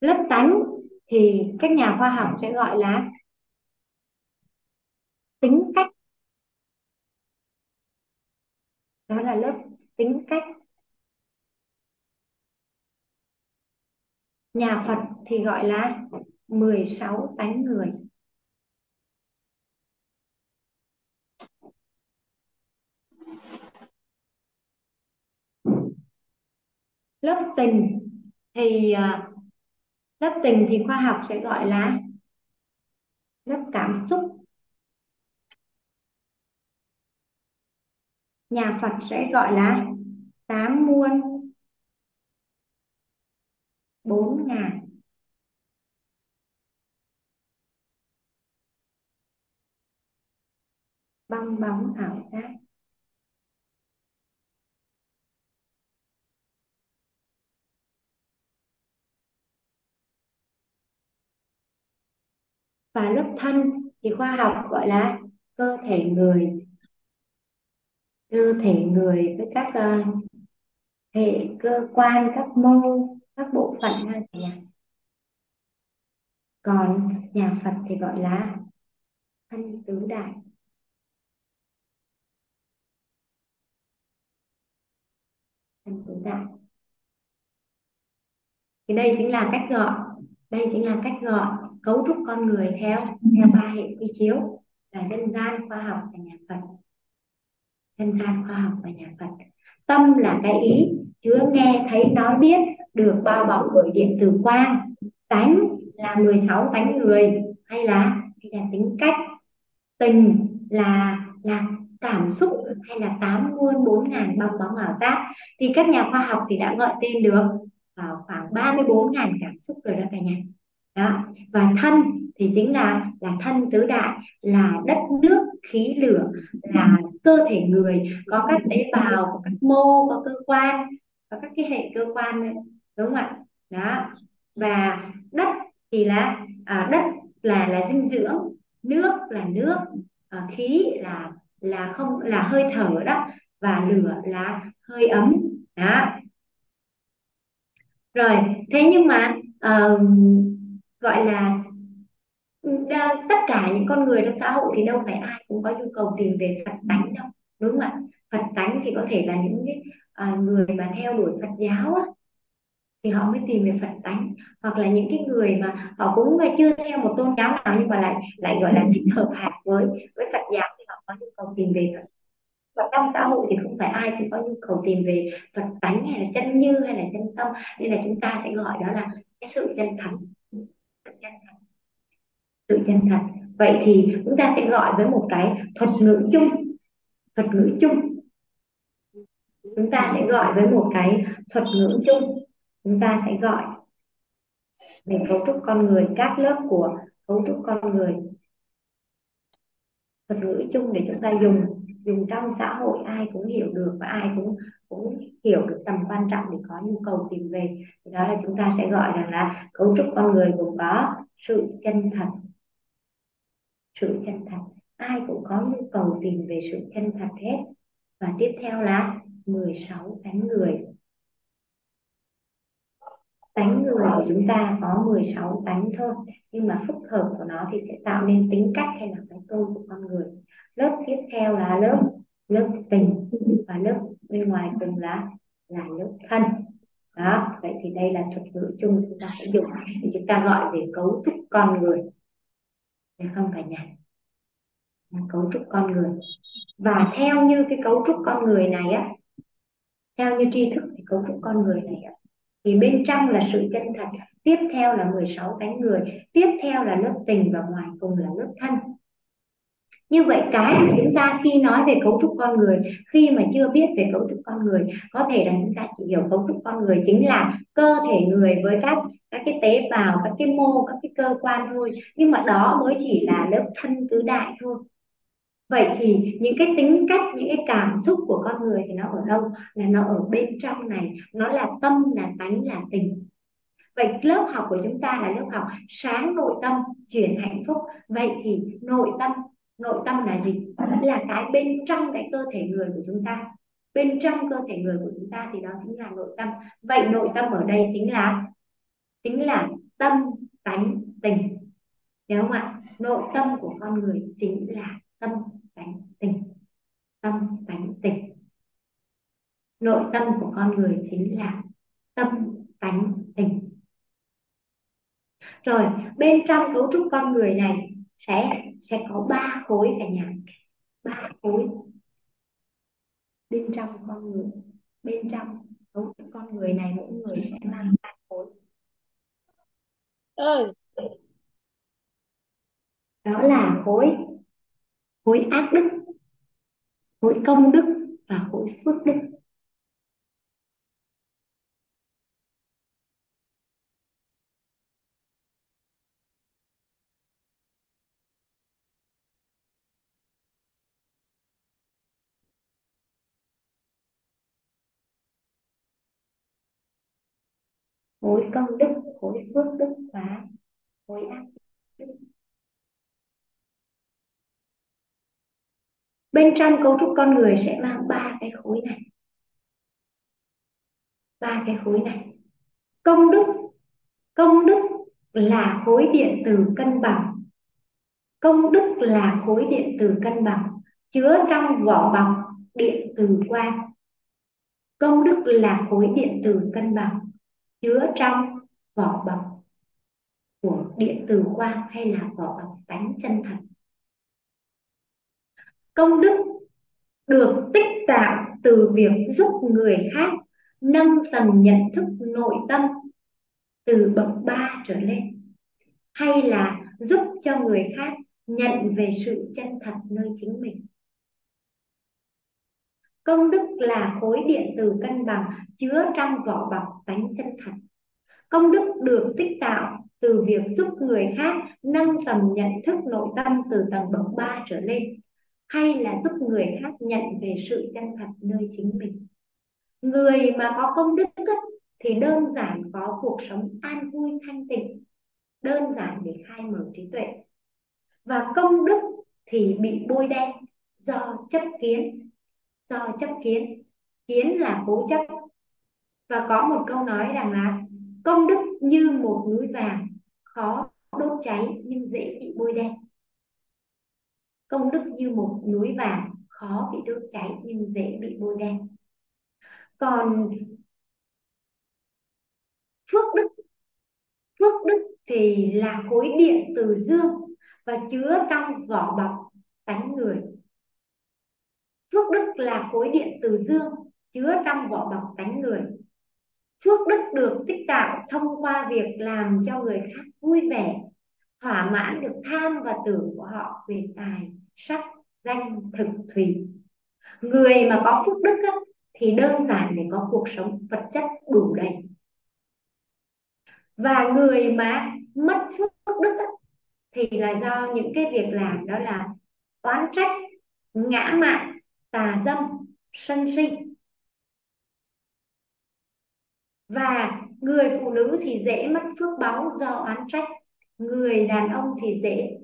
Lớp tánh thì các nhà khoa học sẽ gọi là tính cách. Đó là lớp tính cách. Nhà Phật thì gọi là 16 tánh người. Lớp tình thì à, lớp tình thì khoa học sẽ gọi là lớp cảm xúc. Nhà Phật sẽ gọi là tám muôn bốn ngàn. Bong bóng ảo giác. Và lớp thân thì khoa học gọi là cơ thể người. Cơ thể người với các uh, hệ cơ quan các mô các bộ phận ha cả nhà còn nhà Phật thì gọi là thân tứ đại. Thân tứ đại. Thì đây chính là cách gọi đây chính là cách gọi cấu trúc con người theo theo ba hệ quy chiếu là dân gian khoa học và nhà Phật. Dân gian khoa học và nhà Phật. Tâm là cái ý chứa nghe, thấy, nói, biết, được bao bọc bởi điện từ quang, tánh là 16 tánh người hay là hay là tính cách. Tình là là cảm xúc hay là tám muôn bốn ngàn bong bóng ảo giác. Thì các nhà khoa học thì đã gọi tên được vào khoảng 34 ngàn cảm xúc rồi đó cả nhà đó. Và thân thì chính là là thân tứ đại là đất nước khí lửa là cơ thể người. Có các tế bào có các mô có cơ quan có các cái hệ cơ quan này, đúng không ạ? Đó. Và đất thì là à, đất là là dinh dưỡng nước là nước à, khí là là không là hơi thở đó và lửa là hơi ấm. Đó. Rồi thế nhưng mà uh, gọi là ừ, tất cả những con người trong xã hội thì đâu phải ai cũng có nhu cầu tìm về Phật tánh đâu đúng không ạ? Phật tánh thì có thể là những cái à, người mà theo đuổi Phật giáo á, thì họ mới tìm về Phật tánh. Hoặc là những cái người mà họ cũng à, chưa theo một tôn giáo nào nhưng mà lại lại gọi là thích [laughs] hợp hạt với với Phật giáo thì họ có nhu cầu tìm về Phật. Và trong xã hội thì không phải ai cũng có nhu cầu tìm về Phật tánh hay là chân như hay là chân tâm. Nên là chúng ta sẽ gọi đó là cái sự chân thành sự chân thật vậy thì chúng ta sẽ gọi với một cái thuật ngữ chung, thuật ngữ chung. Chúng ta sẽ gọi với một cái thuật ngữ chung. Chúng ta sẽ gọi về cấu trúc con người, các lớp của cấu trúc con người. Thuật ngữ chung để chúng ta dùng dùng trong xã hội ai cũng hiểu được và ai cũng cũng hiểu được tầm quan trọng để có nhu cầu tìm về. Thì đó là chúng ta sẽ gọi rằng là cấu trúc con người gồm có sự chân thật, sự chân thật. Ai cũng có nhu cầu tìm về sự chân thật hết. Và tiếp theo là 16 tánh người. Tánh người của chúng ta có 16 tánh thôi, nhưng mà phức hợp của nó thì sẽ tạo nên tính cách hay là cái tôi của con người. Lớp tiếp theo là lớp lớp tình và lớp bên ngoài cùng là là lớp thân. Đó, vậy thì đây là thuật ngữ chung chúng ta sẽ dùng để chúng ta gọi về cấu trúc con người được không cả nhà? Cấu trúc con người. Và theo như cái cấu trúc con người này á, theo như tri thức thì cấu trúc con người này á, thì bên trong là sự chân thật, tiếp theo là 16 cánh người, tiếp theo là lớp tình và ngoài cùng là lớp thân như vậy cái mà chúng ta khi nói về cấu trúc con người, khi mà chưa biết về cấu trúc con người, có thể là chúng ta chỉ hiểu cấu trúc con người chính là cơ thể người với các các cái tế bào, các cái mô, các cái cơ quan thôi. Nhưng mà đó mới chỉ là lớp thân tứ đại thôi. Vậy thì những cái tính cách, những cái cảm xúc của con người thì nó ở đâu? Là nó ở bên trong này, nó là tâm, là tánh, là tình. Vậy lớp học của chúng ta là lớp học sáng nội tâm, chuyển hạnh phúc. Vậy thì nội tâm nội tâm là gì? Là cái bên trong cái cơ thể người của chúng ta. Bên trong cơ thể người của chúng ta thì đó chính là nội tâm. Vậy nội tâm ở đây chính là chính là tâm tánh tình. Hiểu không ạ? Nội tâm của con người chính là tâm tánh tình. Tâm tánh tình. Nội tâm của con người chính là tâm tánh tình. Rồi, bên trong cấu trúc con người này sẽ sẽ có ba khối cả nhà. Ba khối. Bên trong con người bên trong con người này mỗi người sẽ mang ba khối.
Ơi
đó là khối khối ác đức khối công đức và khối phước đức khối công đức khối phước đức và khối ác đức bên trong cấu trúc con người sẽ mang ba cái khối này. Ba cái khối này. Công đức công đức là khối điện từ cân bằng. Công đức là khối điện từ cân bằng, chứa trong vỏ bọc điện từ quang. Công đức là khối điện từ cân bằng chứa trong vỏ bọc của điện từ quang hay là vỏ bọc tánh chân thật. Công đức được tích tạo từ việc giúp người khác nâng tầm nhận thức nội tâm từ bậc ba trở lên, hay là giúp cho người khác nhận về sự chân thật nơi chính mình công đức là khối điện từ cân bằng chứa trong vỏ bọc tánh chân thật. Công đức được tích tạo từ việc giúp người khác nâng tầm nhận thức nội tâm từ tầng bậc ba trở lên, hay là giúp người khác nhận về sự chân thật nơi chính mình. Người mà có công đức thì đơn giản có cuộc sống an vui thanh tịnh, đơn giản để khai mở trí tuệ. Và công đức thì bị bôi đen do chấp kiến do chấp kiến. Kiến là cố chấp. Và có một câu nói rằng là, công đức như một núi vàng, khó đốt cháy nhưng dễ bị bôi đen. Công đức như một núi vàng, khó bị đốt cháy nhưng dễ bị bôi đen. Còn phước đức phước đức thì là khối điện từ dương và chứa trong vỏ bọc tánh người phước đức là khối điện từ dương chứa trong vỏ bọc tánh người phước đức được tích tạo thông qua việc làm cho người khác vui vẻ thỏa mãn được tham và tưởng của họ về tài sắc danh thực thủy. người mà có phước đức á, thì đơn giản để có cuộc sống vật chất đủ đầy và người mà mất phước đức á, thì là do những cái việc làm đó là oán trách ngã mạn tà dâm sân si và người phụ nữ thì dễ mất phước báu do oán trách, người đàn ông thì dễ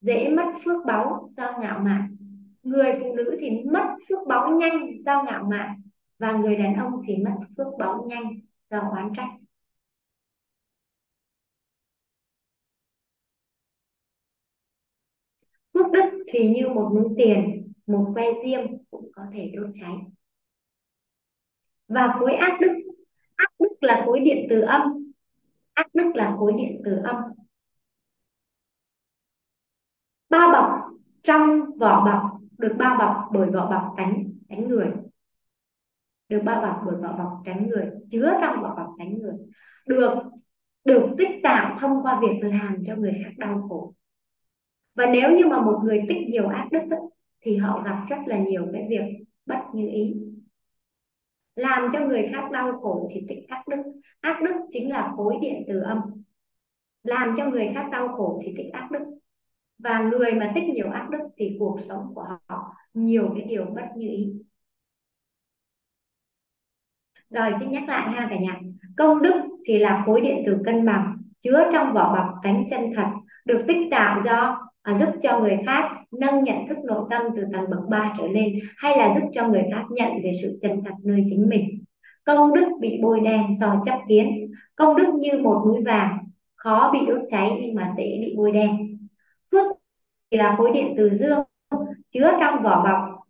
dễ mất phước báu do ngạo mạn. Người phụ nữ thì mất phước báu nhanh do ngạo mạn, và người đàn ông thì mất phước báu nhanh do oán trách. Phước đức thì như một núi tiền một que diêm cũng có thể đốt cháy. Và khối ác đức. Ác đức là khối điện từ âm. Ác đức là khối điện từ âm. Bao bọc. Trong vỏ bọc. Được bao bọc bởi vỏ bọc tánh tánh người. Được bao bọc bởi vỏ bọc tánh người. Chứa trong vỏ bọc tánh người. Được được tích tạo thông qua việc làm cho người khác đau khổ. Và nếu như mà một người tích nhiều ác đức ấy, thì họ gặp rất là nhiều cái việc bất như ý. Làm cho người khác đau khổ thì tích ác đức. Ác đức chính là khối điện từ âm. Làm cho người khác đau khổ thì tích ác đức. Và người mà tích nhiều ác đức thì cuộc sống của họ nhiều cái điều bất như ý. Rồi, xin nhắc lại ha cả nhà. Công đức thì là khối điện từ cân bằng, chứa trong vỏ bọc tánh chân thật, được tích tạo do à, giúp cho người khác nâng nhận thức nội tâm từ tầng bậc 3 trở lên hay là giúp cho người khác nhận về sự chân thật nơi chính mình. Công đức bị bôi đen do chấp kiến. Công đức như một núi vàng khó bị đốt cháy nhưng mà dễ bị bôi đen. Phước thì là khối điện từ dương chứa trong vỏ bọc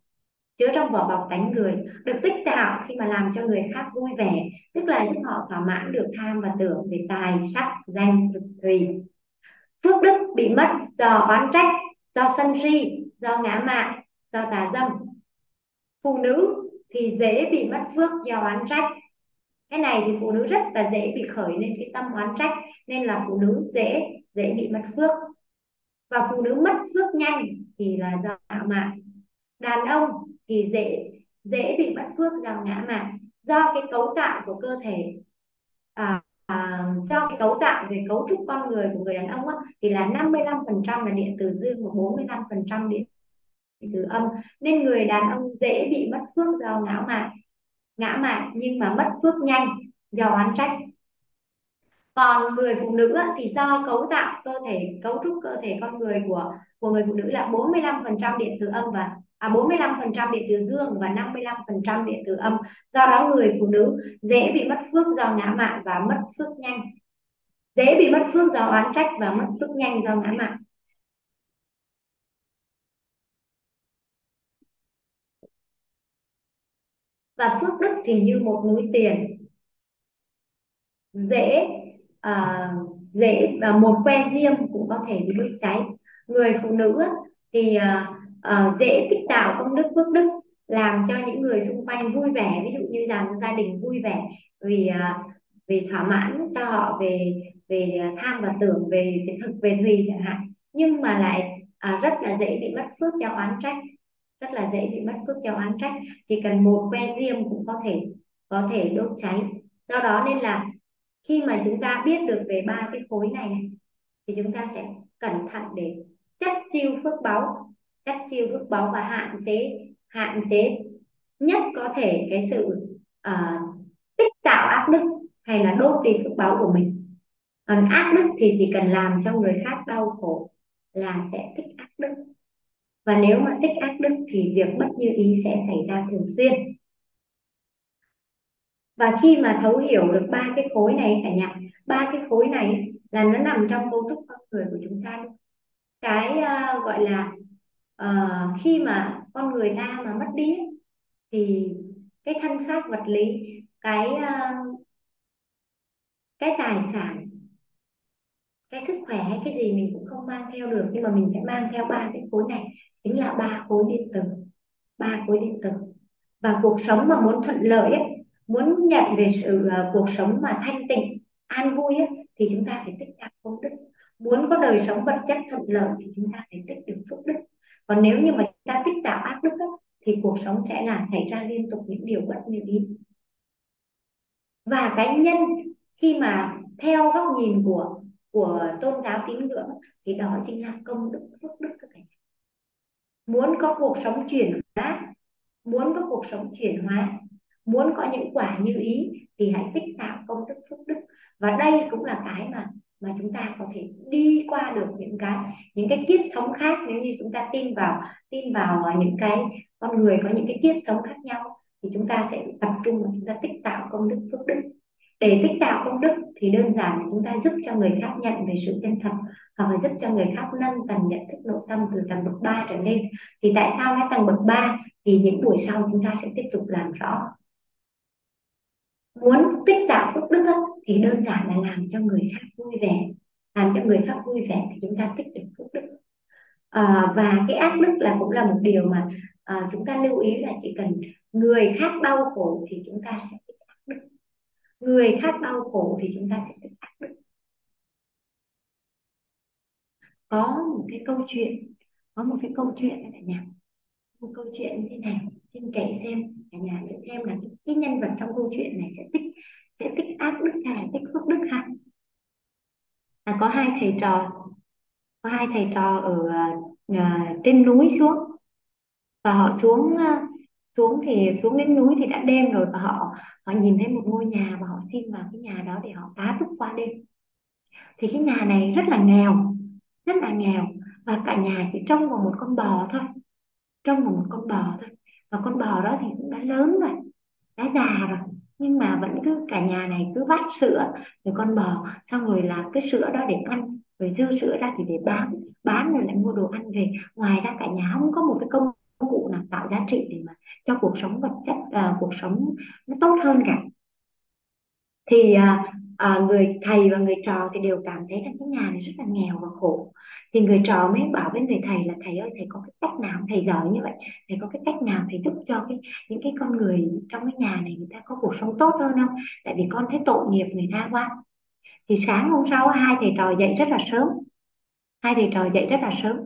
chứa trong vỏ bọc tánh người được tích tạo khi mà làm cho người khác vui vẻ tức là giúp họ thỏa mãn được tham và tưởng về tài sắc danh thực thùy phước đức bị mất do oán trách do sân si do ngã mạn do tà dâm. Phụ nữ thì dễ bị mất phước do oán trách. Cái này thì phụ nữ rất là dễ bị khởi lên cái tâm oán trách nên là phụ nữ dễ dễ bị mất phước. Và phụ nữ mất phước nhanh thì là do ngã mạn đàn ông thì dễ dễ bị mất phước do ngã mạn do cái cấu tạo của cơ thể à, À, cho cái cấu tạo về cấu trúc con người của người đàn ông á, thì là 55% là điện từ dương và 45% điện từ âm. Nên người đàn ông dễ bị mất phước do ngã mạn ngã mạn nhưng mà mất phước nhanh do oán trách. Còn người phụ nữ thì do cấu tạo cơ thể cấu trúc cơ thể con người của của người phụ nữ là 45% điện từ âm và à 45% điện từ dương và 55% điện từ âm. Do đó người phụ nữ dễ bị mất phước do ngã mạn và mất phước nhanh. Dễ bị mất phước do oán trách và mất phước nhanh do ngã mạn. Và phước đức thì như một núi tiền. Dễ à, dễ và một que diêm cũng có thể bị đốt cháy. Người phụ nữ thì à, Ờ, dễ tích tạo công đức phước đức làm cho những người xung quanh vui vẻ. Ví dụ như rằng gia đình vui vẻ vì uh, vì thỏa mãn cho họ về về ờ, tham và tưởng về, về thực về thùy chẳng hạn. Nhưng mà lại à, rất là dễ bị mất phước do oán trách rất là dễ bị mất phước do oán trách. Chỉ cần một que diêm cũng có thể có thể đốt cháy. Do đó nên là khi mà chúng ta biết được về ba cái khối này, này thì chúng ta sẽ cẩn thận để chất chiêu phước báu cắt chiêu phước báu và hạn chế hạn chế nhất có thể cái sự uh, tích tạo ác đức hay là đốt đi phước báo của mình. Còn ác đức thì chỉ cần làm cho người khác đau khổ là sẽ tích ác đức và nếu mà tích ác đức thì việc bất như ý sẽ xảy ra thường xuyên. Và khi mà thấu hiểu được ba cái khối này cả nhà ba cái khối này là nó nằm trong cấu trúc con người của chúng ta. Cái uh, gọi là uh, khi mà con người ta mà mất đi thì cái thân xác vật lý cái uh, cái tài sản cái sức khỏe hay cái gì mình cũng không mang theo được nhưng mà mình sẽ mang theo ba cái khối này chính là ba khối điện tử ba khối điện tử. Và cuộc sống mà muốn thuận lợi ấy, muốn nhận về sự uh, cuộc sống mà thanh tịnh an vui ấy, thì chúng ta phải tích đạt công đức. Muốn có đời sống vật chất thuận lợi thì chúng ta phải tích được phước đức còn nếu như mà chúng ta tích tạo ác đức ấy, thì cuộc sống sẽ là xảy ra liên tục những điều bất như ý. Và cái nhân khi mà theo góc nhìn của của tôn giáo tín ngưỡng thì đó chính là công đức phước đức các bạn muốn có cuộc sống chuyển hóa muốn có cuộc sống chuyển hóa muốn có những quả như ý thì hãy tích tạo công đức phước đức. Và đây cũng là cái mà mà chúng ta có thể đi qua được những cái những cái kiếp sống khác. Nếu như chúng ta tin vào tin vào à, những cái con người có những cái kiếp sống khác nhau, thì chúng ta sẽ tập trung và chúng ta tích tạo công đức phước đức. Để tích tạo công đức thì đơn giản là chúng ta giúp cho người khác nhận về sự chân thật, hoặc là giúp cho người khác nâng tầng nhận thức nội tâm từ tầng bậc 3 trở lên. Thì tại sao cái tầng bậc 3 thì những buổi sau chúng ta sẽ tiếp tục làm rõ muốn tích trả phước đức thì đơn giản là làm cho người khác vui vẻ. Làm cho người khác vui vẻ thì chúng ta tích được phước đức. À, và cái ác đức là cũng là một điều mà à, chúng ta lưu ý là chỉ cần người khác đau khổ thì chúng ta sẽ tích ác đức. Người khác đau khổ thì chúng ta sẽ tích ác đức. Có một cái câu chuyện có một cái câu chuyện này cả nhà một câu chuyện như thế này xin kể xem cả nhà sẽ xem là cái nhân vật trong câu chuyện này sẽ tích sẽ tích ác đức hay là tích phước đức ha? Là có hai thầy trò có hai thầy trò ở uh, trên núi xuống. Và họ xuống uh, xuống thì xuống đến núi thì đã đêm rồi và họ họ nhìn thấy một ngôi nhà và họ xin vào cái nhà đó để họ tá túc qua đêm. Thì cái nhà này rất là nghèo rất là nghèo. Và cả nhà chỉ trông vào một con bò thôi trông vào một con bò thôi và con bò đó thì cũng đã lớn rồi đã già rồi. Nhưng mà vẫn cứ cả nhà này cứ vắt sữa rồi con bò xong rồi là cái sữa đó để ăn. Rồi dư sữa ra thì để bán bán rồi lại mua đồ ăn về. Ngoài ra cả nhà không có một cái công cụ nào tạo giá trị để mà cho cuộc sống vật chất uh, cuộc sống nó tốt hơn cả thì à, à, người thầy và người trò thì đều cảm thấy rằng cái nhà này rất là nghèo và khổ. Thì người trò mới bảo với người thầy là thầy ơi thầy có cái cách nào? Thầy giỏi như vậy. Thầy có cái cách nào thầy giúp cho cái những cái con người trong cái nhà này người ta có cuộc sống tốt hơn không? Tại vì con thấy tội nghiệp người ta quá. Thì sáng hôm sau hai thầy trò dậy rất là sớm. Hai thầy trò dậy rất là sớm.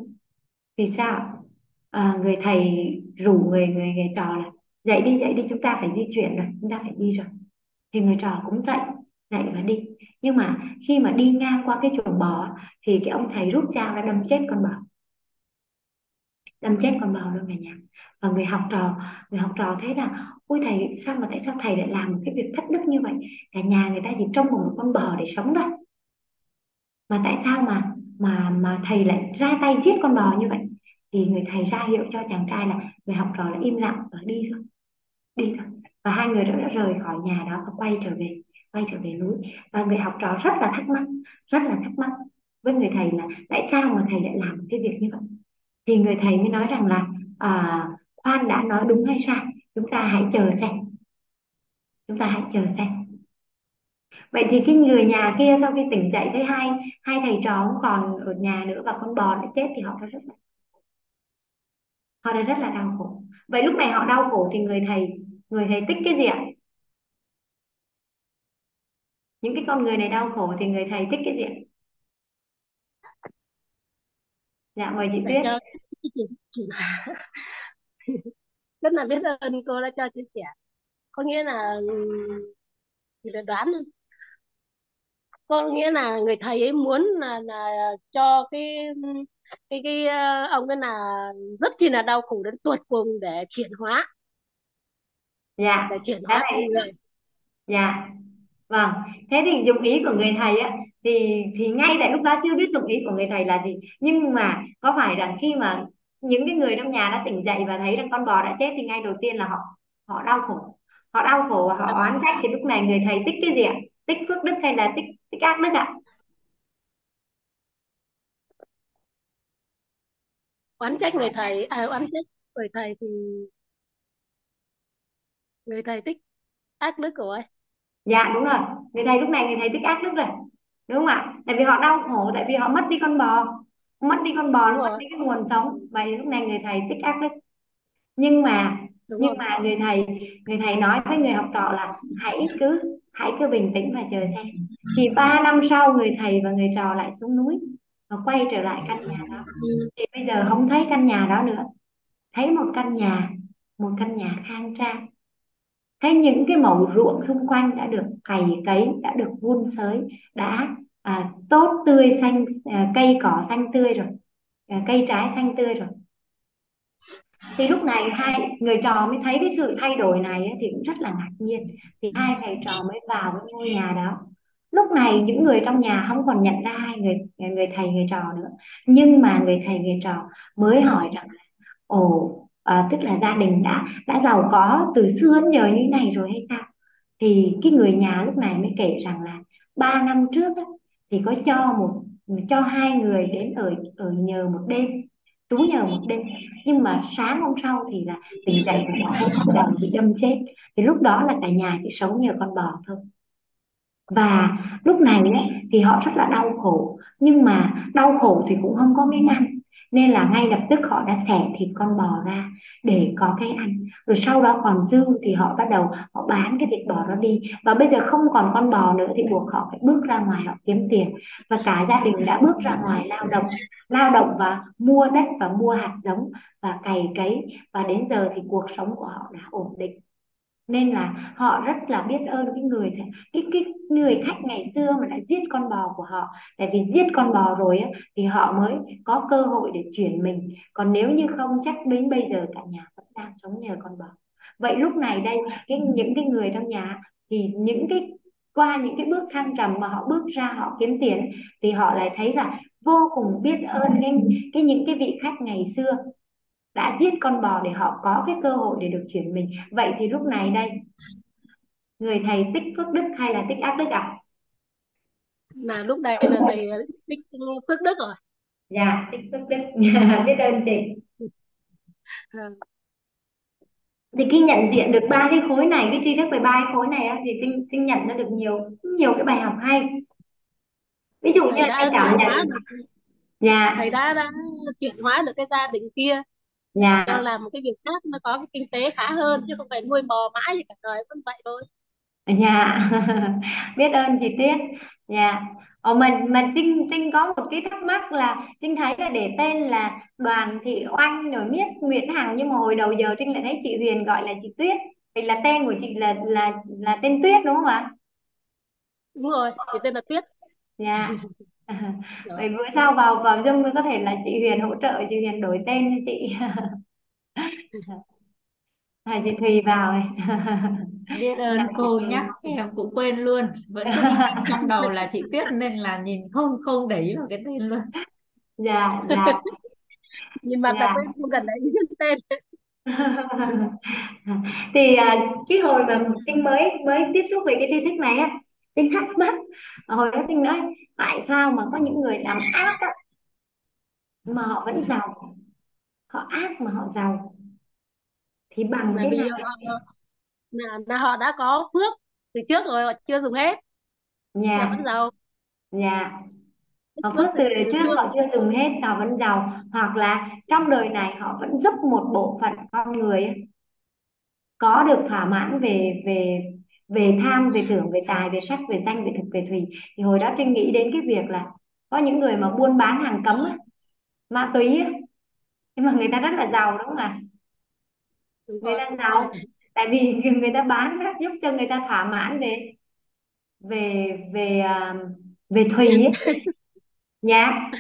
Thì sao? À, người thầy rủ người người người trò là dậy đi dậy đi chúng ta phải di chuyển rồi chúng ta phải đi rồi thì người trò cũng dậy dậy và đi. Nhưng mà khi mà đi ngang qua cái chuồng bò thì cái ông thầy rút dao ra đâm chết con bò. Đâm chết con bò luôn cả nhà. Và người học trò, người học trò thấy là, ôi thầy, sao mà tại sao thầy lại làm một cái việc thất đức như vậy? Cả nhà người ta chỉ trông một con bò để sống thôi. Mà tại sao mà mà mà thầy lại ra tay giết con bò như vậy? Thì người thầy ra hiệu cho chàng trai là người học trò là im lặng và đi thôi. Đi thôi và hai người đó đã rời khỏi nhà đó và quay trở về quay trở về núi. Và người học trò rất là thắc mắc rất là thắc mắc với người thầy là tại sao mà thầy lại làm cái việc như vậy? Thì người thầy mới nói rằng là à, khoan đã nói đúng hay sai? Chúng ta hãy chờ xem. Chúng ta hãy chờ xem. Vậy thì cái người nhà kia sau khi tỉnh dậy thấy hai hai thầy trò không còn ở nhà nữa và con bò đã chết thì họ đã rất là họ đã rất là đau khổ. Vậy lúc này họ đau khổ thì người thầy người thầy tích cái gì ạ? Những cái con người này đau khổ thì người thầy tích cái gì ạ? Dạ mời chị Tuyết.
cho [laughs] rất là biết ơn cô đã cho chia sẻ. Có nghĩa là chị đã đoán thôi. có nghĩa là người thầy ấy muốn là là cho cái cái cái ờ, ông ấy là rất chi là đau khổ đến tột cùng để chuyển hóa
dạ.
Để chuyển hóa người
dạ. Vâng. Thế thì dụng ý của người thầy á thì thì ngay tại lúc đó chưa biết dụng ý của người thầy là gì. Nhưng mà có phải rằng khi mà những cái người trong nhà đã tỉnh dậy và thấy rằng con bò đã chết thì ngay đầu tiên là họ họ đau khổ. Họ đau khổ và họ oán trách thì lúc này người thầy tích cái gì ạ? Tích phước đức hay là tích tích ác đức ạ?
Oán trách người thầy à, oán trách người thầy thì người thầy tích ác đức rồi
dạ đúng rồi. Người thầy lúc này người thầy tích ác đức rồi. Đúng không ạ? Tại vì họ đau khổ tại vì họ mất đi con bò. Mất đi con bò
đúng
mất
rồi.
đi cái nguồn sống. Vậy lúc này người thầy tích ác đức. Nhưng mà
đúng
nhưng
rồi.
mà người thầy người thầy nói với người học trò là hãy cứ hãy cứ bình tĩnh và chờ xem. Thì ba năm sau người thầy và người trò lại xuống núi và quay trở lại căn nhà đó. Thì bây giờ không thấy căn nhà đó nữa. Thấy một căn nhà một căn nhà khang trang thế những cái màu ruộng xung quanh đã được cày cấy đã được vun sới đã à, tốt tươi xanh à, cây cỏ xanh tươi rồi à, cây trái xanh tươi rồi. Thì lúc này hai người trò mới thấy cái sự thay đổi này ấy, thì cũng rất là ngạc nhiên. Thì hai thầy trò mới vào cái ngôi nhà đó. Lúc này những người trong nhà không còn nhận ra hai người người thầy người trò nữa. Nhưng mà người thầy người trò mới hỏi rằng là ồ à, tức là gia đình đã đã giàu có từ xưa đến giờ như này rồi hay sao? Thì cái người nhà lúc này mới kể rằng là ba năm trước á, thì có cho một cho hai người đến ở ở nhờ một đêm trú nhờ một đêm. Nhưng mà sáng hôm sau thì là tỉnh dậy và đã thấy con bò bị đâm chết. Thì lúc đó là cả nhà chỉ sống nhờ con bò thôi. Và lúc này ấy, thì họ rất là đau khổ. Nhưng mà đau khổ thì cũng không có miếng ăn nên là ngay lập tức họ đã xẻ thịt con bò ra để có cái ăn. Rồi sau đó còn dư thì họ bắt đầu họ bán cái thịt bò đó đi. Và bây giờ không còn con bò nữa thì buộc họ phải bước ra ngoài, họ kiếm tiền. Và cả gia đình đã bước ra ngoài lao động lao động và mua đất và mua hạt giống và cày cấy. Và đến giờ thì cuộc sống của họ đã ổn định nên là họ rất là biết ơn cái người cái cái người khách ngày xưa mà đã giết con bò của họ. Tại vì giết con bò rồi á, thì họ mới có cơ hội để chuyển mình. Còn nếu như không chắc đến bây giờ cả nhà vẫn đang sống nhờ con bò. Vậy lúc này đây cái những cái người trong nhà thì những cái qua những cái bước thăng trầm mà họ bước ra họ kiếm tiền thì họ lại thấy là vô cùng biết ơn cái, cái những cái vị khách ngày xưa đã giết con bò để họ có cái cơ hội để được chuyển mình. Vậy thì lúc này đây người thầy tích phước đức hay là tích ác đức ạ? À?
là lúc đây là thầy tích phước đức rồi.
Dạ tích phước đức. [laughs] Biết ơn chị.
À.
thì khi nhận diện được ba cái khối này cái tri thức về ba cái khối này á, thì trinh trinh nhận ra được nhiều nhiều cái bài học hay. Ví dụ như
thầy
là trinh
đã
cảm
chuyển
nhận
được
dạ.
thầy đã đã chuyển hóa được cái gia đình kia
dạ.
Làm một cái việc khác nó có cái kinh tế khá hơn chứ không phải nuôi bò mãi thì cả đời vẫn vậy thôi.
Dạ. [laughs] Biết ơn chị Tuyết. Dạ. Ồ, mình mình Trinh Trinh có một cái thắc mắc là Trinh thấy là để tên là Đoàn Thị Oanh rồi Miss Nguyễn Hằng nhưng mà hồi đầu giờ Trinh lại thấy chị Huyền gọi là chị Tuyết. Vậy là tên của chị là là là tên Tuyết đúng không ạ?
Đúng rồi thì tên là Tuyết.
Dạ [laughs]
Đó.
vậy bữa sau vào vào Zoom mới có thể là chị Huyền hỗ trợ chị Huyền đổi tên cho chị. [laughs] À, chị Thùy vào này
biết ơn
dạ.
cô nhắc em cũng quên luôn. Vẫn cứ trong đầu là chị Tuyết nên là nhìn không không để ý vào cái tên luôn.
Dạ dạ.
Nhìn mặt là
dạ
không cần đấy tên. [laughs]
Thì à, cái hồi mà Trinh mới mới tiếp xúc về cái tri thức này á Trinh thắc mắc hồi đó Trinh nói tại sao mà có những người làm ác á, mà họ vẫn giàu? Họ ác mà họ giàu. Thì bằng
là
cái
vì
nào
họ là, là họ đã có phước từ trước rồi họ chưa dùng hết. Là
nhà
vẫn giàu.
Nhà. Họ
phước từ,
đời trước họ chưa dùng hết họ vẫn giàu. Hoặc là trong đời này họ vẫn giúp một bộ phận con người có được thỏa mãn về về về tham về tưởng về tài về sắc về danh về thực về thùy thì hồi đó Trinh nghĩ đến cái việc là có những người mà buôn bán hàng cấm á, ma túy á, nhưng mà người ta rất là giàu đúng không ạ?
Đúng
người ta giàu. tại vì [laughs] người ta bán á, giúp cho người ta thỏa mãn về về về à, về thùy
Nghiện.
ấy. dạ.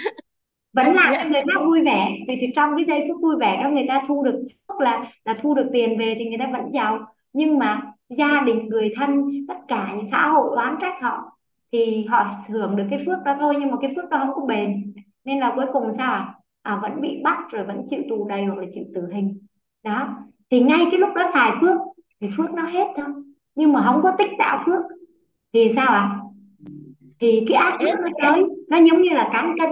Vẫn làm cho người khác vui vẻ. Vì thì trong cái giây phút vui vẻ đó người ta thu được là là thu được tiền về thì người ta vẫn giàu. Nhưng mà gia đình người thân tất cả những xã hội oán trách họ thì họ hưởng được cái phước đó thôi nhưng mà cái phước đó không có bền. Nên là cuối cùng sao à, à vẫn bị bắt rồi vẫn chịu tù đầy hoặc là chịu tử hình. Đó. Thì ngay cái lúc đó xài phước thì phước nó hết thôi. Nhưng mà không có tích tạo phước thì sao ạ? Thì cái ác phước nó tới. Nó giống như là cán cân.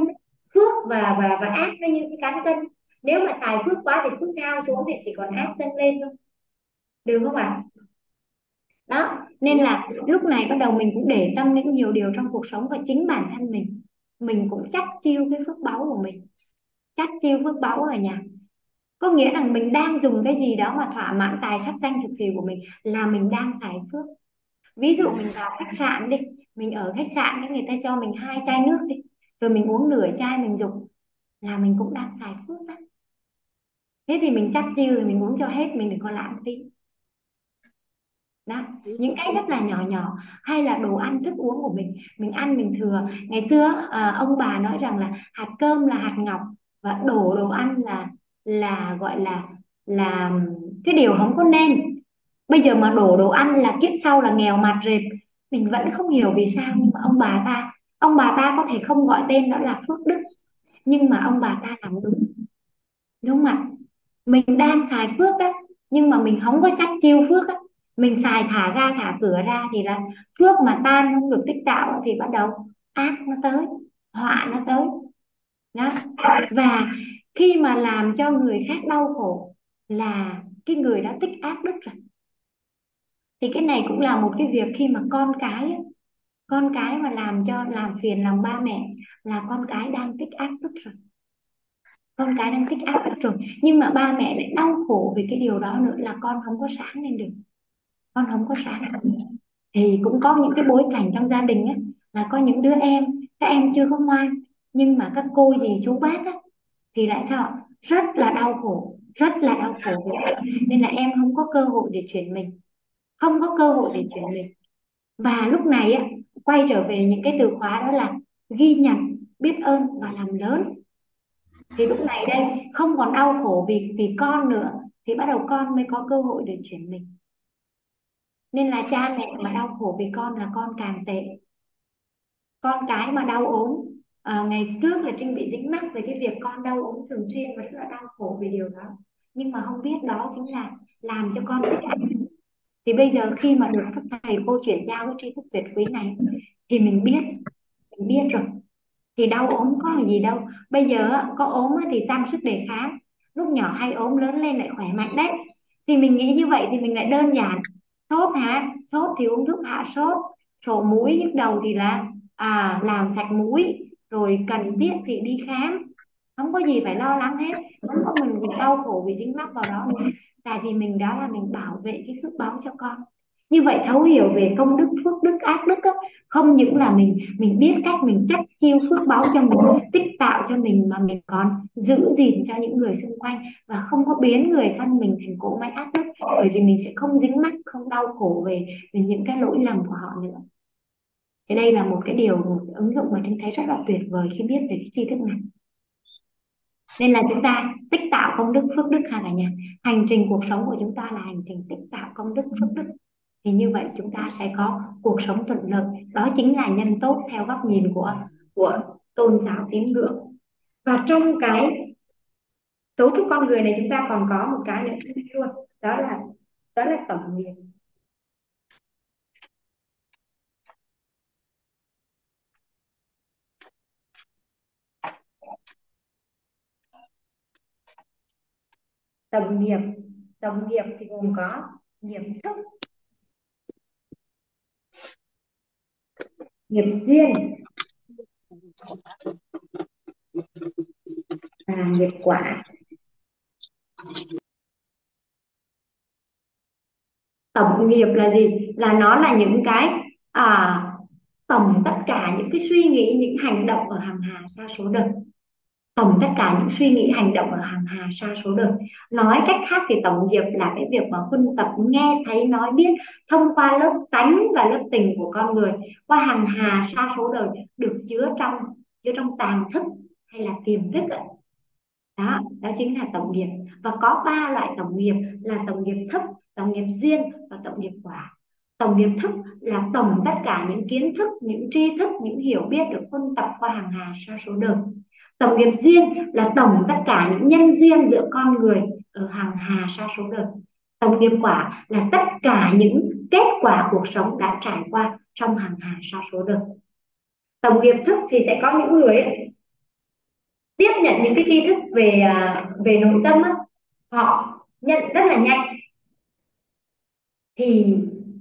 Phước và và và ác nó như cái cán cân. Nếu mà xài phước quá thì phước cao xuống thì chỉ còn ác dâng lên thôi. Được không ạ? Đó, nên là lúc này bắt đầu mình cũng để tâm đến nhiều điều trong cuộc sống và chính bản thân mình. Mình cũng chắc chiêu cái phước báu của mình. Chắc chiêu phước báu ở nhà có nghĩa rằng mình đang dùng cái gì đó mà thỏa mãn tài sắc danh thực thì của mình là mình đang xài phước. Ví dụ mình vào khách sạn đi, mình ở khách sạn cái người ta cho mình hai chai nước đi, rồi mình uống nửa chai mình dùng, là mình cũng đang xài phước đó. Thế thì mình chắc chiêu thì mình uống cho hết, mình đừng có lãng phí đó những cái rất là nhỏ nhỏ hay là đồ ăn thức uống của mình mình ăn mình thừa. Ngày xưa à, ông bà nói rằng là hạt cơm là hạt ngọc và đổ đồ ăn là là gọi là là cái điều không có nên. Bây giờ mà đổ đồ ăn là kiếp sau là nghèo mặt rệp. Mình vẫn không hiểu vì sao nhưng mà ông bà ta ông bà ta có thể không gọi tên đó là phước đức nhưng mà ông bà ta làm đúng. Đúng không ạ? Mình đang xài phước đó nhưng mà mình không có chắc chiêu phước á mình xài thả ra, thả cửa ra thì là phước mà tan không được tích tạo thì bắt đầu ác nó tới, họa nó tới. Đó. Và khi mà làm cho người khác đau khổ là cái người đã tích ác đức rồi. Thì cái này cũng là một cái việc khi mà con cái con cái mà làm cho, làm phiền lòng ba mẹ là con cái đang tích ác đức rồi. Con cái đang tích ác đức rồi. Nhưng mà ba mẹ lại đau khổ vì cái điều đó nữa là con không có sáng lên được con không có sáng lên thì cũng có những cái bối cảnh trong gia đình á, là có những đứa em, các em chưa có ngoan, nhưng mà các cô dì chú bác á, thì lại sao rất là đau khổ, rất là đau khổ vì vậy nên là em không có cơ hội để chuyển mình. Không có cơ hội để chuyển mình. Và lúc này á, quay trở về những cái từ khóa đó là ghi nhận, biết ơn và làm lớn. Thì lúc này đây, không còn đau khổ vì vì con nữa, thì bắt đầu con mới có cơ hội để chuyển mình nên là cha mẹ mà đau khổ vì con là con càng tệ. Con cái mà đau ốm à, ngày trước là Trinh bị dính mắc về cái việc con đau ốm thường xuyên và rất là đau khổ vì điều đó. Nhưng mà không biết đó chính là làm cho con thích ăn. Thì bây giờ khi mà được các thầy cô chuyển giao cái tri thức tuyệt quý này thì mình biết mình biết rồi. Thì đau ốm có gì đâu. Bây giờ có ốm thì tăng sức đề kháng. Lúc nhỏ hay ốm lớn lên lại khỏe mạnh đấy. Thì mình nghĩ như vậy thì mình lại đơn giản sốt hả? Sốt thì uống thuốc hạ sốt. Sổ mũi nhức đầu thì là à làm sạch mũi, rồi cần thiết thì đi khám. Không có gì phải lo lắng hết. Không có mình bị đau khổ vì dính mắc vào đó nữa tại vì mình đó là mình bảo vệ cái phước báo cho con như vậy thấu hiểu về công đức phước đức ác đức á, không những là mình mình biết cách mình trách chiêu phước báo cho mình tích tạo cho mình mà mình còn giữ gìn cho những người xung quanh và không có biến người thân mình thành cỗ máy ác đức bởi vì mình sẽ không dính mắc không đau khổ về, về những cái lỗi lầm của họ nữa. Thì đây là một cái điều một ứng dụng mà chúng thấy rất là tuyệt vời khi biết về cái tri thức này. Nên là chúng ta tích tạo công đức phước đức ha cả nhà. Hành trình cuộc sống của chúng ta là hành trình tích tạo công đức phước đức thì như vậy chúng ta sẽ có cuộc sống thuận lợi. Đó chính là nhân tốt theo góc nhìn của của tôn giáo tín ngưỡng. Và trong cái cấu trúc con người này chúng ta còn có một cái nữa luôn, đó là đó là tổng nghiệp tổng nghiệp tổng nghiệp thì gồm có nghiệp thức nghiệp duyên. Và nghiệp quả. Tổng nghiệp là gì? Là nó là những cái à, tổng tất cả những cái suy nghĩ những hành động ở hàng hà sa số đời tổng tất cả những suy nghĩ, hành động ở hàng hà sa số đời. Nói cách khác thì tổng nghiệp là cái việc mà huân tập, nghe, thấy, nói, biết, thông qua lớp tánh và lớp tình của con người qua hàng hà sa số đời được chứa trong chứa trong tàng thức hay là tiềm thức đó đó chính là tổng nghiệp. Và có ba loại tổng nghiệp là tổng nghiệp thức, tổng nghiệp duyên và tổng nghiệp quả. Tổng nghiệp thức là tổng tất cả những kiến thức, những tri thức, những hiểu biết được huân tập qua hàng hà sa số đời tổng nghiệp duyên là tổng tất cả những nhân duyên giữa con người ở hàng hà sa số đời. Tổng nghiệp quả là tất cả những kết quả cuộc sống đã trải qua trong hàng hà sa số đời. Tổng nghiệp thức thì sẽ có những người ấy, tiếp nhận những cái tri thức về à, về nội tâm ấy, họ nhận rất là nhanh. Thì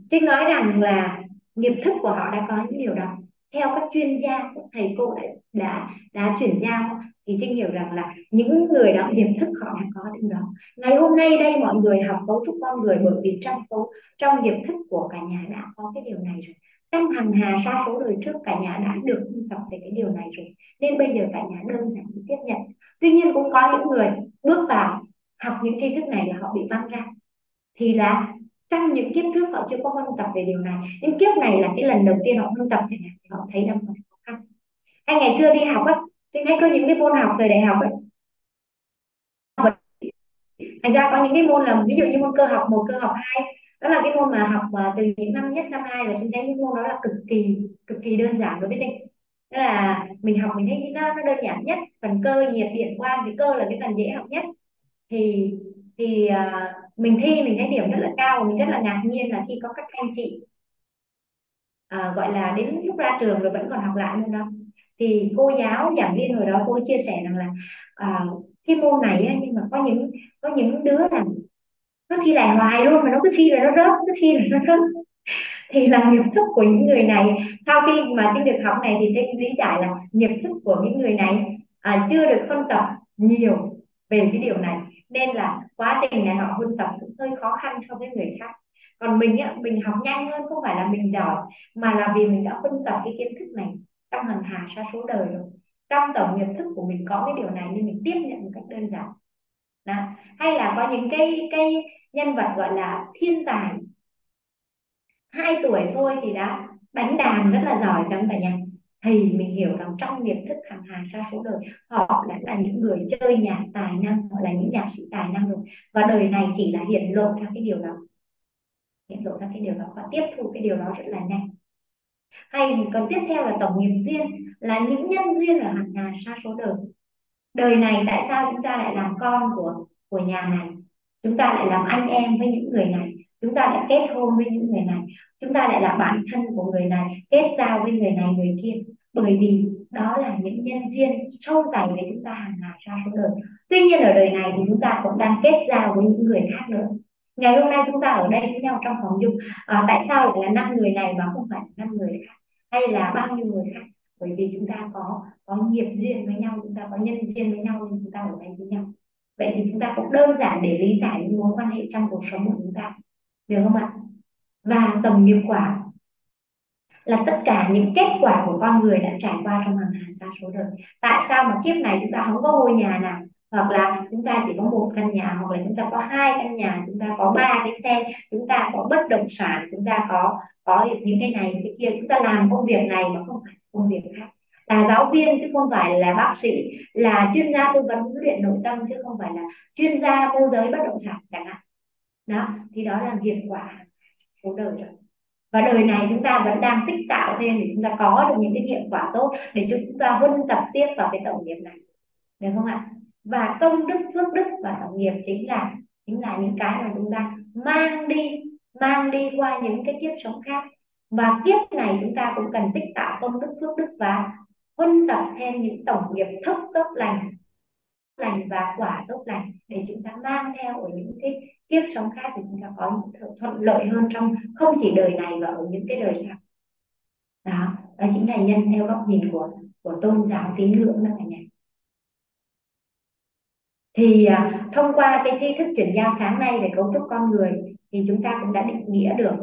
Trinh nói rằng là nghiệp thức của họ đã có những điều đó theo các chuyên gia các thầy cô đã đã, đã chuyển giao thì trinh hiểu rằng là những người đó tiềm thức họ đã có điều đó. Ngày hôm nay đây mọi người học cấu trúc con người bởi vì trong cấu trong tiềm thức của cả nhà đã có cái điều này rồi. Trong hàng hà sa số đời trước cả nhà đã được tập về cái điều này rồi. Nên bây giờ cả nhà đơn giản tiếp nhận. Tuy nhiên cũng có những người bước vào học những tri thức này là họ bị văng ra. Thì là trong những kiếp trước họ chưa có huân tập về điều này. Nhưng kiếp này là cái lần đầu tiên họ huân tập chẳng hạn thì họ thấy nó còn khó khăn. Hay ngày xưa đi học á thì hay có những cái môn học thời đại học ấy. Thành ra có những cái môn là ví dụ như môn cơ học một cơ học hai đó là cái môn mà học mà từ những năm nhất năm hai và chúng thấy những môn đó là cực kỳ cực kỳ đơn giản đối với trinh tức là mình học mình thấy nó, nó đơn giản nhất phần cơ nhiệt điện quang thì cơ là cái phần dễ học nhất. Thì thì uh, mình thi mình thấy điểm rất là cao mình rất là ngạc nhiên là khi có các anh chị à, gọi là đến lúc ra trường rồi vẫn còn học lại môn đó. Thì cô giáo giảng viên hồi đó cô chia sẻ rằng là à, cái môn này ấy, nhưng mà có những có những đứa là nó thi lại hoài luôn mà nó cứ thi rồi nó rớt cứ thi rồi nó rớt. Thì là nghiệp thức của những người này sau khi mà trên được học này thì tôi lý giải là nghiệp thức của những người này à, chưa được phân tập nhiều về cái điều này nên là quá trình này họ huân tập cũng hơi khó khăn so với người khác. Còn mình á, mình học nhanh hơn không phải là mình giỏi mà là vì mình đã huân tập cái kiến thức này trong hàng hà sa số đời rồi. Trong tổng nghiệp thức của mình có cái điều này nên mình tiếp nhận một cách đơn giản. Đó. hay là có những cái cái nhân vật gọi là thiên tài hai tuổi thôi thì đã đánh đàn rất là giỏi trong cả nhà thì mình hiểu rằng trong nghiệp thức hàng hà sa số đời, họ đã là những người chơi nhạc tài năng, họ là những nhạc sĩ tài năng rồi. Và đời này chỉ là hiện lộ ra cái điều đó. Hiện lộ ra cái điều đó và tiếp thu cái điều đó rất là nhanh. Hay còn tiếp theo là tổng nghiệp duyên, là những nhân duyên ở hàng hà sa số đời. Đời này tại sao chúng ta lại làm con của của nhà này? Chúng ta lại làm anh em với những người này. Chúng ta lại kết hôn với những người này chúng ta lại là bạn thân của người này kết giao với người này người kia. Bởi vì đó là những nhân duyên sâu dày với chúng ta hàng ngày ra số đời. Tuy nhiên ở đời này thì chúng ta cũng đang kết giao với những người khác nữa. Ngày hôm nay chúng ta ở đây với nhau trong phòng dung. À, tại sao lại là năm người này mà không phải năm người khác? Hay là bao nhiêu người khác? Bởi vì chúng ta có có nghiệp duyên với nhau chúng ta có nhân duyên với nhau nên chúng ta ở đây với nhau. Vậy thì chúng ta cũng đơn giản để lý giải những mối quan hệ trong cuộc sống của chúng ta. Được không ạ? Và tầm nghiệp quả là tất cả những kết quả của con người đã trải qua trong hàng hà sa số đời. Tại sao mà kiếp này chúng ta không có ngôi nhà nào? Hoặc là chúng ta chỉ có một căn nhà, hoặc là chúng ta có hai căn nhà, chúng ta có ba cái xe, chúng ta có bất động sản, chúng ta có có những cái này cái kia. Chúng ta làm công việc này mà không phải công việc khác. Là giáo viên chứ không phải là bác sĩ, là chuyên gia tư vấn huấn luyện nội tâm chứ không phải là chuyên gia môi giới bất động sản chẳng hạn. Đó, thì đó là nghiệp quả số đời rồi. Và đời này chúng ta vẫn đang tích tạo thêm để chúng ta có được những cái nghiệp quả tốt để chúng ta huân tập tiếp vào cái tổng nghiệp này. Được không ạ? Và công đức, phước đức và tổng nghiệp chính là chính là những cái mà chúng ta mang đi mang đi qua những cái kiếp sống khác. Và kiếp này chúng ta cũng cần tích tạo công đức, phước đức và huân tập thêm những tổng nghiệp thức tốt lành lành và quả tốt lành để chúng ta mang theo ở những cái kiếp sống khác thì chúng ta có những thuận lợi hơn trong không chỉ đời này mà ở những cái đời sau. Đó đó chính là nhân theo góc nhìn của của tôn giáo tín ngưỡng đó cả nhà thì à, thông qua cái tri thức chuyển giao sáng nay về cấu trúc con người thì chúng ta cũng đã định nghĩa được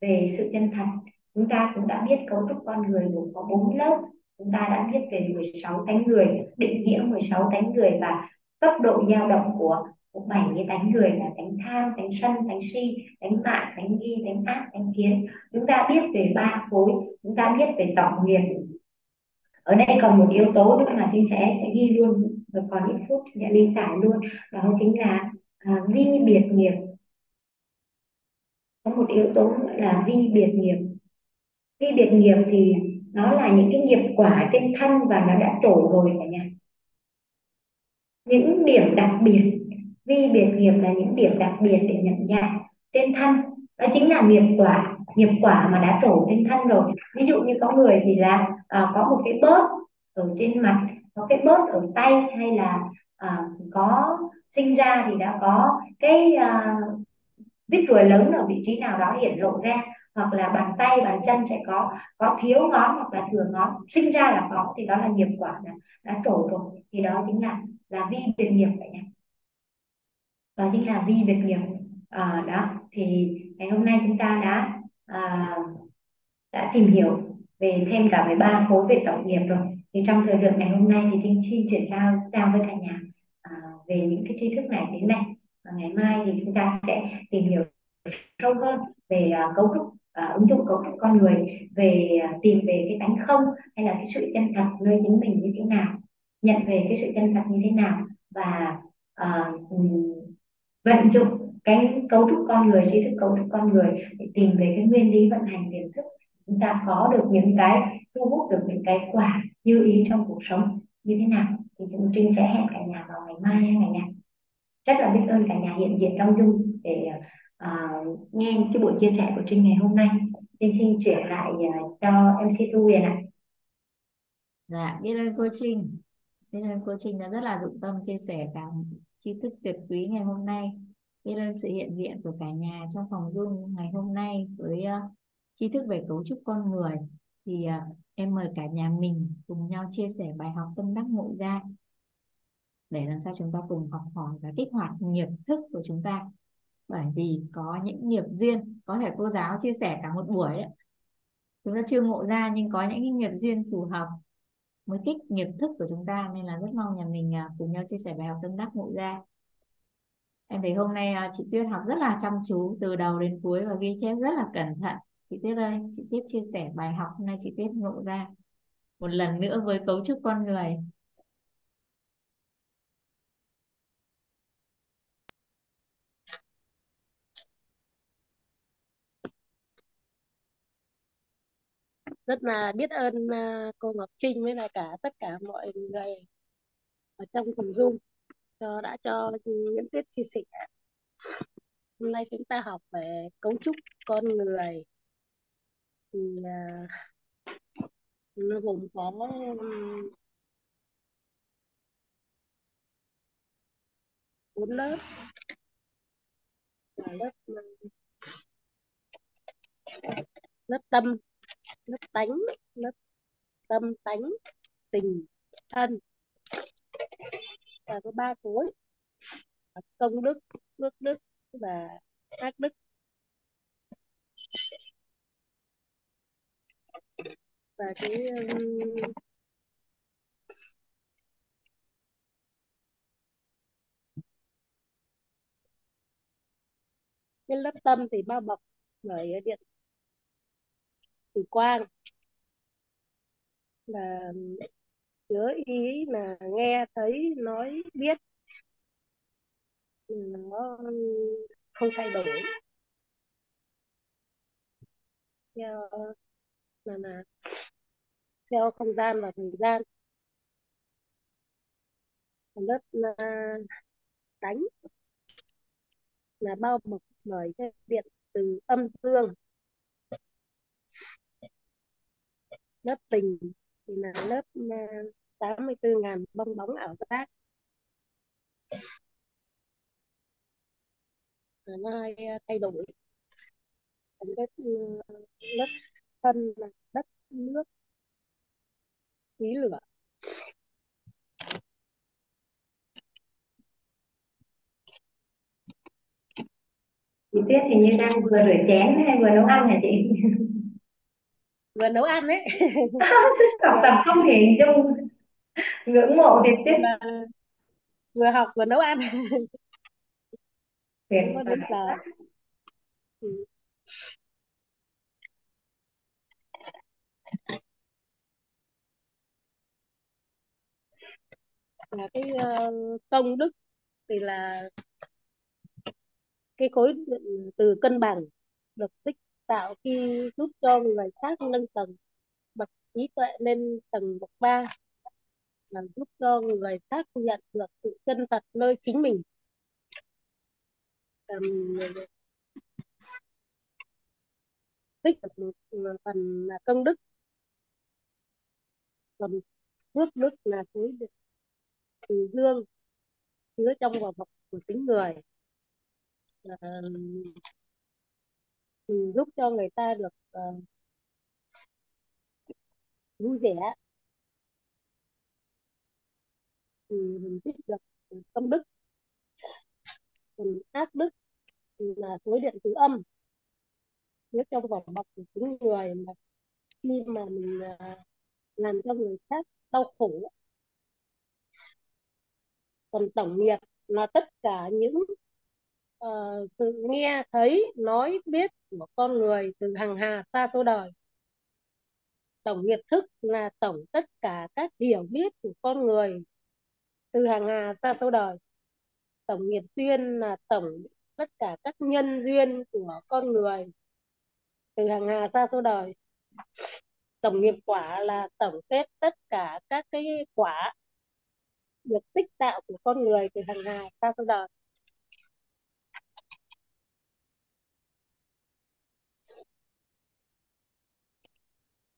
về sự chân thật. Chúng ta cũng đã biết cấu trúc con người gồm có bốn lớp chúng ta đã biết về 16 tánh người định nghĩa 16 tánh người và cấp độ dao động của của bảy cái tánh người là tánh tham tánh sân tánh si tánh mạng tánh nghi tánh ác tánh kiến. Chúng ta biết về ba khối chúng ta biết về tổng nghiệp. Ở đây còn một yếu tố nữa mà trinh sẽ sẽ ghi luôn và còn ít phút sẽ lý giải luôn đó chính là à, vi biệt nghiệp. Có một yếu tố nữa là vi biệt nghiệp. Vi biệt nghiệp thì nó là những cái nghiệp quả trên thân và nó đã trổ rồi cả nhà. Những điểm đặc biệt vi biệt nghiệp là những điểm đặc biệt để nhận dạng trên thân. Đó chính là nghiệp quả nghiệp quả mà đã trổ trên thân rồi. Ví dụ như có người thì là à, có một cái bớt ở trên mặt có cái bớt ở tay hay là à, có sinh ra thì đã có cái à, vết ruồi lớn ở vị trí nào đó hiện lộ ra hoặc là bàn tay bàn chân sẽ có có thiếu ngón hoặc là thừa ngón sinh ra là có thì đó là nghiệp quả đã, đã trổ rồi. Thì đó chính là là vi biệt nghiệp vậy nhé đó chính là vi biệt nghiệp. À, đó thì ngày hôm nay chúng ta đã à, đã tìm hiểu về thêm cả về ba khối về tổng nghiệp rồi. Thì trong thời lượng ngày hôm nay thì Trinh xin chuyển giao giao với cả nhà à, về những cái tri thức này đến đây. Và ngày mai thì chúng ta sẽ tìm hiểu sâu hơn về uh, cấu trúc uh, ứng dụng cấu trúc con người về uh, tìm về cái tánh không hay là cái sự chân thật nơi chính mình như thế nào nhận về cái sự chân thật như thế nào và uh, vận dụng cái cấu trúc con người tri thức cấu trúc con người để tìm về cái nguyên lý vận hành tiềm thức. Chúng ta có được những cái thu hút được những cái quả như ý trong cuộc sống như thế nào thì chúng trinh sẽ hẹn cả nhà vào ngày mai nha cả nhà. Rất là biết ơn cả nhà hiện diện trong dung để uh, nghe cái buổi chia sẻ của trinh ngày hôm nay. Trinh xin chuyển lại uh, cho mc thu huyền ạ.
Dạ biết ơn cô trinh. Biết ơn cô trinh đã rất là dụng tâm chia sẻ cả tri thức tuyệt quý ngày hôm nay. Biết ơn sự hiện diện của cả nhà trong phòng Zoom ngày hôm nay với uh, tri thức về cấu trúc con người. Thì uh, em mời cả nhà mình cùng nhau chia sẻ bài học tâm đắc ngộ ra để làm sao chúng ta cùng học hỏi và kích hoạt nghiệp thức của chúng ta bởi vì có những nghiệp duyên, có thể cô giáo chia sẻ cả một buổi đấy. Chúng ta chưa ngộ ra nhưng có những nghiệp duyên phù hợp mới kích nghiệp thức của chúng ta nên là rất mong nhà mình à, cùng nhau chia sẻ bài học tâm đắc ngộ ra. Em thấy hôm nay à, chị Tuyết học rất là chăm chú từ đầu đến cuối và ghi chép rất là cẩn thận. Chị Tuyết ơi, chị Tuyết chia sẻ bài học, hôm nay chị Tuyết ngộ ra một lần nữa với cấu trúc con người.
Rất là biết ơn ờ, cô Ngọc Trinh với lại cả tất cả mọi người ở trong cùng Zoom cho, đã cho những tiết chia sẻ. Hôm nay chúng ta học về cấu trúc con người. Thì ờ, nó gồm có bốn lớp. Là lớp lớp tâm lớp tánh lớp tâm tánh tình thân. Và có ba khối công đức phước đức và ác đức. Và cái um, cái lớp tâm thì bao bọc bởi điện tử quang là chứa ý là nghe thấy nói biết nó không thay đổi. Theo là là theo không gian và thời gian. Lớp là đánh là bao bọc bởi cái điện từ âm dương. Lớp tình thì là lớp ờ, 84.000 bong bóng ảo giác. Nó ờ, thay đổi. Còn cái ừ, lớp thân là đất, nước, khí lửa.
Chị Tuyết hình như đang vừa rửa chén hay vừa nấu ăn hả chị? [laughs]
vừa nấu ăn đấy
sức [laughs] học tập không thể hình dung. Ngưỡng mộ thì Tuyết
vừa, vừa học vừa nấu ăn.
Tuyệt vời
đến giờ ừ. là cái uh, công đức thì là cái khối từ cân bằng được tích tạo khi giúp cho người khác nâng tầng bậc trí tuệ lên tầng bậc ba là giúp cho người khác nhận được sự chân thật nơi chính mình. Um, tích được một phần là công đức. Còn phước đức là khối được từ dương chứa trong vỏ bọc của tính người uh, giúp cho người ta được uh, vui vẻ. Thì mình tích được ờ, công đức. Còn ác đức thì là khối điện tử âm. Nếu trong vỏ bọc của chính người mà khi mà mình ờ, làm cho người khác đau khổ còn tổng nghiệp là tất cả những Ờ, uh, sự nghe thấy nói biết của con người từ hàng hà xa số đời. Tổng nghiệp thức là tổng tất cả các hiểu biết của con người từ hàng hà xa số đời. Tổng nghiệp duyên là tổng tất cả các nhân duyên của con người từ hàng hà xa số đời. Tổng nghiệp quả là tổng kết tất cả các cái quả được tích tạo của con người từ hàng hà xa số đời.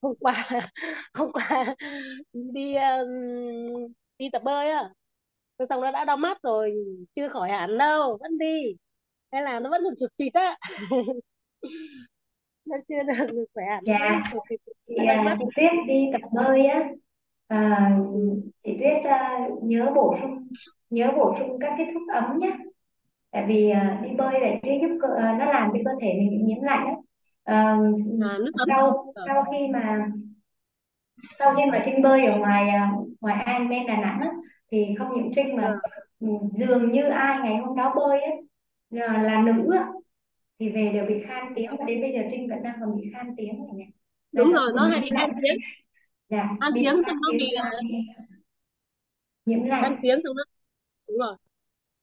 Hôm qua [laughs] hôm qua đi um, đi tập bơi á. Rồi xong nó đã đau mắt rồi chưa khỏi hẳn đâu vẫn đi. Hay là nó vẫn còn chụt chịt á. [laughs] Nó chưa được khỏe hẳn
dạ chị à,
mắt.
chị Tuyết đi tập bơi á. À, chị Tuyết à, nhớ bổ sung nhớ bổ sung các cái thuốc ấm nhé tại vì à, đi bơi lại chứ giúp cơ, à, nó làm cho cơ thể mình bị nhiễm lạnh á à,
nước ấm
sau
Rồi.
sau khi mà sau khi mà Trinh bơi ở ngoài à, ngoài An bên Đà Nẵng á, thì không những Trinh mà
Ờ,
ừ, dường như ai ngày hôm đó bơi á là, là nữ á, thì về đều bị khan tiếng và đến bây giờ Trinh vẫn đang còn bị khan tiếng này là
đúng rồi nó hay bị than tiếng. [laughs]
Dạ
than
bị
tiếng
khan
xong nó
tiếng
bị là
nhiễm lạnh
tiếng xong nó đúng rồi.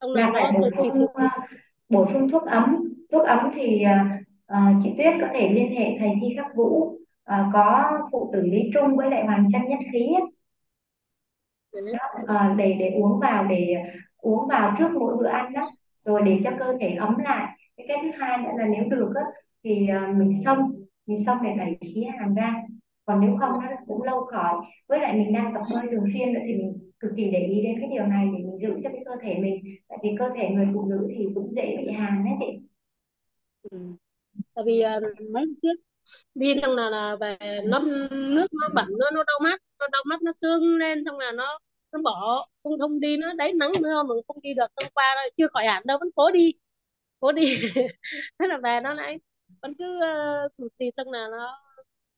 Xong là
là phải
nó
bổ sung bổ sung thuốc ấm. Thuốc ấm thì à, à, chị Tuyết có thể liên hệ thầy Thi Khắc Vũ à, có phụ tử Lý Trung với lại Hoàng Chân Nhất Khí
Đấy.
à, để để uống vào để uống vào trước mỗi bữa ăn đó rồi để cho cơ thể ấm lại. Cái cái thứ hai nữa là nếu được á, thì mình xông mình xông để đẩy khí hàn ra. Còn nếu không nó cũng lâu khỏi. Với lại mình đang tập bơi thường xuyên nữa thì mình cực kỳ để ý đến cái điều này để mình giữ cho cái cơ thể mình. Tại vì cơ thể người phụ nữ thì cũng dễ bị hàn đấy chị.
Ừ. tại vì uh, mấy trước đi xong là, là về nó nước nó bẩn nó nó đau mắt nó đau mắt nó sưng lên xong là nó nó bỏ không không đi nó đấy nắng mưa mà không đi được hôm qua là chưa khỏi hẳn đâu vẫn cố đi cố đi. [laughs] Thế là về nó lại vẫn cứ uh, sụt xịt xong là nó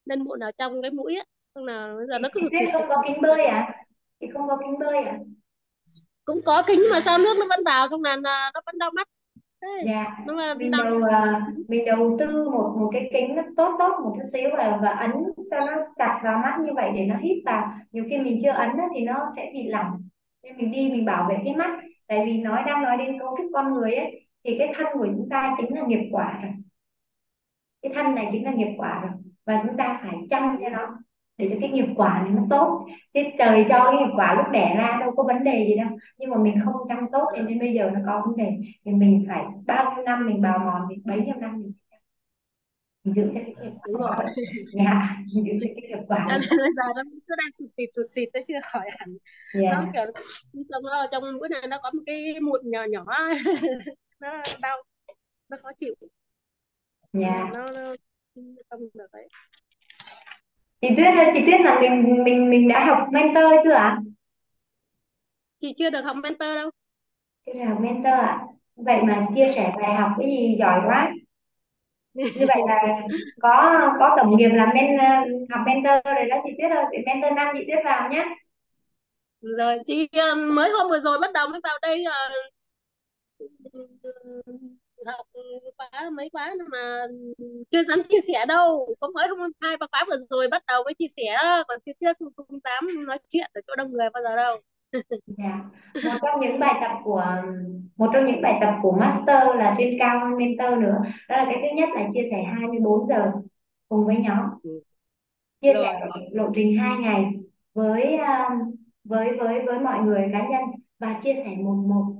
lên mụn ở trong cái mũi á xong là bây giờ nó cứ sụt xịt
không
sụt
có kính bơi à? Chị không có kính bơi à?
Cũng có kính mà sao nước nó vẫn vào xong là nó vẫn đau mắt
dạ.
nó mà
mình đầu à, mình đầu tư một một cái kính nó tốt tốt một chút xíu và và ấn cho nó chặt vào mắt như vậy để nó hít vào. Nhiều khi mình chưa ấn thì nó sẽ bị lỏng. Nên mình đi mình bảo vệ cái mắt. Tại vì nói đang nói đến cấu trúc con người ấy thì cái thân của chúng ta chính là nghiệp quả rồi. Cái thân này chính là nghiệp quả rồi. Và chúng ta phải chăm cho nó để cho cái nghiệp quả này nó tốt. Chứ trời cho cái nghiệp quả lúc đẻ ra đâu có vấn đề gì đâu. Nhưng mà mình không chăm tốt cho nên bây giờ nó có vấn đề. Thì mình phải bao nhiêu năm mình bào mòn thì bấy nhiêu năm mình mình giữ cho cái nghiệp
đúng rồi.
quả. Dạ mình giữ cho cái nghiệp quả.
Cho nên bây giờ nó cứ đang sụt xịt sụt xịt tới chưa khỏi hẳn. Nó
dạ
kiểu trong nó trong mũi này nó có một cái mụn nhỏ nhỏ. [laughs] Nó đau nó khó chịu.
Dạ.
Nó, nó không được đấy
chị Tuyết ơi chị Tuyết là mình mình mình đã học mentor chưa ạ?
Chị chưa được học mentor đâu.
Chưa được học mentor ạ. Vậy mà chia sẻ bài học cái gì giỏi quá. Như vậy là [laughs] có có tổng nghiệp làm men học mentor rồi đó chị Tuyết ơi. Chị mentor năm chị Tuyết vào nhé
rồi chị ờ, mới hôm vừa rồi bắt đầu mới vào đây ờ, học khóa mấy khóa mà chưa dám chia sẻ đâu có mới hôm hai ba khóa vừa rồi bắt đầu mới chia sẻ còn phía trước không, không dám nói chuyện ở chỗ đông người bao giờ đâu
Dạ. Một trong những bài tập của một trong những bài tập của master là trên cao hơn mentor nữa. Đó là cái thứ nhất là chia sẻ 24 giờ cùng với nhóm.
Ừ.
Chia sẻ lộ trình 2 ngày với um, với với với mọi người cá nhân và chia sẻ một một.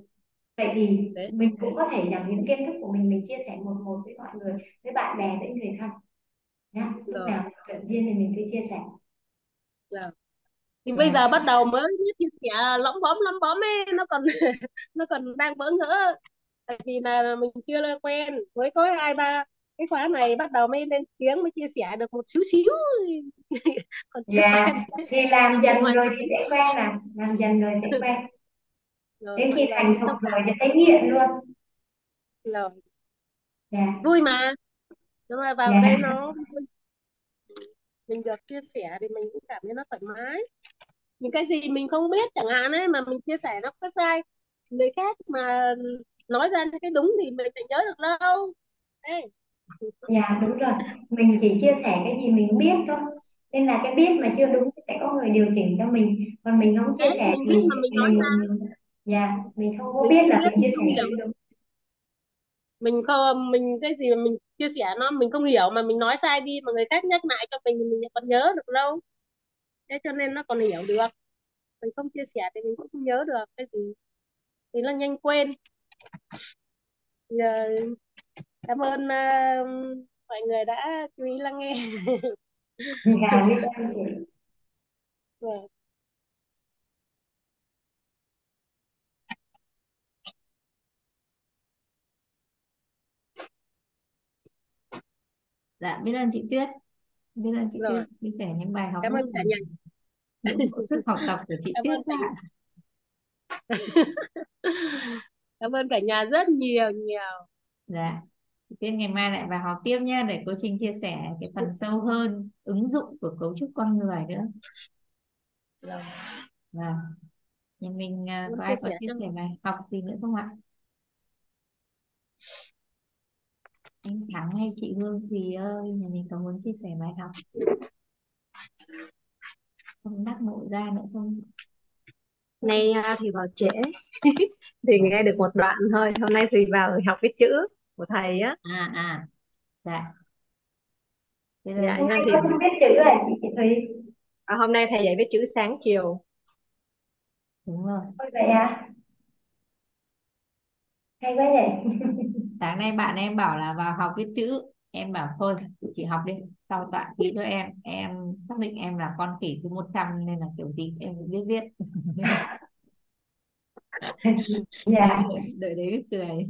Vậy thì
đấy
mình cũng có thể nhận những kiến thức của mình mình chia sẻ một một với mọi người, với bạn bè, với người thân. Nhá. Lúc
rồi
nào cần riêng thì mình cứ chia sẻ.
rồi thì bây
Dạ.
giờ bắt đầu mới biết chia sẻ lõm bõm lõm bõm ấy nó còn [laughs] nó còn đang bỡ ngỡ tại vì là mình chưa quen mới có hai ba cái khóa này bắt đầu mới lên tiếng mới chia sẻ được một xíu xíu [laughs] còn chưa
Dạ.
quen
Thì làm dần rồi thì sẽ quen à, làm dần rồi sẽ quen.
Rồi
Đến khi thành thục rồi thì thấy nghiện luôn.
rồi
Dạ.
vui mà nhưng mà vào
Dạ.
đây nó vui. mình được chia sẻ thì mình cũng cảm thấy nó thoải mái những cái gì mình không biết chẳng hạn ấy mà mình chia sẻ nó có sai người khác mà nói ra những cái đúng thì mình phải nhớ được đâu Ê,
Dạ đúng rồi, mình chỉ chia sẻ cái gì mình biết thôi. Nên là cái biết mà chưa đúng thì sẽ có người điều chỉnh cho mình. Còn mình không chia
đấy
sẻ
mình biết
thì,
mà mình
thì
nói ra
mình dạ mình không có
mình
biết
không
là
biết
mình chia sẻ
không hiểu.
chưa đúng.
mình không mình cái gì mà mình chia sẻ nó mình không hiểu mà mình nói sai đi mà người khác nhắc lại cho mình thì mình còn nhớ được đâu. Thế cho nên nó còn hiểu được. Mình không chia sẻ thì mình cũng không nhớ được cái gì. Thì nó nhanh quên. Giờ cảm ơn uh, mọi người đã chú ý lắng nghe.
Dạ biết ơn chị.
Rồi,
dạ biết ơn chị Tuyết. Biết ơn chị
rồi.
Tuyết chia sẻ những bài học
cảm ơn cả nhà.
sức học tập của chị
cảm
Tuyết
ơn
ạ [laughs]
cảm ơn cả nhà rất nhiều nhiều.
Dạ. Chị Tuyết ngày mai lại vào học tiếp nhé để cô Trinh chia sẻ cái phần sâu hơn ứng dụng của cấu trúc con người nữa.
Rồi
vâng nhà mình
muốn
có ai có chia sẻ bài học gì nữa không ạ anh Thắng hay chị Hương Thùy ơi nhà mình có muốn chia sẻ bài học. Không đắc ngộ ra nữa không?
Nay à, thì vào trễ. [laughs] Thì nghe được một đoạn thôi. Hôm nay thì vào học viết chữ của thầy á.
À à. Dạ. Thế
dạ
là
Hôm nay
thì
có không biết chữ à chị chị Thùy?
à, hôm nay thầy dạy viết chữ sáng chiều.
Đúng rồi.
Ôi vậy à? Hay quá vậy. [laughs]
sáng nay bạn em bảo là vào học viết chữ. Em bảo thôi chị học đi sau tọa ký cho em. Em xác định em là con khỉ thứ 100 nên là kiểu gì em cũng biết viết. [laughs]
Dạ.
đợi đấy cười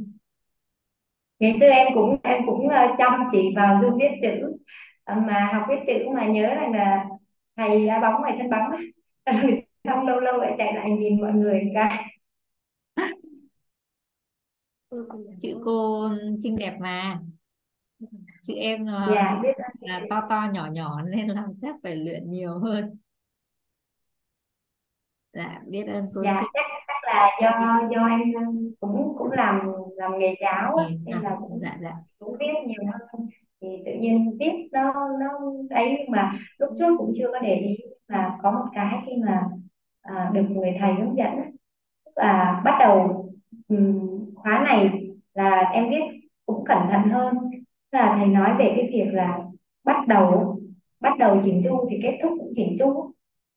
ngày xưa em cũng em cũng uh, chăm chỉ vào dung viết chữ. Ờ, mà học viết chữ mà nhớ rằng là thầy đá bóng ngoài sân bóng rồi [laughs] xong lâu lâu lại chạy lại nhìn mọi người cái
chữ cô xinh đẹp mà. Chữ em ờ,
dạ
là to to nhỏ nhỏ nên làm chắc phải luyện nhiều hơn. Dạ biết ơn cô
dạ chắc chắc là do do em cũng cũng làm làm nghề giáo á, nên
à,
là cũng
dạ dạ.
cũng viết nhiều hơn. Thì tự nhiên viết nó nó ấy nhưng mà lúc trước cũng chưa có để ý mà có một cái khi mà à, được người thầy hướng dẫn tức là bắt đầu khóa này là em viết cũng cẩn thận hơn. Là thầy nói về cái việc là bắt đầu bắt đầu chỉnh chu thì kết thúc cũng chỉnh chu.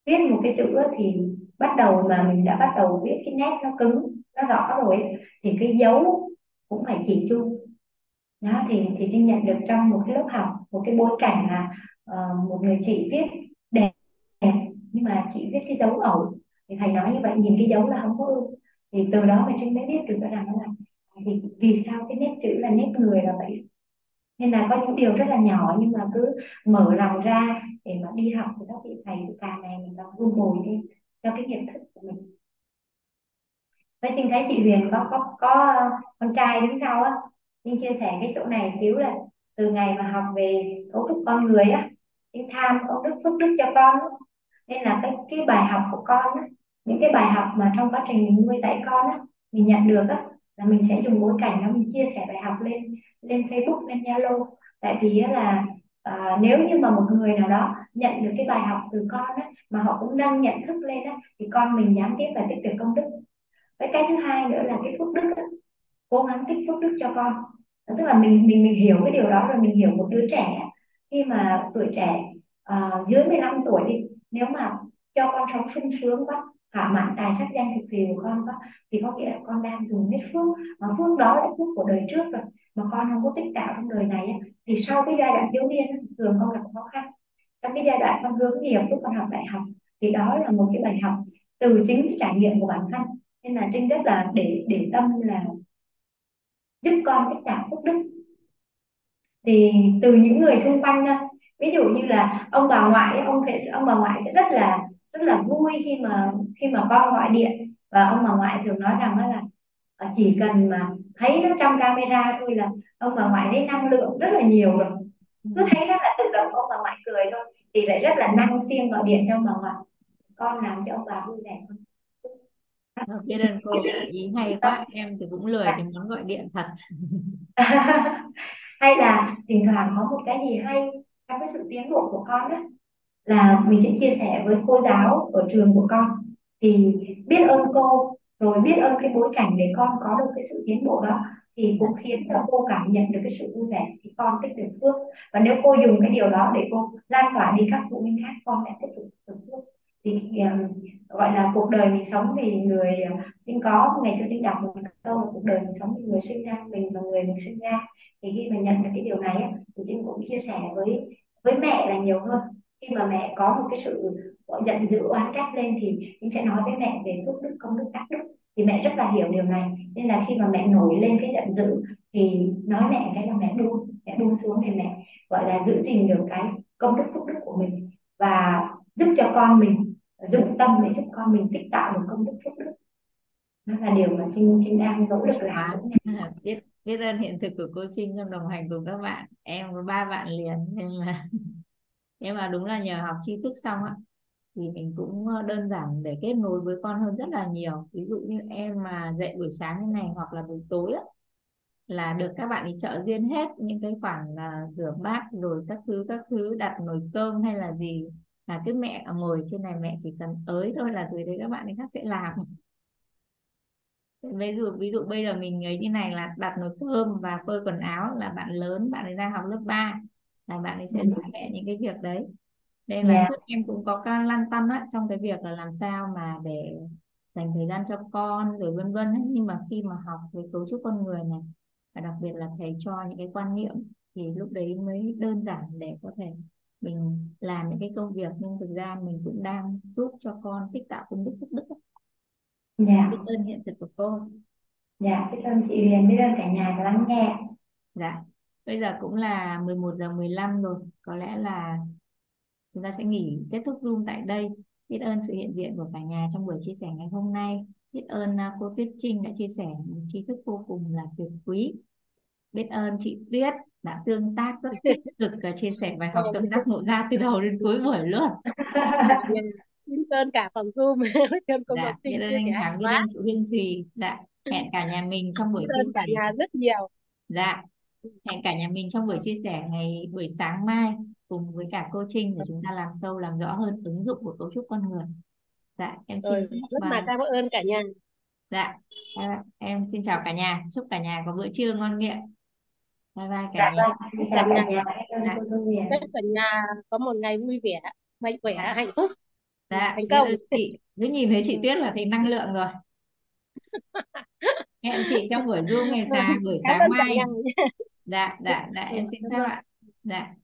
Viết một cái chữ thì bắt đầu mà mình đã bắt đầu viết cái nét nó cứng nó rõ rồi thì cái dấu cũng phải chỉnh chu. Đó thì thì Trinh nhận được trong một cái lớp học một cái bối cảnh là uh, một người chị viết đẹp nhưng mà chị viết cái dấu ẩu. Thì thầy nói như vậy nhìn cái dấu là không có ưu thì từ đó mà Trinh mới biết được rằng là vì vì sao cái nét chữ là nét người là vậy nên là có những điều rất là nhỏ nhưng mà cứ mở lòng ra để mà đi học thì các vị thầy cả này mình càng vun bồi lên cho cái nhận thức của mình với Trinh thấy chị Huyền có có có con trai đứng sau á nhưng chia sẻ cái chỗ này xíu là từ ngày mà học về cấu trúc con người á cái tham công đức phước đức cho con á. nên là cái cái bài học của con á những cái bài học mà trong quá trình mình nuôi dạy con á mình nhận được á là mình sẽ dùng bối cảnh đó mình chia sẻ bài học lên lên Facebook lên Zalo. Tại vì á là à, nếu như mà một người nào đó nhận được cái bài học từ con á mà họ cũng nâng nhận thức lên á thì con mình gián tiếp là tích được công đức. Với cái thứ hai nữa là cái phước đức á, cố gắng tích phước đức cho con. Tức là mình mình mình hiểu cái điều đó rồi mình hiểu một đứa trẻ khi mà tuổi trẻ à, dưới 15 tuổi đi nếu mà cho con sống sung sướng quá thỏa mãn tài sắc danh thực thùy của con đó thì có nghĩa là con đang dùng hết phước mà phước đó là phước của đời trước rồi mà con không có tích tạo trong đời này á, thì sau cái giai đoạn thiếu niên thường con gặp khó khăn. Trong cái giai đoạn con hướng nghiệp lúc con học đại học thì đó là một cái bài học từ chính cái trải nghiệm của bản thân. Nên là trinh rất là để để tâm là giúp con tích tạo phước đức. Thì từ những người xung quanh thôi ví dụ như là ông bà ngoại ông thể ông bà ngoại sẽ rất là rất là vui khi mà khi mà con gọi điện. Và ông bà ngoại thường nói rằng đó là ờ, chỉ cần mà thấy nó trong camera thôi là ông bà ngoại thấy năng lượng rất là nhiều rồi cứ thấy đó là tự động ông bà ngoại cười thôi thì lại rất là năng siêng gọi điện cho ông bà ngoại. Con làm cho ông bà vui vẻ hơn
biết ơn cô ý hay quá. Em thì cũng lười thì muốn gọi điện thật. [laughs]
Hay là thỉnh thoảng có một cái gì hay trong cái sự tiến bộ của con đó là mình sẽ chia sẻ với cô giáo ở trường của con. Thì biết ơn cô rồi biết ơn cái bối cảnh để con có được cái sự tiến bộ đó thì cũng khiến cho cô cảm nhận được cái sự vui vẻ thì con tích được phước. Và nếu cô dùng cái điều đó để cô lan tỏa đi các phụ huynh khác con sẽ tiếp tục được phước. Thì um, gọi là cuộc đời mình sống vì người um, sinh có ngày xưa Trinh đọc một câu là cuộc đời mình sống vì người sinh ra mình và người mình sinh ra. Thì khi mình nhận được cái điều này thì Trinh cũng chia sẻ với với mẹ là nhiều hơn khi mà mẹ có một cái sự, gọi giận dữ oán trách lên thì Trinh sẽ nói với mẹ về phước đức, công đức tác đức. Thì mẹ rất là hiểu điều này. Nên là khi mà mẹ nổi lên cái giận dữ thì nói mẹ cái là mẹ buông mẹ buông xuống để mẹ, gọi là, giữ gìn được cái công đức phước đức của mình. Và giúp cho con mình dụng tâm để giúp con mình tích tạo được công đức phước đức. Đó là điều mà Trinh Trinh đang nỗ lực làm.
Dạ. [laughs] Biết biết ơn hiện thực của cô Trinh trong đồng hành cùng các bạn. Em có ba bạn liền, nên là nhưng mà đúng là nhờ học tri thức xong á thì mình cũng ờ, đơn giản để kết nối với con hơn rất là nhiều. Ví dụ như em mà dậy buổi sáng như này hoặc là buổi tối á, là được các bạn đi chợ duyên hết những cái khoản là rửa bát rồi các thứ các thứ, đặt nồi cơm hay là gì, là cái mẹ ngồi trên này mẹ chỉ cần ới thôi là dưới đấy các bạn ấy khác sẽ làm. Ví dụ ví dụ bây giờ mình ấy như này là đặt nồi cơm và phơi quần áo là bạn lớn, bạn ấy ra học lớp 3 là bạn ấy sẽ giúp mẹ những cái việc đấy nên là
Dạ.
trước em cũng có lăn tăn á trong cái việc là làm sao mà để dành thời gian cho con rồi vân vân ấy. nhưng mà khi mà học về cấu trúc con người này và đặc biệt là thầy cho những cái quan niệm thì lúc đấy mới đơn giản để có thể mình làm những cái công việc nhưng thực ra mình cũng đang giúp cho con tích tạo công đức phước đức.
Dạ.
biết ơn hiện thực của cô
Dạ, biết ơn chị Huyền, biết ơn cả nhà đã lắng nghe.
dạ bây giờ cũng là 11 giờ 15 rồi có lẽ là chúng ta sẽ nghỉ kết thúc Zoom tại đây. Biết ơn sự hiện diện của cả nhà trong buổi chia sẻ ngày hôm nay. Biết ơn à, cô Tuyết Trinh đã chia sẻ một tri thức vô cùng là tuyệt quý. Biết ơn chị Tuyết đã tương tác rất tích cực và chia sẻ bài học tâm đắc ngộ ra từ đầu đến cuối buổi luôn.
Biết ơn cả phòng Zoom [laughs] biết ơn cô
dạ,
Ngọc Trinh
biết ơn
chia sẻ
biết
quá
chị Hương Thùy dạ hẹn cả nhà mình trong buổi chia
ơn cả
sẻ
nhà rất nhiều.
Dạ hẹn cả nhà mình trong buổi chia sẻ ngày buổi sáng mai cùng với cả cô Trinh để chúng ta làm sâu làm rõ hơn ứng dụng của cấu trúc con người. Dạ em xin
rồi rất
và
là cảm ơn cả nhà.
Dạ em- xin chào cả nhà. Chúc cả nhà có bữa trưa ngon miệng. Bye bye cả
dạ
nhà.
Vâng xin chào cả nhà.
Dạ.
chúc cả nhà có một ngày vui vẻ mạnh khỏe hạnh phúc.
Dạ
thành công.
chị cứ nhìn thấy chị Tuyết là thấy năng lượng rồi. [laughs] Hẹn chị trong buổi Zoom ngày sáng buổi sáng mai.
nhà
dạ dạ dạ em
Ừ,
xin phép ạ. Dạ